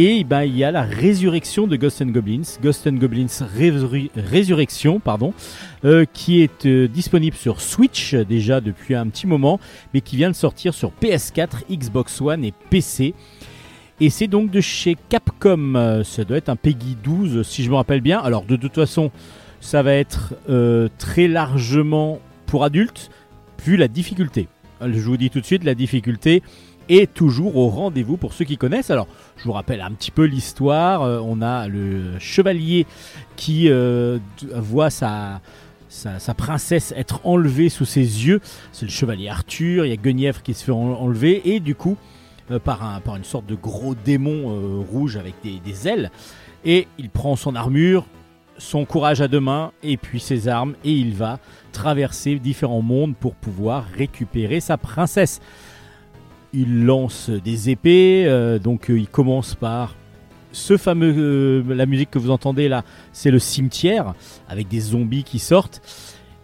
Et ben, il y a la résurrection de Ghost and Goblins, Ghost and Goblins Résur- Résurrection, pardon, euh, qui est euh, disponible sur Switch déjà depuis un petit moment, mais qui vient de sortir sur PS4, Xbox One et PC. Et c'est donc de chez Capcom. Euh, Ça doit être un Peggy 12 si je me rappelle bien. Alors de toute façon, ça va être très largement pour adultes, vu la difficulté. Je vous dis tout de suite, la difficulté est toujours au rendez-vous pour ceux qui connaissent. Alors, je vous rappelle un petit peu l'histoire. Euh, on a le chevalier qui euh, voit sa, princesse être enlevée sous ses yeux. C'est le chevalier Arthur. Il y a Guenièvre qui se fait en- enlever. Et du coup, euh, par, un, par une sorte de gros démon rouge avec des, des ailes. Et il prend son armure, son courage à deux mains et puis ses armes et il va traverser différents mondes pour pouvoir récupérer sa princesse. Il lance des épées, euh, donc euh, il commence par ce fameux, euh, la musique que vous entendez là, c'est le cimetière avec des zombies qui sortent.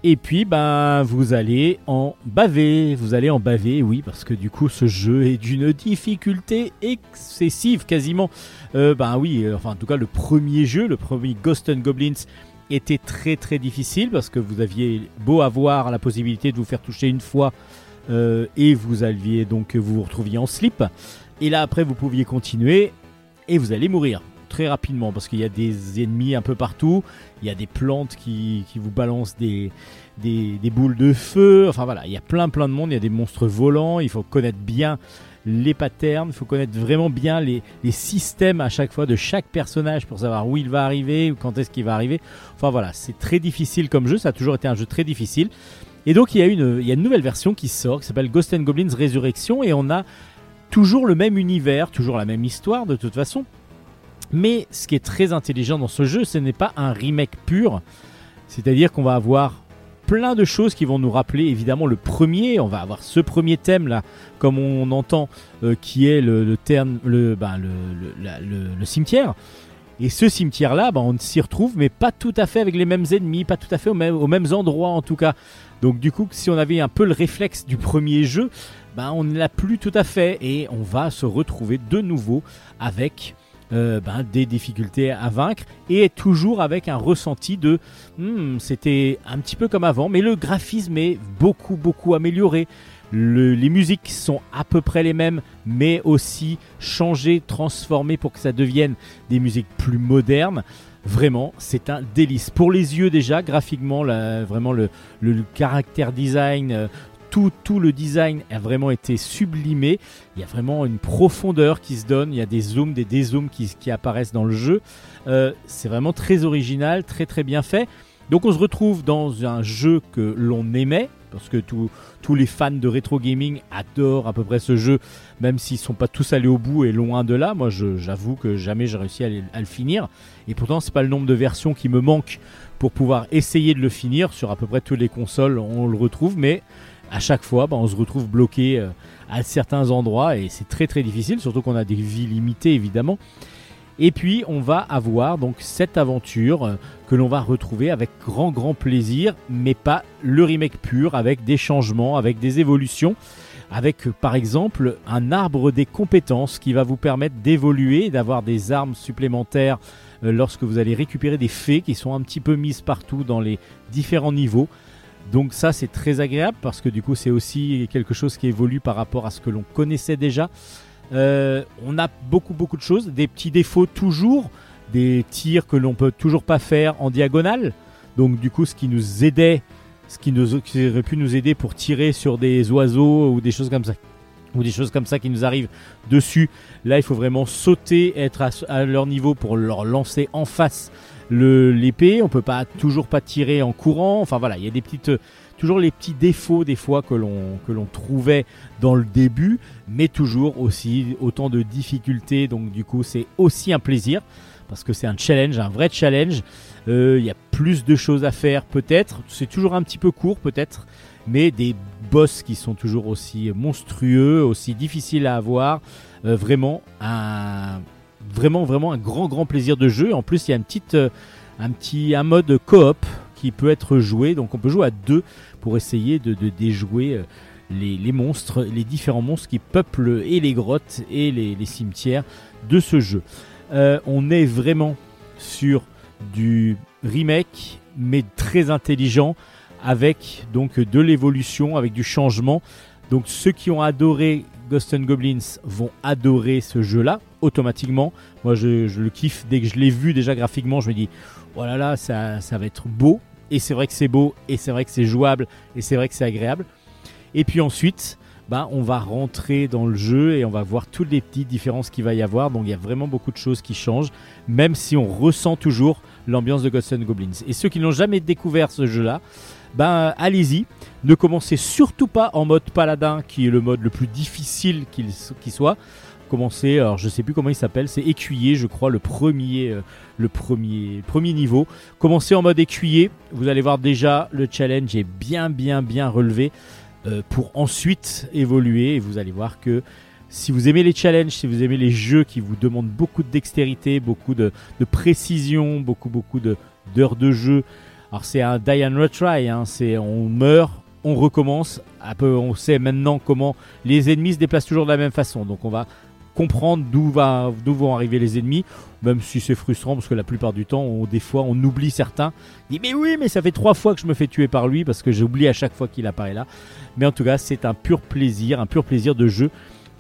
Et puis, ben, vous allez en baver. Vous allez en baver, oui, parce que du coup, ce jeu est d'une difficulté excessive, quasiment. Ben oui, enfin, en tout cas, le premier jeu, le premier Ghost and Goblins, était très très difficile parce que vous aviez beau avoir la possibilité de vous faire toucher une fois et vous aviez donc vous vous retrouviez en slip. Et là, après, vous pouviez continuer et vous allez mourir très rapidement parce qu'il y a des ennemis un peu partout. Il y a des plantes qui, vous balancent des, boules de feu. Enfin voilà, il y a plein plein de monde. Il y a des monstres volants. Il faut connaître bien les patterns. Il faut connaître vraiment bien les, les systèmes à chaque fois de chaque personnage pour savoir où il va arriver quand est-ce qu'il va arriver. Enfin voilà, c'est très difficile comme jeu. Ça a toujours été un jeu très difficile. Et donc il y a une, il y a une nouvelle version qui sort qui s'appelle Ghost and Goblins Resurrection et on a toujours le même univers, toujours la même histoire de toute façon. Mais ce qui est très intelligent dans ce jeu, ce n'est pas un remake pur. C'est-à-dire qu'on va avoir plein de choses qui vont nous rappeler évidemment le premier. On va avoir ce premier thème là, comme on entend, euh, qui est le, terme, le, ben, le- le cimetière. Et ce cimetière-là, ben, on s'y retrouve, mais pas tout à fait avec les mêmes ennemis, pas tout à fait aux mêmes endroits en tout cas. Donc du coup, si on avait un peu le réflexe du premier jeu, ben, on ne l'a plus tout à fait et on va se retrouver de nouveau avec euh, ben, des difficultés à vaincre et toujours avec un ressenti de Hmm, c'était un petit peu comme avant, mais le graphisme est beaucoup beaucoup amélioré. Le- les musiques sont à peu près les mêmes, mais aussi changées, transformées pour que ça devienne des musiques plus modernes. Vraiment, c'est un délice. Pour les yeux déjà, graphiquement, vraiment le, caractère design, euh, tout, tout le design a vraiment été sublimé. Il y a vraiment une profondeur qui se donne. Il y a des zooms, des dézooms qui, qui apparaissent dans le jeu. Euh, c'est vraiment très original, très très bien fait. Donc on se retrouve dans un jeu que l'on aimait, parce que tous les fans de rétro gaming adorent à peu près ce jeu, même s'ils sont pas tous allés au bout et loin de là. Moi, j'avoue que jamais j'ai réussi à, le- finir. Et pourtant, c'est pas le nombre de versions qui me manque pour pouvoir essayer de le finir. Sur à peu près toutes les consoles, on le retrouve, mais à chaque fois, bah, on se retrouve bloqué euh, à certains endroits et c'est très très difficile, surtout qu'on a des vies limitées évidemment. Et puis on va avoir donc cette aventure euh, que l'on va retrouver avec grand grand plaisir, mais pas le remake pur, avec des changements, avec des évolutions, avec euh, par exemple un arbre des compétences qui va vous permettre d'évoluer, d'avoir des armes supplémentaires euh, lorsque vous allez récupérer des fées qui sont un petit peu mises partout dans les différents niveaux. Donc ça c'est très agréable parce que du coup c'est aussi quelque chose qui évolue par rapport à ce que l'on connaissait déjà. Euh, on a beaucoup beaucoup de choses, des petits défauts toujours, des tirs que l'on peut toujours pas faire en diagonale. Donc du coup ce qui nous aidait, ce qui, aurait pu nous aider pour tirer sur des oiseaux ou des choses comme ça ou des choses comme ça qui nous arrivent dessus. Là, il faut vraiment sauter, être à, à leur niveau pour leur lancer en face l'épée. On peut pas toujours pas tirer en courant. Enfin voilà, il y a des petites toujours les petits défauts des fois que l'on que l'on trouvait dans le début, mais toujours aussi autant de difficultés. Donc du coup, c'est aussi un plaisir parce que c'est un challenge, un vrai challenge. Euh, Il y a plus de choses à faire peut-être. C'est toujours un petit peu court peut-être, mais des boss qui sont toujours aussi monstrueux, aussi difficiles à avoir. Euh, vraiment un vraiment vraiment un grand grand plaisir de jeu. En plus, il y a une petite euh, un petit un mode coop qui peut être joué. Donc on peut jouer à deux pour essayer de, déjouer euh, les, monstres, les différents monstres qui peuplent et les grottes et les, cimetières de ce jeu. Euh, on est vraiment sur du remake, mais très intelligent, avec donc de l'évolution, avec du changement. Donc ceux qui ont adoré Ghost and Goblins vont adorer ce jeu-là automatiquement. Moi, je, le kiffe dès que je l'ai vu déjà graphiquement. Je me dis, oh là ça va être beau. Et c'est vrai que c'est beau, et c'est vrai que c'est jouable, et c'est vrai que c'est agréable. Et puis ensuite, bah, on va rentrer dans le jeu et on va voir toutes les petites différences qu'il va y avoir. Donc il y a vraiment beaucoup de choses qui changent, même si on ressent toujours l'ambiance de Ghosts Goblins. Et ceux qui n'ont jamais découvert ce jeu-là, ben allez-y. Ne commencez surtout pas en mode paladin, qui est le mode le plus difficile qui soit. Commencez, alors je sais plus comment il s'appelle, c'est écuyer, je crois, le premier, euh, le premier, premier niveau. Commencez en mode écuyer. Vous allez voir déjà le challenge est bien, bien, bien relevé euh, pour ensuite évoluer. Et vous allez voir que si vous aimez les challenges, si vous aimez les jeux qui vous demandent beaucoup de dextérité, beaucoup de, de précision, beaucoup, beaucoup de- d'heures de jeu. Alors c'est un die and retry, hein, c'est on meurt, on recommence. On sait maintenant comment les ennemis se déplacent toujours de la même façon. Donc on va comprendre d'où vont arriver les ennemis, même si c'est frustrant parce que la plupart du temps, on, des fois, on oublie certains. Dit mais oui, mais ça fait trois fois que je me fais tuer par lui parce que j'oublie à chaque fois qu'il apparaît là. Mais en tout cas, c'est un pur plaisir, un pur plaisir de jeu.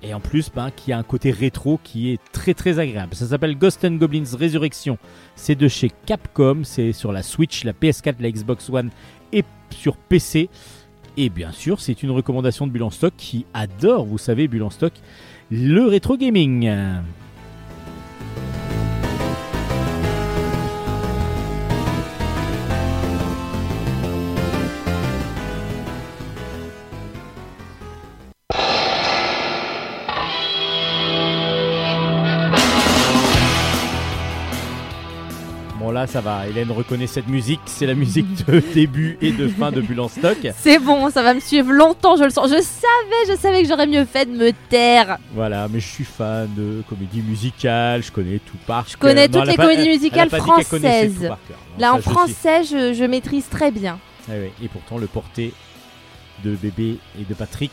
Et en plus, ben, qui a un côté rétro qui est très très agréable. Ça s'appelle Ghost and Goblins Resurrection. C'est de chez Capcom. C'est sur la Switch, la PS4, la Xbox One et sur PC. Et bien sûr, c'est une recommandation de Bulle en Stock qui adore, vous savez, Bulle en Stock, le rétro gaming. Là ça va, Hélène reconnaît cette musique, c'est la musique de début et de fin de Bulle en Stock. C'est bon, ça va me suivre longtemps, je le sens. Je savais, je savais que j'aurais mieux fait de me taire. Voilà, mais je suis fan de comédie musicale, je connais tout par Je connais toutes les comédies musicales françaises. Là, en français, je, je maîtrise très bien. Ah ouais, Et pourtant, le porté de bébé et de Patrick,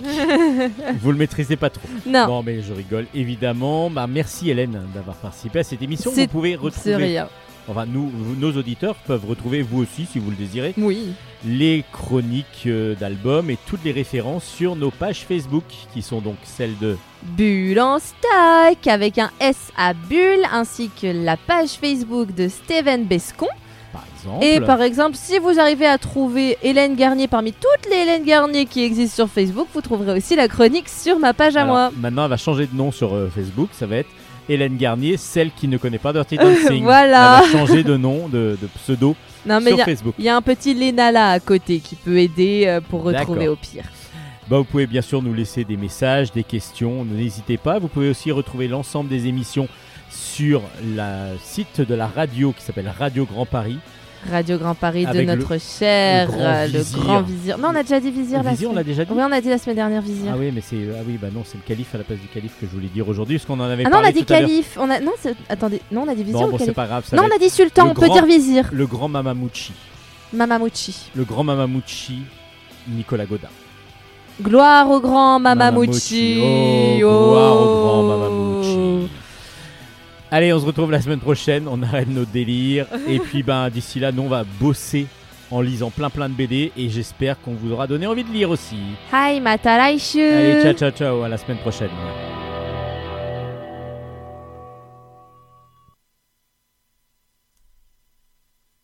vous le maîtrisez pas trop. non, Non, mais je rigole, évidemment. Bah, merci Hélène d'avoir participé à cette émission. Vous pouvez c'est retrouver. Enfin nous, nos auditeurs peuvent retrouver vous aussi, si vous le désirez, Oui. les chroniques euh, d'albums et toutes les références sur nos pages Facebook, qui sont donc celles de Bulle en stock avec un S à Bulle ainsi que la page Facebook de Steven Bescon. par exemple. Et par exemple, si vous arrivez à trouver Hélène Garnier parmi toutes les Hélène Garnier qui existent sur Facebook, vous trouverez aussi la chronique sur ma page à Alors, moi. Maintenant, elle va changer de nom sur euh, Facebook. Ça va être Hélène Garnier, celle qui ne connaît pas Dirty Dancing. Voilà. Elle va changer de nom, de, de pseudo Non, mais sur y a- Facebook. il y, a un petit Lena là à côté qui peut aider euh, pour retrouver au pire. Bah, vous pouvez bien sûr nous laisser des messages, des questions, n'hésitez pas. Vous pouvez aussi retrouver l'ensemble des émissions sur le site de la radio qui s'appelle Radio Grand Paris. Radio Grand Paris de le- notre cher le grand euh, le vizir. grand vizir. Non, on a déjà dit vizir là. Vizir, on l'a déjà dit Oui, on a dit la semaine dernière vizir. Ah oui, mais c'est ah oui, bah non, c'est le calife à la place du calife que je voulais dire aujourd'hui, parce qu'on en avait Ah non, on a dit tout calife. On a non, attendez, non, on a dit vizir Non, ou bon, c'est pas grave. ça Non, on a dit sultan. On peut dire vizir. Le grand Mamamouchi. Mamamouchi. Le grand Mamamouchi, Nicolas Godin. Gloire au grand Mamamouchi. Mamamouchi. Oh, gloire au grand Mamamouchi. Allez, on se retrouve la semaine prochaine. On arrête nos délires. Et puis, ben, d'ici là, nous, on va bosser en lisant plein plein de BD. Et j'espère qu'on vous aura donné envie de lire aussi. Hi, mataraishu. Allez, ciao, ciao, ciao. À la semaine prochaine.